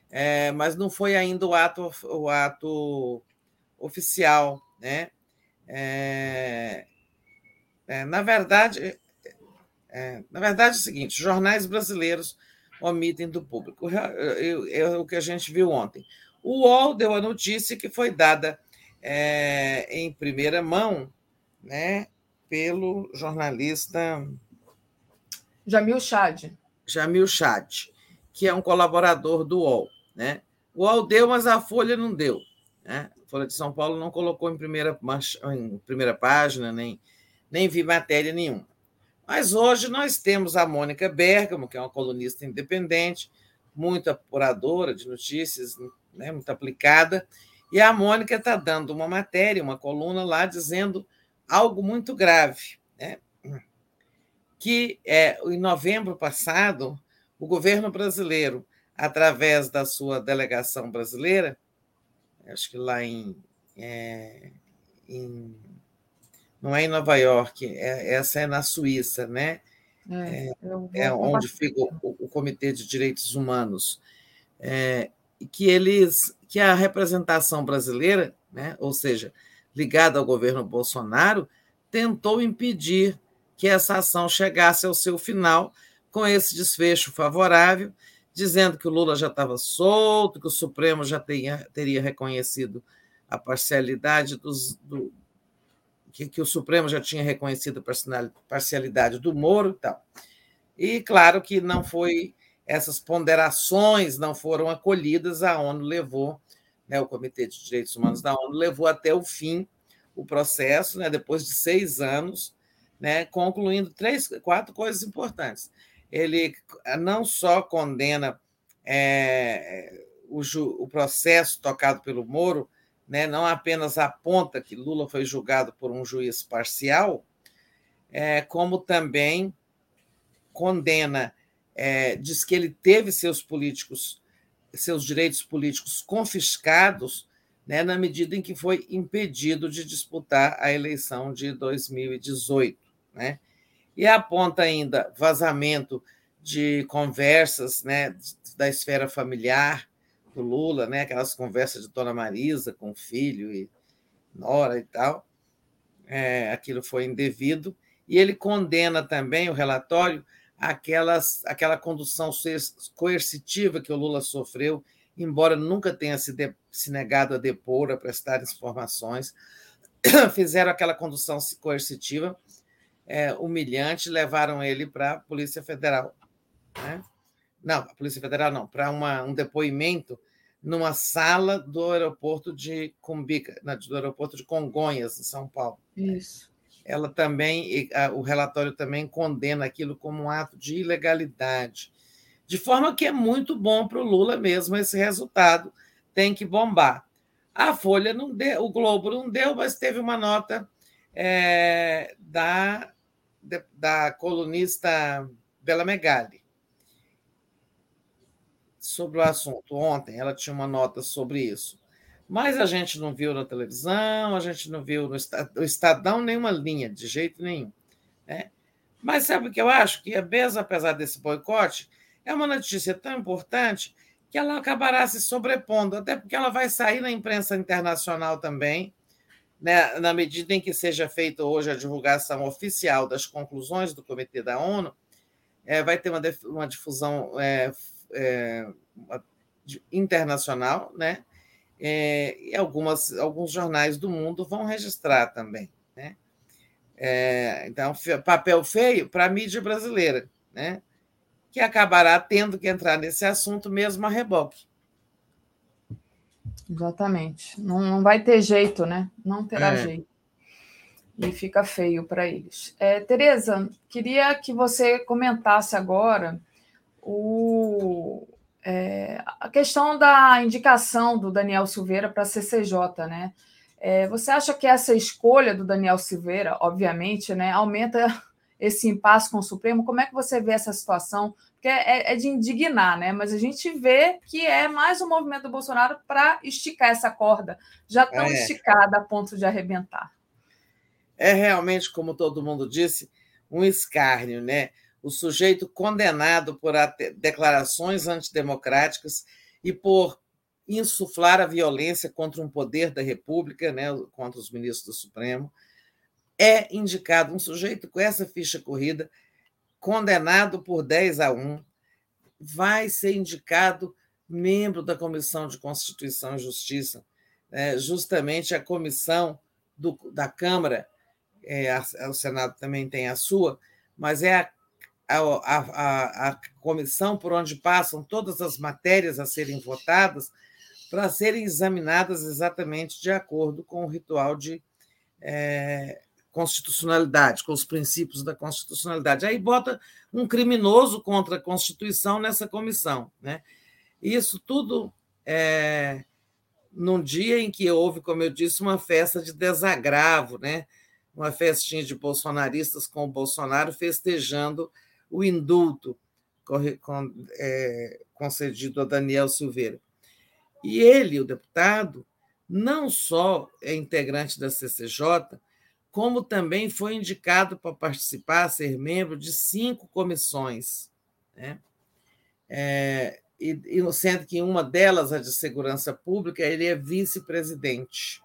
é, mas não foi ainda o ato, o ato oficial. Né? É, é, na verdade, é, na verdade é o seguinte: jornais brasileiros omitem do público. É o que a gente viu ontem. O UOL deu a notícia que foi dada é, em primeira mão né, pelo jornalista Jamil Chad. Jamil Chad, que é um colaborador do UOL. Né? O UOL deu, mas a Folha não deu. Né? A Folha de São Paulo não colocou em primeira, em primeira página, nem, nem vi matéria nenhuma. Mas hoje nós temos a Mônica Bergamo, que é uma colunista independente, muito apuradora de notícias, né, muito aplicada, e a Mônica está dando uma matéria, uma coluna lá, dizendo algo muito grave, né? que é, em novembro passado, o governo brasileiro, através da sua delegação brasileira, acho que lá em, é, em não é em Nova York, é, essa é na Suíça, né? É, é, é onde fica o, o, Comitê de Direitos Humanos, é, que eles, que a representação brasileira, né, ou seja, ligada ao governo Bolsonaro, tentou impedir que essa ação chegasse ao seu final com esse desfecho favorável, dizendo que o Lula já estava solto, que o Supremo já teria, teria reconhecido a parcialidade dos, do, que, que o Supremo já tinha reconhecido a parcialidade do Moro e tal. E claro que não foi essas ponderações não foram acolhidas, a ONU levou, né, o Comitê de Direitos Humanos da ONU levou até o fim o processo, né, depois de seis anos, né, concluindo três, quatro coisas importantes. Ele não só condena é, o, o processo tocado pelo Moro né, não apenas aponta que Lula foi julgado por um juiz parcial, é, como também condena, é, diz que ele teve seus políticos, seus direitos políticos confiscados, né, na medida em que foi impedido de disputar a eleição de 2018, né? E aponta ainda vazamento de conversas, né, da esfera familiar do Lula, né, aquelas conversas de Dona Marisa com o filho e nora e tal. É, aquilo foi indevido e ele condena também o relatório aquelas, aquela condução coercitiva que o Lula sofreu, embora nunca tenha se, de, se negado a depor, a prestar informações, fizeram aquela condução coercitiva é, humilhante, levaram ele para a Polícia Federal. Né? Não, a Polícia Federal não, para um depoimento numa sala do aeroporto de Cumbica, do aeroporto de Congonhas, em São Paulo. Isso ela também, o relatório também condena aquilo como um ato de ilegalidade. De forma que é muito bom para o Lula mesmo esse resultado, tem que bombar. A Folha não deu, o Globo não deu, mas teve uma nota é, da, da colunista Bela Megali sobre o assunto. Ontem ela tinha uma nota sobre isso. Mas a gente não viu na televisão, a gente não viu no Estadão nenhuma linha, de jeito nenhum. Né? Mas sabe o que eu acho? Que, mesmo apesar desse boicote, é uma notícia tão importante que ela acabará se sobrepondo, até porque ela vai sair na imprensa internacional também, né, na medida em que seja feita hoje a divulgação oficial das conclusões do Comitê da ONU, é, vai ter uma, uma difusão é, é, internacional, né? é, e algumas, alguns jornais do mundo vão registrar também. Né? É, então, papel feio para a mídia brasileira, né? que acabará tendo que entrar nesse assunto mesmo a reboque. Exatamente. Não, não vai ter jeito, né? Não terá é. jeito. E fica feio para eles. É, Tereza, queria que você comentasse agora o, é, a questão da indicação do Daniel Silveira para a CCJ, né? É, você acha que essa escolha do Daniel Silveira, obviamente, né, aumenta esse impasse com o Supremo? Como é que você vê essa situação? Porque é, é de indignar, né? Mas a gente vê que é mais um movimento do Bolsonaro para esticar essa corda, já tão é. esticada a ponto de arrebentar. É realmente, como todo mundo disse, um escárnio, né? O sujeito condenado por declarações antidemocráticas e por insuflar a violência contra um poder da República, né, contra os ministros do Supremo, é indicado um sujeito com essa ficha corrida, condenado por 10 a 1, vai ser indicado membro da Comissão de Constituição e Justiça, né, justamente a comissão do, da Câmara, é, a, o Senado também tem a sua, mas é a a, a, a comissão por onde passam todas as matérias a serem votadas para serem examinadas exatamente de acordo com o ritual de é, constitucionalidade, com os princípios da constitucionalidade. Aí bota um criminoso contra a Constituição nessa comissão. Né? Isso tudo é, num dia em que houve, como eu disse, uma festa de desagravo, né? uma festinha de bolsonaristas com o Bolsonaro festejando o indulto é, concedido a Daniel Silveira. E ele, o deputado, não só é integrante da CCJ, como também foi indicado para participar, ser membro de cinco comissões. Né? É, e, e sendo que uma delas, a de segurança pública, ele é vice-presidente.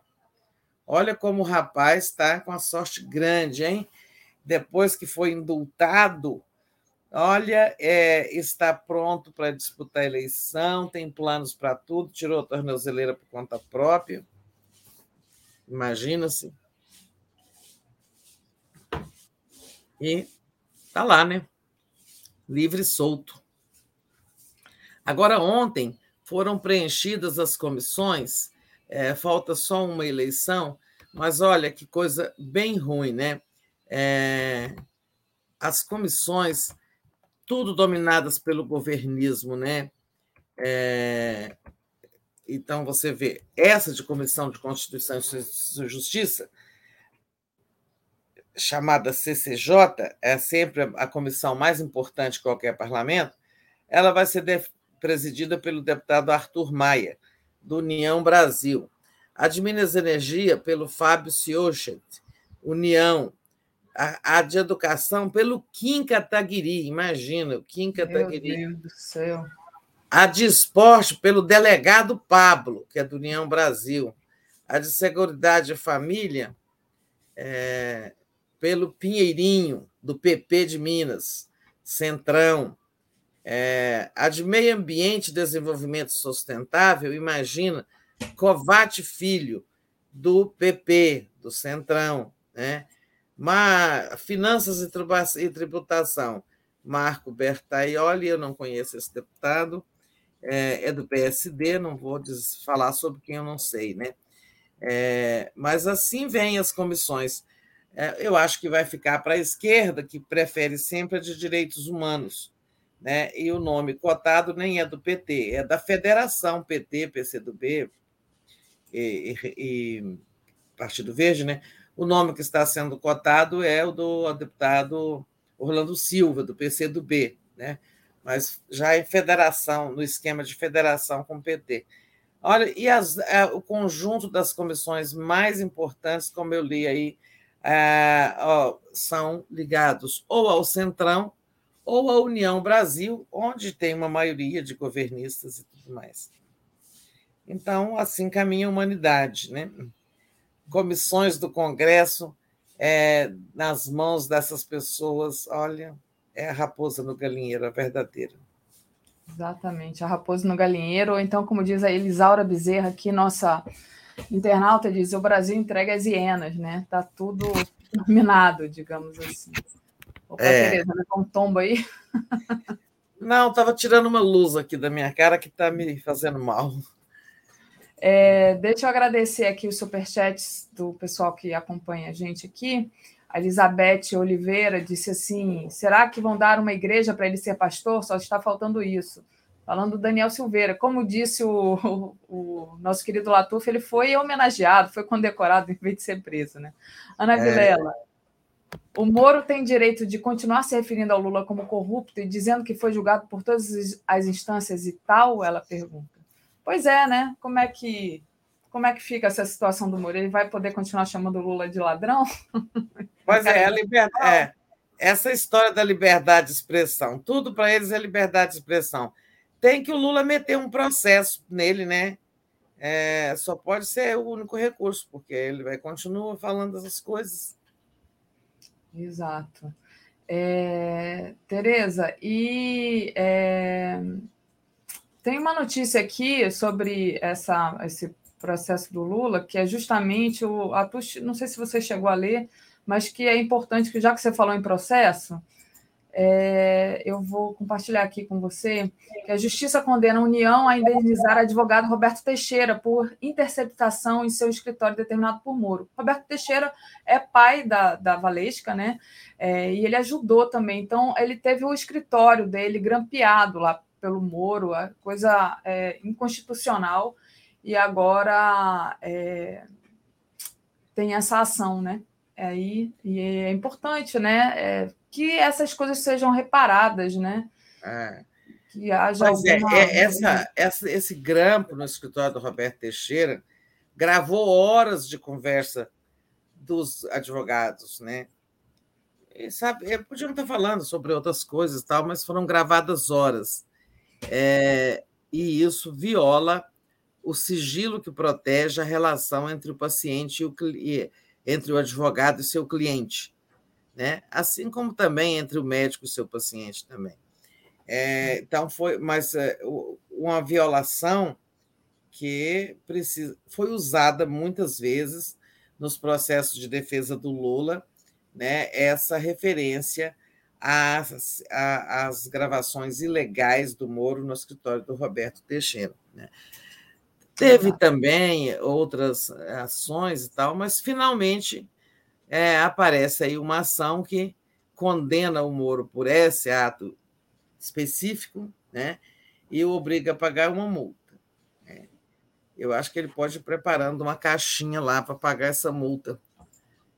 Olha como o rapaz está com a sorte grande, hein? Depois que foi indultado, Olha, é, está pronto para disputar a eleição, tem planos para tudo, tirou a tornozeleira por conta própria. Imagina-se. E está lá, né? Livre e solto. Agora, ontem foram preenchidas as comissões, é, falta só uma eleição, mas olha que coisa bem ruim, né? É, as comissões tudo dominadas pelo governismo, né? É, então, você vê, essa de Comissão de Constituição e Justiça, chamada CCJ, é sempre a comissão mais importante de qualquer parlamento, ela vai ser presidida pelo deputado Arthur Maia, do União Brasil. A de Minas Energia, pelo Fábio Siochet, União. A, a, de Educação, pelo Kim Kataguiri, imagina, o Kim Kataguiri. Meu Deus do céu. A de Esporte, pelo delegado Pablo, que é do União Brasil. A de Seguridade e Família, é, pelo Pinheirinho, do PP de Minas, Centrão. É, a de Meio Ambiente e Desenvolvimento Sustentável, imagina, Covate Filho, do PP, do Centrão. Né? Mas, Finanças e Tributação, Marco Bertaioli, eu não conheço esse deputado, é, é do PSD, não vou falar sobre quem eu não sei, né? É, mas assim vêm as comissões é, eu acho que vai ficar para a esquerda, que prefere sempre a de direitos humanos. Né? E o nome cotado nem é do PT, é da Federação PT, PCdoB e, e, e Partido Verde. Né? O nome que está sendo cotado é o do deputado Orlando Silva, do PCdoB, né? mas já em federação, no esquema de federação com o PT. Olha, e as, é, o conjunto das comissões mais importantes, como eu li aí, é, ó, são ligados ou ao Centrão ou à União Brasil, onde tem uma maioria de governistas e tudo mais. Então, assim caminha a humanidade. Né? Comissões do Congresso é, nas mãos dessas pessoas, olha, é a raposa no galinheiro, a verdadeira. Exatamente, a raposa no galinheiro, ou então, como diz a Elisaura Bezerra, aqui, nossa internauta diz: o Brasil entrega as hienas, né? Tá tudo dominado, digamos assim. Opa, é. Tereza, né? um tombo aí. Não, estava tirando uma luz aqui da minha cara que está me fazendo mal. É, deixa eu agradecer aqui os superchats do pessoal que acompanha a gente aqui. A Elizabeth Oliveira disse assim: será que vão dar uma igreja para ele ser pastor? Só está faltando isso falando do Daniel Silveira. Como disse o, o, o, nosso querido Latuf, ele foi homenageado, foi condecorado em vez de ser preso. Né? Ana é. Vilela, o Moro tem direito de continuar se referindo ao Lula como corrupto e dizendo que foi julgado por todas as instâncias e tal? Ela pergunta. Pois é, né? Como é que como é que fica essa situação do Moro? Ele vai poder continuar chamando o Lula de ladrão? Pois é, a liberdade, é, essa história da liberdade de expressão, tudo para eles é liberdade de expressão tem que o Lula meter um processo nele, né? É, só pode ser o único recurso, porque ele vai continuar falando essas coisas. Exato. É, Tereza, e é, tem uma notícia aqui sobre essa, esse processo do Lula, que é justamente o. A, não sei se você chegou a ler, mas que é importante que, já que você falou em processo, é, eu vou compartilhar aqui com você que a Justiça condena a União a indenizar advogado Roberto Teixeira por interceptação em seu escritório determinado por Moro. Roberto Teixeira é pai da, da Valesca, né? É, e ele ajudou também. Então, ele teve o escritório dele grampeado lá pelo Moro, coisa é, inconstitucional, e agora é, tem essa ação, né? Aí, e é importante, né? É, que essas coisas sejam reparadas, né? É. Que haja é, alguma... é, essa, essa, esse grampo no escritório do Roberto Teixeira gravou horas de conversa dos advogados, né? E, sabe, é, podiam estar falando sobre outras coisas tal, mas foram gravadas horas. É, e isso viola o sigilo que protege a relação entre o paciente e o entre o advogado e seu cliente né? Assim como também entre o médico e seu paciente também. É, então foi, mas é, uma violação que precisa, foi usada muitas vezes nos processos de defesa do Lula, né? Essa referência às, às gravações ilegais do Moro no escritório do Roberto Teixeira. Né? Teve também outras ações e tal, mas finalmente é, aparece aí uma ação que condena o Moro por esse ato específico né, e o obriga a pagar uma multa. Né. eu acho que ele pode ir preparando uma caixinha lá para pagar essa multa.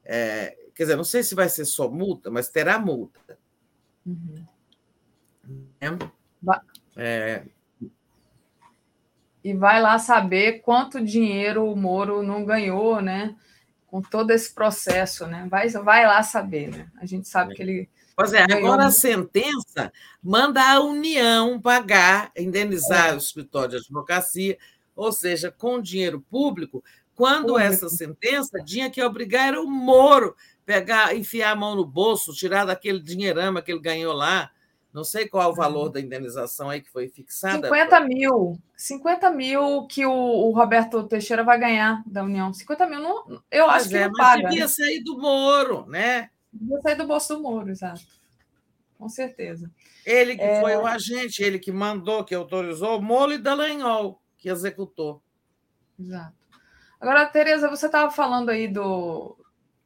É, quer dizer, não sei se vai ser só multa, mas terá multa. Uhum. É, e vai lá saber quanto dinheiro o Moro não ganhou, né? Com todo esse processo, né? Vai, vai lá saber, né? A gente sabe que ele. Pois é, agora a sentença manda a União pagar, indenizar é. o escritório de advocacia, ou seja, com dinheiro público, quando público. essa sentença tinha que obrigar o Moro pegar, enfiar a mão no bolso, tirar daquele dinheirama que ele ganhou lá, não sei qual é o valor da indenização aí que foi fixada. 50 mil. 50 mil que o, o Roberto Teixeira vai ganhar da União. 50 mil, não, eu acho que é, não mas paga. devia né? sair do Moro, né? Devia sair do bolso do Moro, exato. Com certeza. Ele que é... foi o agente, ele que mandou, que autorizou, o Molo e Dallagnol, que executou. Exato. Agora, Tereza, você estava falando aí do...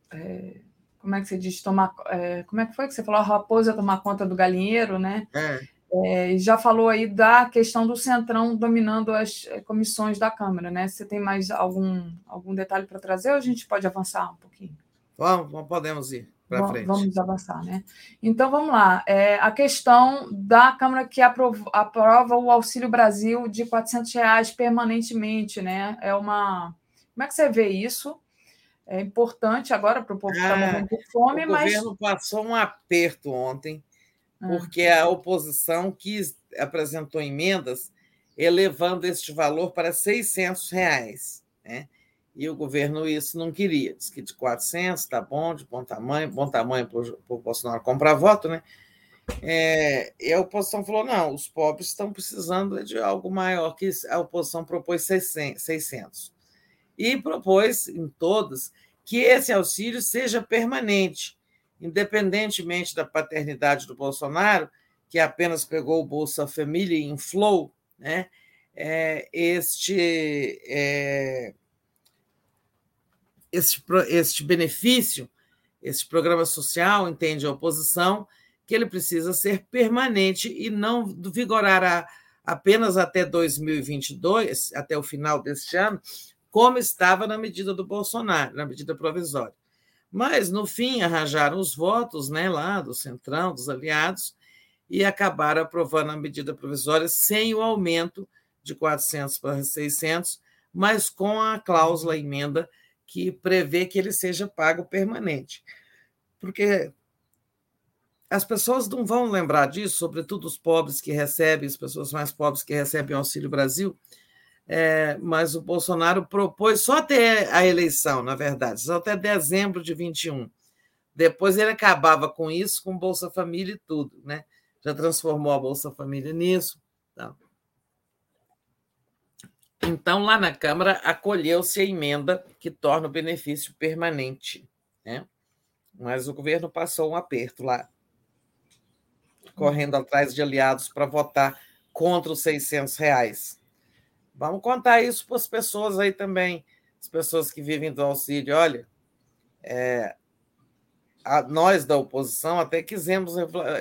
É como é que você diz, tomar, é, como é que foi que você falou, a raposa tomar conta do galinheiro, né? É. É, já falou aí da questão do Centrão dominando as é, comissões da Câmara, né? Você tem mais algum, algum detalhe para trazer ou a gente pode avançar um pouquinho? Vamos, podemos ir para frente. Vamos avançar, né? Então vamos lá. É, a questão da Câmara que aprova, aprova o Auxílio Brasil de R$ reais permanentemente, né? É uma. Como é que você vê isso? É importante agora para o povo que está ah, morrendo de fome, o mas. O governo passou um aperto ontem, ah. porque a oposição quis, apresentou emendas elevando este valor para 600 reais. Né? E o governo isso não queria. Diz que de 400 está bom, de bom tamanho, bom tamanho para o Bolsonaro comprar voto, né? É, e a oposição falou: não, os pobres estão precisando de algo maior, que a oposição propôs 600 e propôs em todas que esse auxílio seja permanente, independentemente da paternidade do Bolsonaro, que apenas pegou o Bolsa Família e inflou, né? É, este, é, este, este benefício, este programa social, entende a oposição, que ele precisa ser permanente e não vigorará apenas até 2022, até o final deste ano, como estava na medida do Bolsonaro, na medida provisória. Mas, no fim, arranjaram os votos né, lá do Centrão, dos aliados, e acabaram aprovando a medida provisória sem o aumento de 400 para 600, mas com a cláusula, a emenda, que prevê que ele seja pago permanente. Porque as pessoas não vão lembrar disso, sobretudo os pobres que recebem, as pessoas mais pobres que recebem o Auxílio Brasil, é, mas o Bolsonaro propôs só até a eleição, na verdade, só até dezembro de 21. Depois ele acabava com isso, com Bolsa Família e tudo, né? Já transformou a Bolsa Família nisso. Tá? Então, lá na Câmara, acolheu-se a emenda que torna o benefício permanente. Né? Mas o governo passou um aperto lá, correndo atrás de aliados para votar contra os 600 reais. Vamos contar isso para as pessoas aí também, as pessoas que vivem do auxílio. Olha, é, a, nós da oposição até quisemos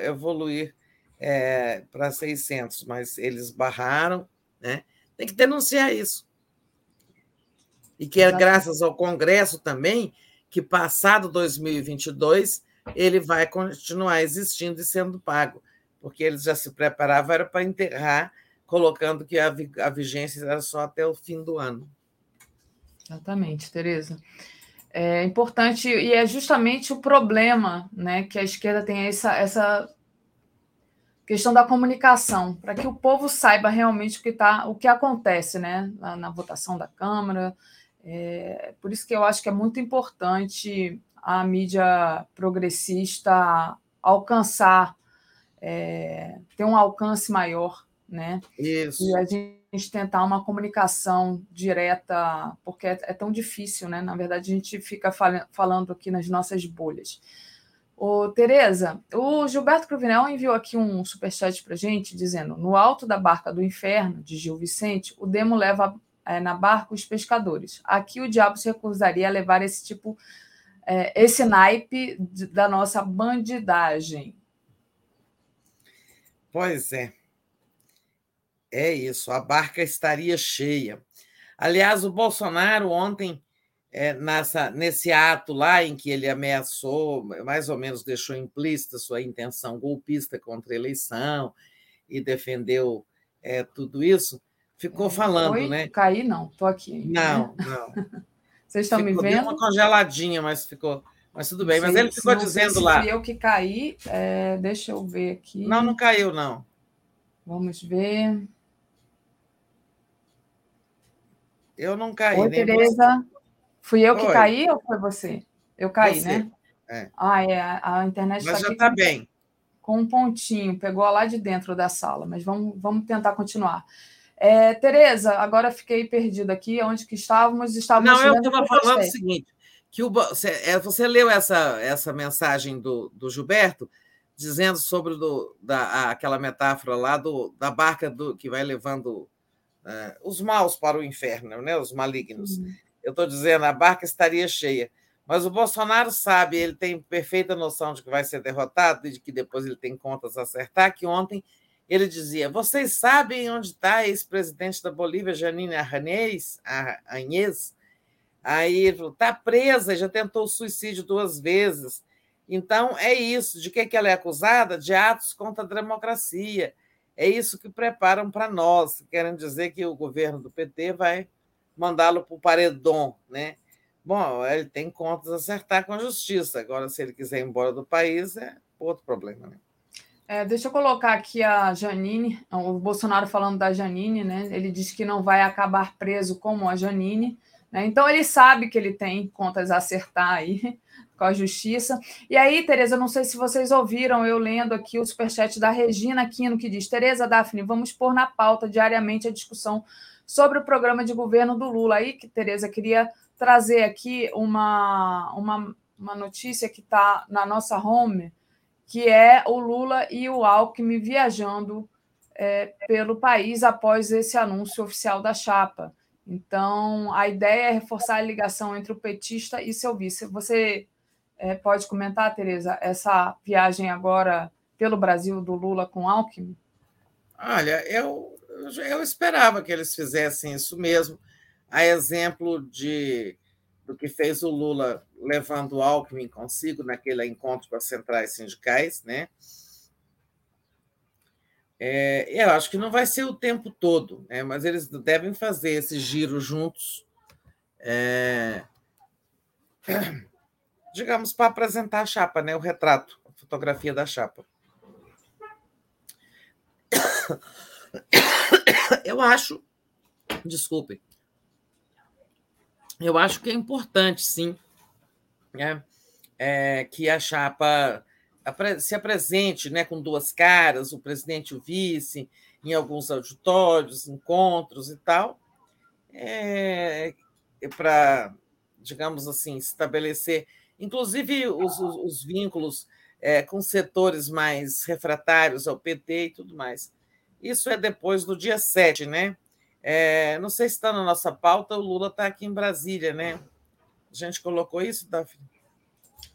evoluir é, para 600, mas eles barraram, né? Tem que denunciar isso. E que é graças ao Congresso também que, passado 2022, ele vai continuar existindo e sendo pago, porque eles já se preparavam para enterrar colocando que a, a vigência era só até o fim do ano. Exatamente, Tereza. É importante, e é justamente o problema né, que a esquerda tem essa, essa questão da comunicação, para que o povo saiba realmente o que, tá, o que acontece né, na, na votação da Câmara. É, por isso que eu acho que é muito importante a mídia progressista alcançar, é, ter um alcance maior né? Isso. E a gente tentar uma comunicação direta, porque é, é tão difícil, né? Na verdade, a gente fica fal falando aqui nas nossas bolhas. Ô, Tereza, o Gilberto Cruvinel enviou aqui um superchat para gente, dizendo: No alto da barca do inferno, de Gil Vicente, o demo leva é, na barca os pescadores. Aqui o diabo se recusaria a levar esse tipo, é, esse naipe de, da nossa bandidagem. Pois é. É isso, a barca estaria cheia. Aliás, o Bolsonaro ontem, é, nessa, nesse ato lá em que ele ameaçou, mais ou menos deixou implícita sua intenção golpista contra a eleição e defendeu é, tudo isso, ficou falando, Oi? né? Caí não, estou aqui. Não, não. Vocês estão ficou, me vendo? uma congeladinha, mas ficou. Mas tudo bem. Mas ele ficou dizendo lá. Se eu que caí, é, deixa eu ver aqui. Não, não caiu, não. Vamos ver. Eu não caí. Oi, Tereza. Fui eu que Oi. caí ou foi você? Eu caí, você. né? É. Ah, é. A internet Mas tá já está bem. Com um pontinho, pegou lá de dentro da sala, mas vamos, vamos tentar continuar. É, Tereza, agora fiquei perdida aqui. Onde que estávamos? Estávamos Não, eu estava falando o seguinte: que o, você, é, você leu essa, essa mensagem do, do Gilberto dizendo sobre do, da, aquela metáfora lá do, da barca do, que vai levando uh, os maus para o inferno, né, os malignos. Uhum. Eu estou dizendo, a barca estaria cheia. Mas o Bolsonaro sabe, ele tem perfeita noção de que vai ser derrotado e de que depois ele tem contas a acertar, que ontem ele dizia: Vocês sabem onde está ex-presidente da Bolívia, Janine Arranês? Anhês? Aí ele falou: está presa, já tentou suicídio duas vezes. Então, é isso. De que, que ela é acusada? De atos contra a democracia. É isso que preparam para nós. Querem dizer que o governo do PT vai mandá-lo para o paredão, né? Bom, ele tem contas a acertar com a justiça. Agora, se ele quiser ir embora do país, é outro problema, né? É, deixa eu colocar aqui a Janine, o Bolsonaro falando da Janine, né? Ele diz que não vai acabar preso como a Janine. Né? Então ele sabe que ele tem contas a acertar aí com a justiça. E aí, Tereza, não sei se vocês ouviram eu lendo aqui o superchat da Regina Aquino, que diz: Tereza Daphne, vamos pôr na pauta diariamente a discussão sobre o programa de governo do Lula. Aí, que Tereza queria trazer aqui uma, uma, uma notícia que está na nossa home que é o Lula e o Alckmin viajando é, pelo país após esse anúncio oficial da chapa. Então, a ideia é reforçar a ligação entre o petista e seu vice. Você é, pode comentar, Tereza, essa viagem agora pelo Brasil do Lula com Alckmin? Olha, eu, eu esperava que eles fizessem isso mesmo. A exemplo de do que fez o Lula levando o Alckmin consigo naquele encontro com as centrais sindicais, né? É, eu acho que não vai ser o tempo todo, né? mas eles devem fazer esse giro juntos, é, digamos, para apresentar a chapa, né? o retrato, a fotografia da chapa. Eu acho, desculpem, eu acho que é importante, sim, né, é, que a chapa se apresente né, com duas caras, o presidente e o vice, em alguns auditórios, encontros e tal, é, é para, digamos assim, estabelecer, inclusive os, os, os vínculos é, com setores mais refratários ao PT e tudo mais. Isso é depois do dia 7, né? É, não sei se está na nossa pauta, o Lula está aqui em Brasília, né? A gente colocou isso, Daphne?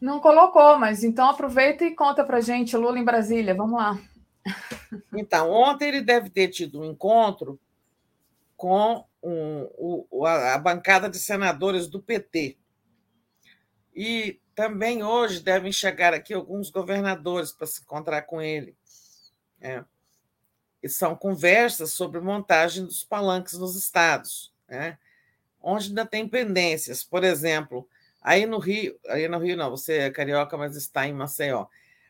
Não colocou, mas então aproveita e conta para gente, Lula em Brasília, vamos lá. Então, ontem ele deve ter tido um encontro com um, o, a bancada de senadores do PT. E também hoje devem chegar aqui alguns governadores para se encontrar com ele. É e são conversas sobre montagem dos palanques nos estados, né? onde ainda tem pendências. Por exemplo, aí no Rio, aí no Rio não, você é carioca, mas está em Maceió.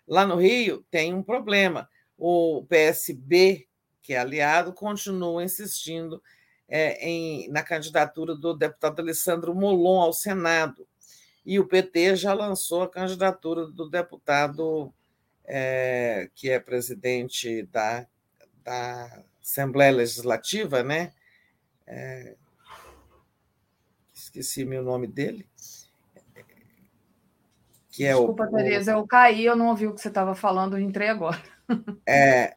Lá no Rio tem um problema. O PSB, que é aliado, continua insistindo é, em, na candidatura do deputado Alessandro Molon ao Senado. E o PT já lançou a candidatura do deputado é, que é presidente da da Assembleia Legislativa, né? É, esqueci meu nome dele. Que é Desculpa, o, Tereza, eu caí, eu não ouvi o que você estava falando, entrei agora. É,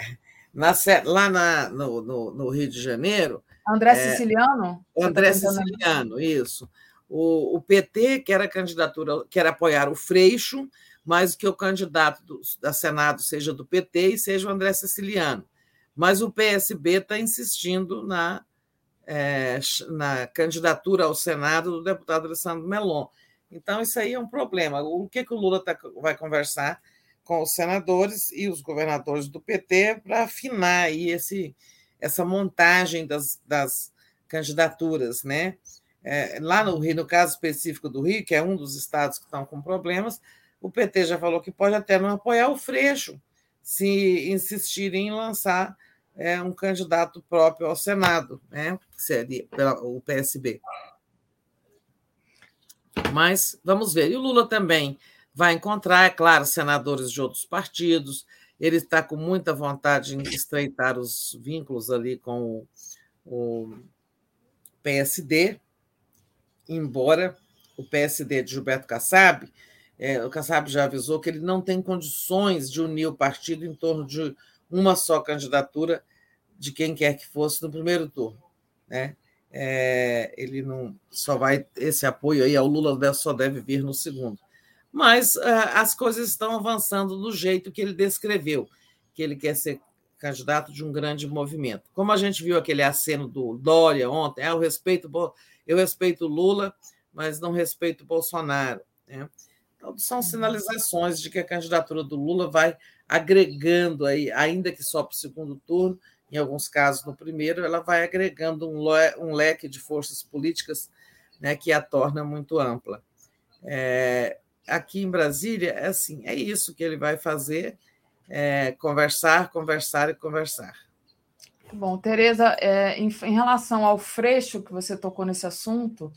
na, lá na, no, no, no, Rio de Janeiro. André é, Siciliano? André tá Siciliano, isso. O, o PT quer a candidatura, quer apoiar o Freixo, mas que o candidato do, da Senado seja do PT e seja o André Siciliano mas o PSB está insistindo na, é, na candidatura ao Senado do deputado Alessandro Melon. Então, isso aí é um problema. O que, que o Lula tá, vai conversar com os senadores e os governadores do PT para afinar aí esse, essa montagem das, das candidaturas, né? É, lá no Rio, no caso específico do Rio, que é um dos estados que estão com problemas, o PT já falou que pode até não apoiar o Freixo se insistirem em lançar é, um candidato próprio ao Senado, né? que seria o PSB. Mas vamos ver. E o Lula também vai encontrar, é claro, senadores de outros partidos. Ele está com muita vontade em estreitar os vínculos ali com o, o PSD, embora o PSD de Gilberto Kassab, é, o Kassab já avisou que ele não tem condições de unir o partido em torno de uma só candidatura de quem quer que fosse no primeiro turno. Né? É, ele não só vai esse apoio aí ao Lula só deve vir no segundo. Mas uh, as coisas estão avançando do jeito que ele descreveu, que ele quer ser candidato de um grande movimento. Como a gente viu aquele aceno do Dória ontem, ah, eu respeito eu respeito Lula, mas não respeito Bolsonaro. Né? Então, são uhum. sinalizações de que a candidatura do Lula vai agregando aí, ainda que só para o segundo turno, em alguns casos no primeiro, ela vai agregando um, um leque de forças políticas né, que a torna muito ampla. É, aqui em Brasília, é assim, é isso que ele vai fazer, é, conversar, conversar e conversar. Bom, Tereza, é, em, em, relação ao Freixo, que você tocou nesse assunto,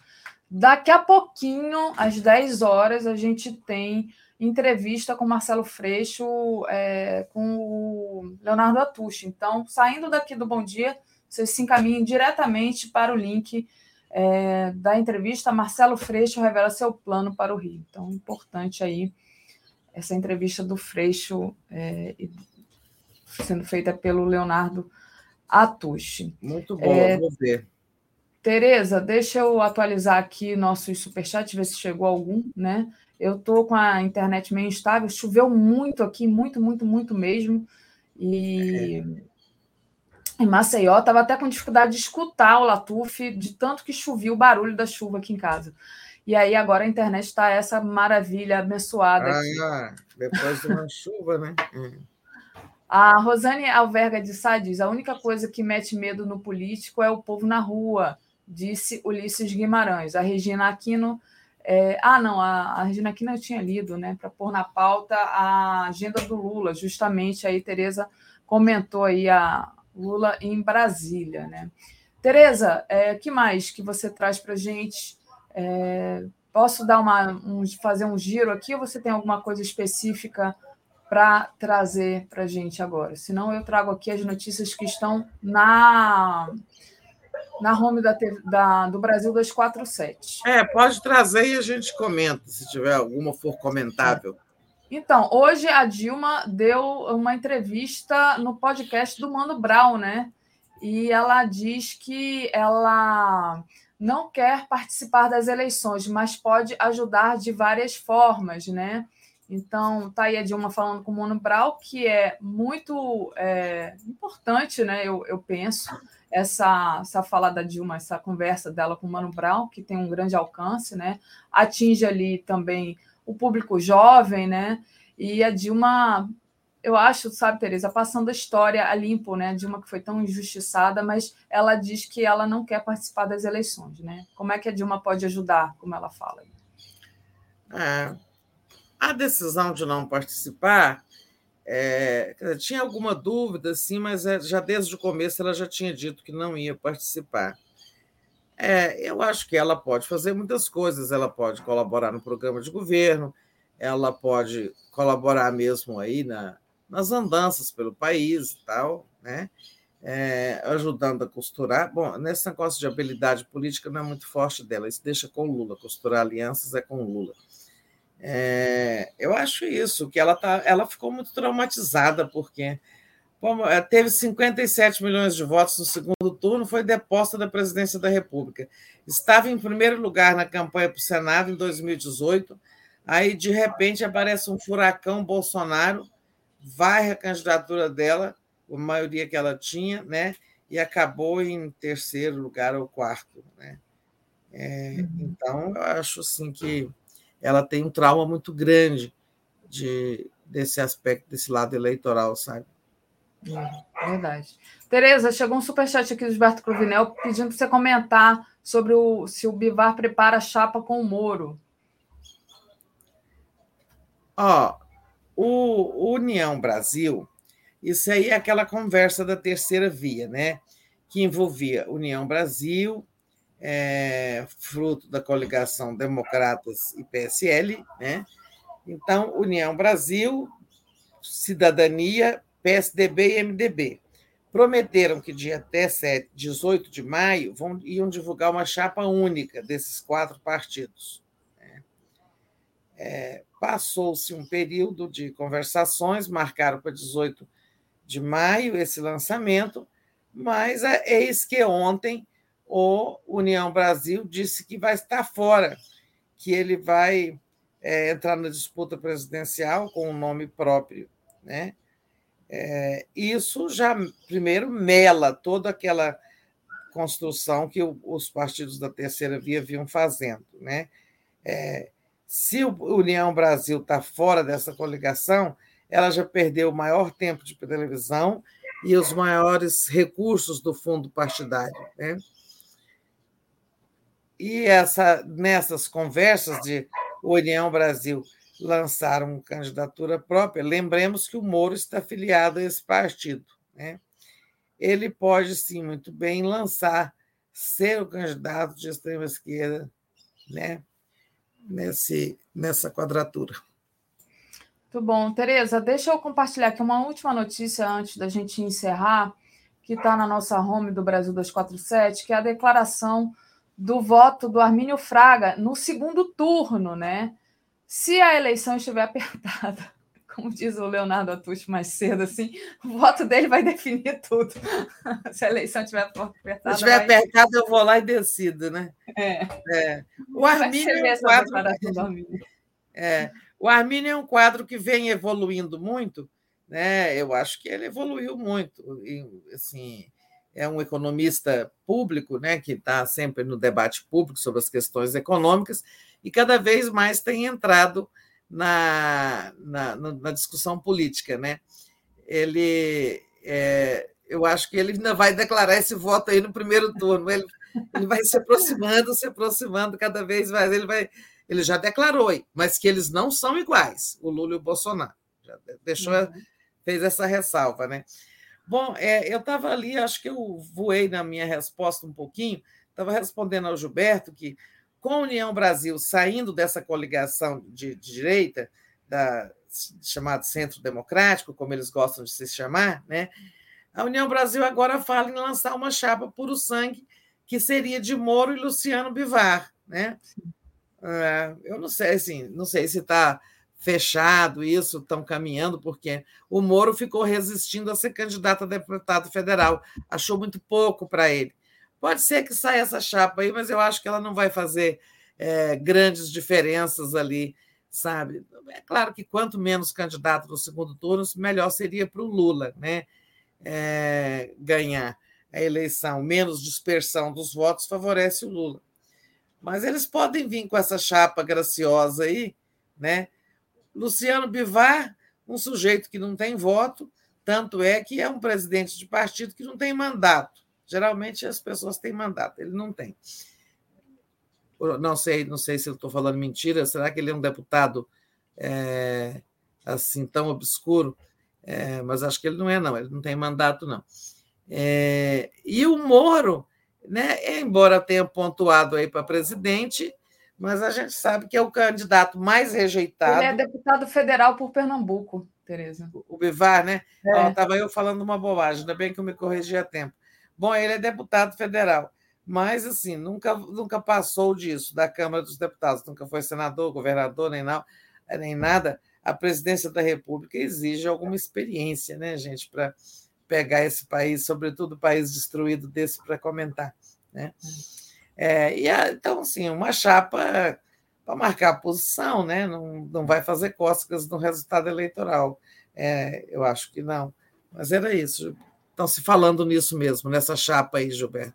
daqui a pouquinho, às 10 horas, a gente tem entrevista com Marcelo Freixo, é, com o Leonardo Atushi. Então, saindo daqui do Bom Dia, vocês se encaminhem diretamente para o link é, da entrevista. Marcelo Freixo revela seu plano para o Rio. Então, importante aí essa entrevista do Freixo é, sendo feita pelo Leonardo Atushi. Muito bom, é, vou ver. Tereza, deixa eu atualizar aqui nossos superchats, ver se chegou algum, né? Eu tô com a internet meio instável, choveu muito aqui, muito, muito, muito mesmo. E é. em Maceió estava até com dificuldade de escutar o Latuf, de tanto que chovia o barulho da chuva aqui em casa. E aí agora a internet está essa maravilha abençoada. Ah, depois de uma chuva, né? A Rosane Alverga de Sá diz: a única coisa que mete medo no político é o povo na rua, disse Ulisses Guimarães. A Regina Aquino. É... ah, não, a, a Regina Aquino eu tinha lido, né, para pôr na pauta a agenda do Lula, justamente aí, Tereza comentou aí a Lula em Brasília, né? Tereza, é, que mais que você traz para gente? É, posso dar uma, um, fazer um giro aqui ou você tem alguma coisa específica para trazer para a gente agora. Senão eu trago aqui as notícias que estão na na home da, da, do Brasil 247. É, pode trazer e a gente comenta, se tiver alguma for comentável. Então, hoje a Dilma deu uma entrevista no podcast do Mano Brown, né? E ela diz que ela não quer participar das eleições, mas pode ajudar de várias formas, né? Então, tá aí a Dilma falando com o Mono Brau, que é muito é, importante, né? Eu, eu penso, essa, essa fala da Dilma, essa conversa dela com o Mano Brown, que tem um grande alcance, né? Atinge ali também o público jovem, né? E a Dilma, eu acho, sabe, Tereza, passando a história a limpo, né? A Dilma que foi tão injustiçada, mas ela diz que ela não quer participar das eleições, né? Como é que a Dilma pode ajudar, como ela fala? É, a decisão de não participar, é, tinha alguma dúvida, sim, mas é, já desde o começo ela já tinha dito que não ia participar. É, eu acho que ela pode fazer muitas coisas, ela pode colaborar no programa de governo, ela pode colaborar mesmo aí na, nas andanças pelo país e tal, né? É, ajudando a costurar. Bom, nesse negócio de habilidade política não é muito forte dela, isso deixa com Lula, costurar alianças é com Lula. É, eu acho isso, que ela, tá, ela ficou muito traumatizada, porque como, é, teve 57 milhões de votos no segundo turno, foi deposta da presidência da República. Estava em primeiro lugar na campanha para o Senado em 2018, aí, de repente, aparece um furacão Bolsonaro, varre a candidatura dela, a maioria que ela tinha, né? e acabou em terceiro lugar ou quarto. Né? É, uhum. Então, eu acho assim, que ela tem um trauma muito grande de, desse aspecto, desse lado eleitoral, sabe? É, verdade. Tereza, chegou um superchat aqui do Gilberto Cruvinel pedindo para você comentar sobre o, se o Bivar prepara a chapa com o Moro. Ó, o União Brasil, isso aí é aquela conversa da terceira via, né? Que envolvia União Brasil, é, fruto da coligação Democratas e PSL, né? Então, União Brasil, Cidadania, PSDB e MDB. Prometeram que dia até 7, 18 de maio vão, iam divulgar uma chapa única desses quatro partidos. Né? É, Passou-se um período de conversações, marcaram para 18 de maio esse lançamento, mas é, eis que ontem o União Brasil disse que vai estar fora, que ele vai é, entrar na disputa presidencial com um nome próprio. Né? É, isso já, primeiro, mela toda aquela construção que o, os partidos da terceira via vinham fazendo. Né? É, se o União Brasil está fora dessa coligação, ela já perdeu o maior tempo de televisão e os maiores recursos do fundo partidário. Né? E essa, nessas conversas de União Brasil lançar uma candidatura própria, lembremos que o Moro está afiliado a esse partido. Né? Ele pode, sim, muito bem lançar, ser o candidato de extrema esquerda né? Nesse, nessa quadratura. Muito bom. Tereza, deixa eu compartilhar aqui uma última notícia antes da gente encerrar, que está na nossa home do Brasil 247, que é a declaração do voto do Armínio Fraga no segundo turno, né? Se a eleição estiver apertada, como diz o Leonardo Atucho mais cedo, assim, o voto dele vai definir tudo. Se a eleição estiver apertada. Se estiver vai... apertada, eu vou lá e decido, né? É. é. O Armínio é um quadro. É. O Armínio é um quadro que vem evoluindo muito, né? Eu acho que ele evoluiu muito. Assim, é um economista público, né? Que está sempre no debate público sobre as questões econômicas e cada vez mais tem entrado na, na, na discussão política, né? Ele, é, eu acho que ele ainda vai declarar esse voto aí no primeiro turno. Ele, ele vai se aproximando, se aproximando cada vez mais. Ele vai ele já declarou, mas que eles não são iguais, o Lula e o Bolsonaro. Já deixou, uhum. fez essa ressalva, né? Bom, é, eu estava ali, acho que eu voei na minha resposta um pouquinho, estava respondendo ao Gilberto que, com a União Brasil saindo dessa coligação de, de direita, da, chamado Centro Democrático, como eles gostam de se chamar, né? A União Brasil agora fala em lançar uma chapa puro sangue, que seria de Moro e Luciano Bivar, né? É, eu não sei, assim, não sei se está fechado isso, estão caminhando, porque o Moro ficou resistindo a ser candidato a deputado federal, achou muito pouco para ele. Pode ser que saia essa chapa aí, mas eu acho que ela não vai fazer é, grandes diferenças ali, sabe? É claro que quanto menos candidato no segundo turno, melhor seria para o Lula, né? É, ganhar a eleição, menos dispersão dos votos favorece o Lula. Mas eles podem vir com essa chapa graciosa aí, né? Luciano Bivar, um sujeito que não tem voto, tanto é que é um presidente de partido que não tem mandato. Geralmente as pessoas têm mandato, ele não tem. Não sei, não sei se eu estou falando mentira. Será que ele é um deputado é, assim tão obscuro? É, mas acho que ele não é, não. Ele não tem mandato, não. É, e o Moro né? Embora tenha pontuado aí para presidente, mas a gente sabe que é o candidato mais rejeitado. Ele é deputado federal por Pernambuco, Tereza. O Bivar, né? Estava é. eu falando uma bobagem, ainda bem que eu me corrigi a tempo. Bom, ele é deputado federal, mas assim, nunca, nunca passou disso, da Câmara dos Deputados, nunca foi senador, governador, nem, não, nem nada. A presidência da República exige alguma experiência, né, gente, para pegar esse país, sobretudo o país destruído desse, para comentar. Né? É, e a, então, assim, uma chapa para marcar a posição, né? não, não vai fazer cócegas no resultado eleitoral. É, eu acho que não. Mas era isso. estão se falando nisso mesmo, nessa chapa aí, Gilberto.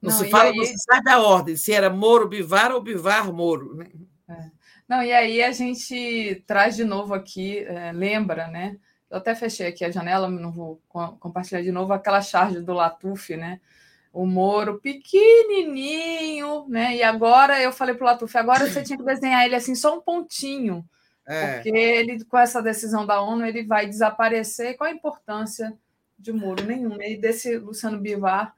Não, não se fala, aí... não se sabe a ordem, se era Moro Bivar ou Bivar Moro. Né? É. Não, e aí a gente traz de novo aqui, é, lembra, né? Eu até fechei aqui a janela, não vou compartilhar de novo aquela charge do Latuf, né? O Moro pequenininho, né? E agora eu falei para o Latuf, agora você tinha que desenhar ele assim, só um pontinho. É. Porque ele, com essa decisão da ONU, ele vai desaparecer. Qual a importância de Moro? Nenhuma. E desse Luciano Bivar,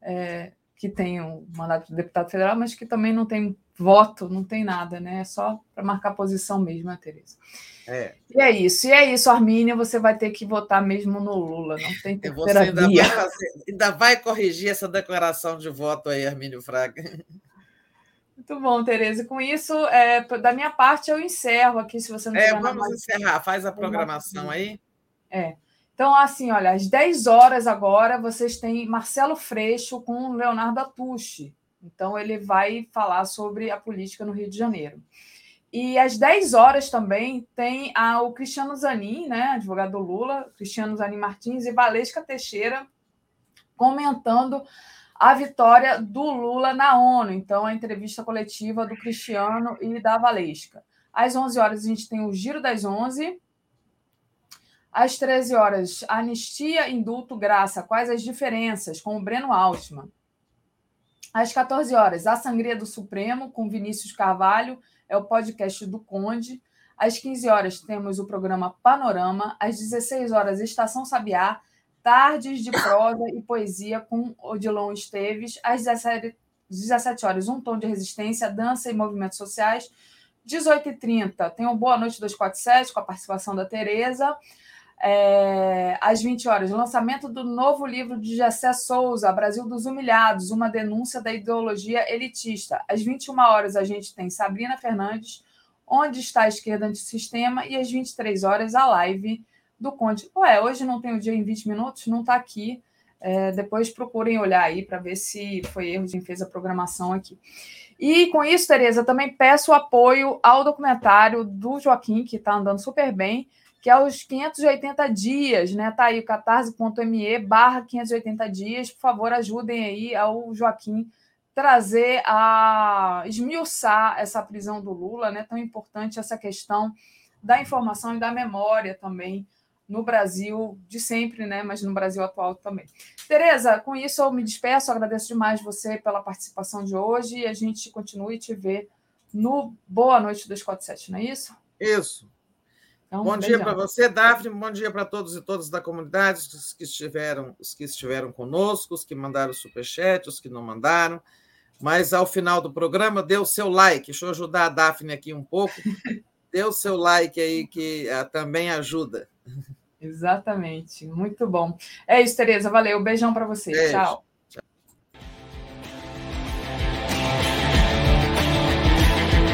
é, que tem um mandato de deputado federal, mas que também não tem voto, não tem nada, né? É só para marcar posição mesmo, né, Tereza. É. E é isso, e é isso, Armínio, você vai ter que votar mesmo no Lula, não tem terceira você ainda via. Vai fazer, ainda vai corrigir essa declaração de voto aí, Armínio Fraga. Muito bom, Tereza. Com isso, é, da minha parte, eu encerro aqui, se você não é, Vamos mais... encerrar, faz a programação aí. É. Então, assim, olha, às 10 horas agora, vocês têm Marcelo Freixo com Leonardo Atushi. Então, ele vai falar sobre a política no Rio de Janeiro. E às 10 horas também tem a, o Cristiano Zanin, né, advogado do Lula, Cristiano Zanin Martins e Valesca Teixeira comentando a vitória do Lula na ONU. Então, a entrevista coletiva do Cristiano e da Valesca. Às 11 horas, a gente tem o Giro das 11. Às 13 horas, Anistia, Indulto, Graça. Quais as diferenças? Com o Breno Altman. Às 14 horas, A Sangria do Supremo, com Vinícius Carvalho, é o podcast do Conde. Às 15 horas, temos o programa Panorama. Às 16 horas, Estação Sabiá, Tardes de Prosa e Poesia, com Odilon Esteves. Às 17, 17 horas, Um Tom de Resistência, Dança e Movimentos Sociais. 18h30, tem o Boa Noite 247, com a participação da Tereza é, às 20 horas, lançamento do novo livro de Jessé Souza, Brasil dos Humilhados, uma denúncia da ideologia elitista. Às 21 horas, a gente tem Sabrina Fernandes, Onde está a esquerda antissistema? E às 23 horas, a live do Conde. Ué, hoje não tem o dia em 20 minutos? Não está aqui. É, depois procurem olhar aí para ver se foi erro de quem fez a programação aqui. E com isso, Tereza, também peço apoio ao documentário do Joaquim, que está andando super bem, que é os 580 dias, né? Tá aí catarse.me barra 580 dias. Por favor, ajudem aí ao Joaquim trazer a esmiuçar essa prisão do Lula, né? Tão importante essa questão da informação e da memória também no Brasil de sempre, né? Mas no Brasil atual também. Tereza, com isso eu me despeço, agradeço demais você pela participação de hoje e a gente continue te ver no Boa Noite 247, não é isso? Isso. Então, bom dia para você, Daphne. Bom dia para todos e todas da comunidade, os que estiveram, os que estiveram conosco, os que mandaram superchat, os que não mandaram. Mas ao final do programa, dê o seu like. Deixa eu ajudar a Daphne aqui um pouco. dê o seu like aí, que uh, também ajuda. Exatamente. Muito bom. É isso, Tereza. Valeu. Beijão para você. Beijo. Tchau.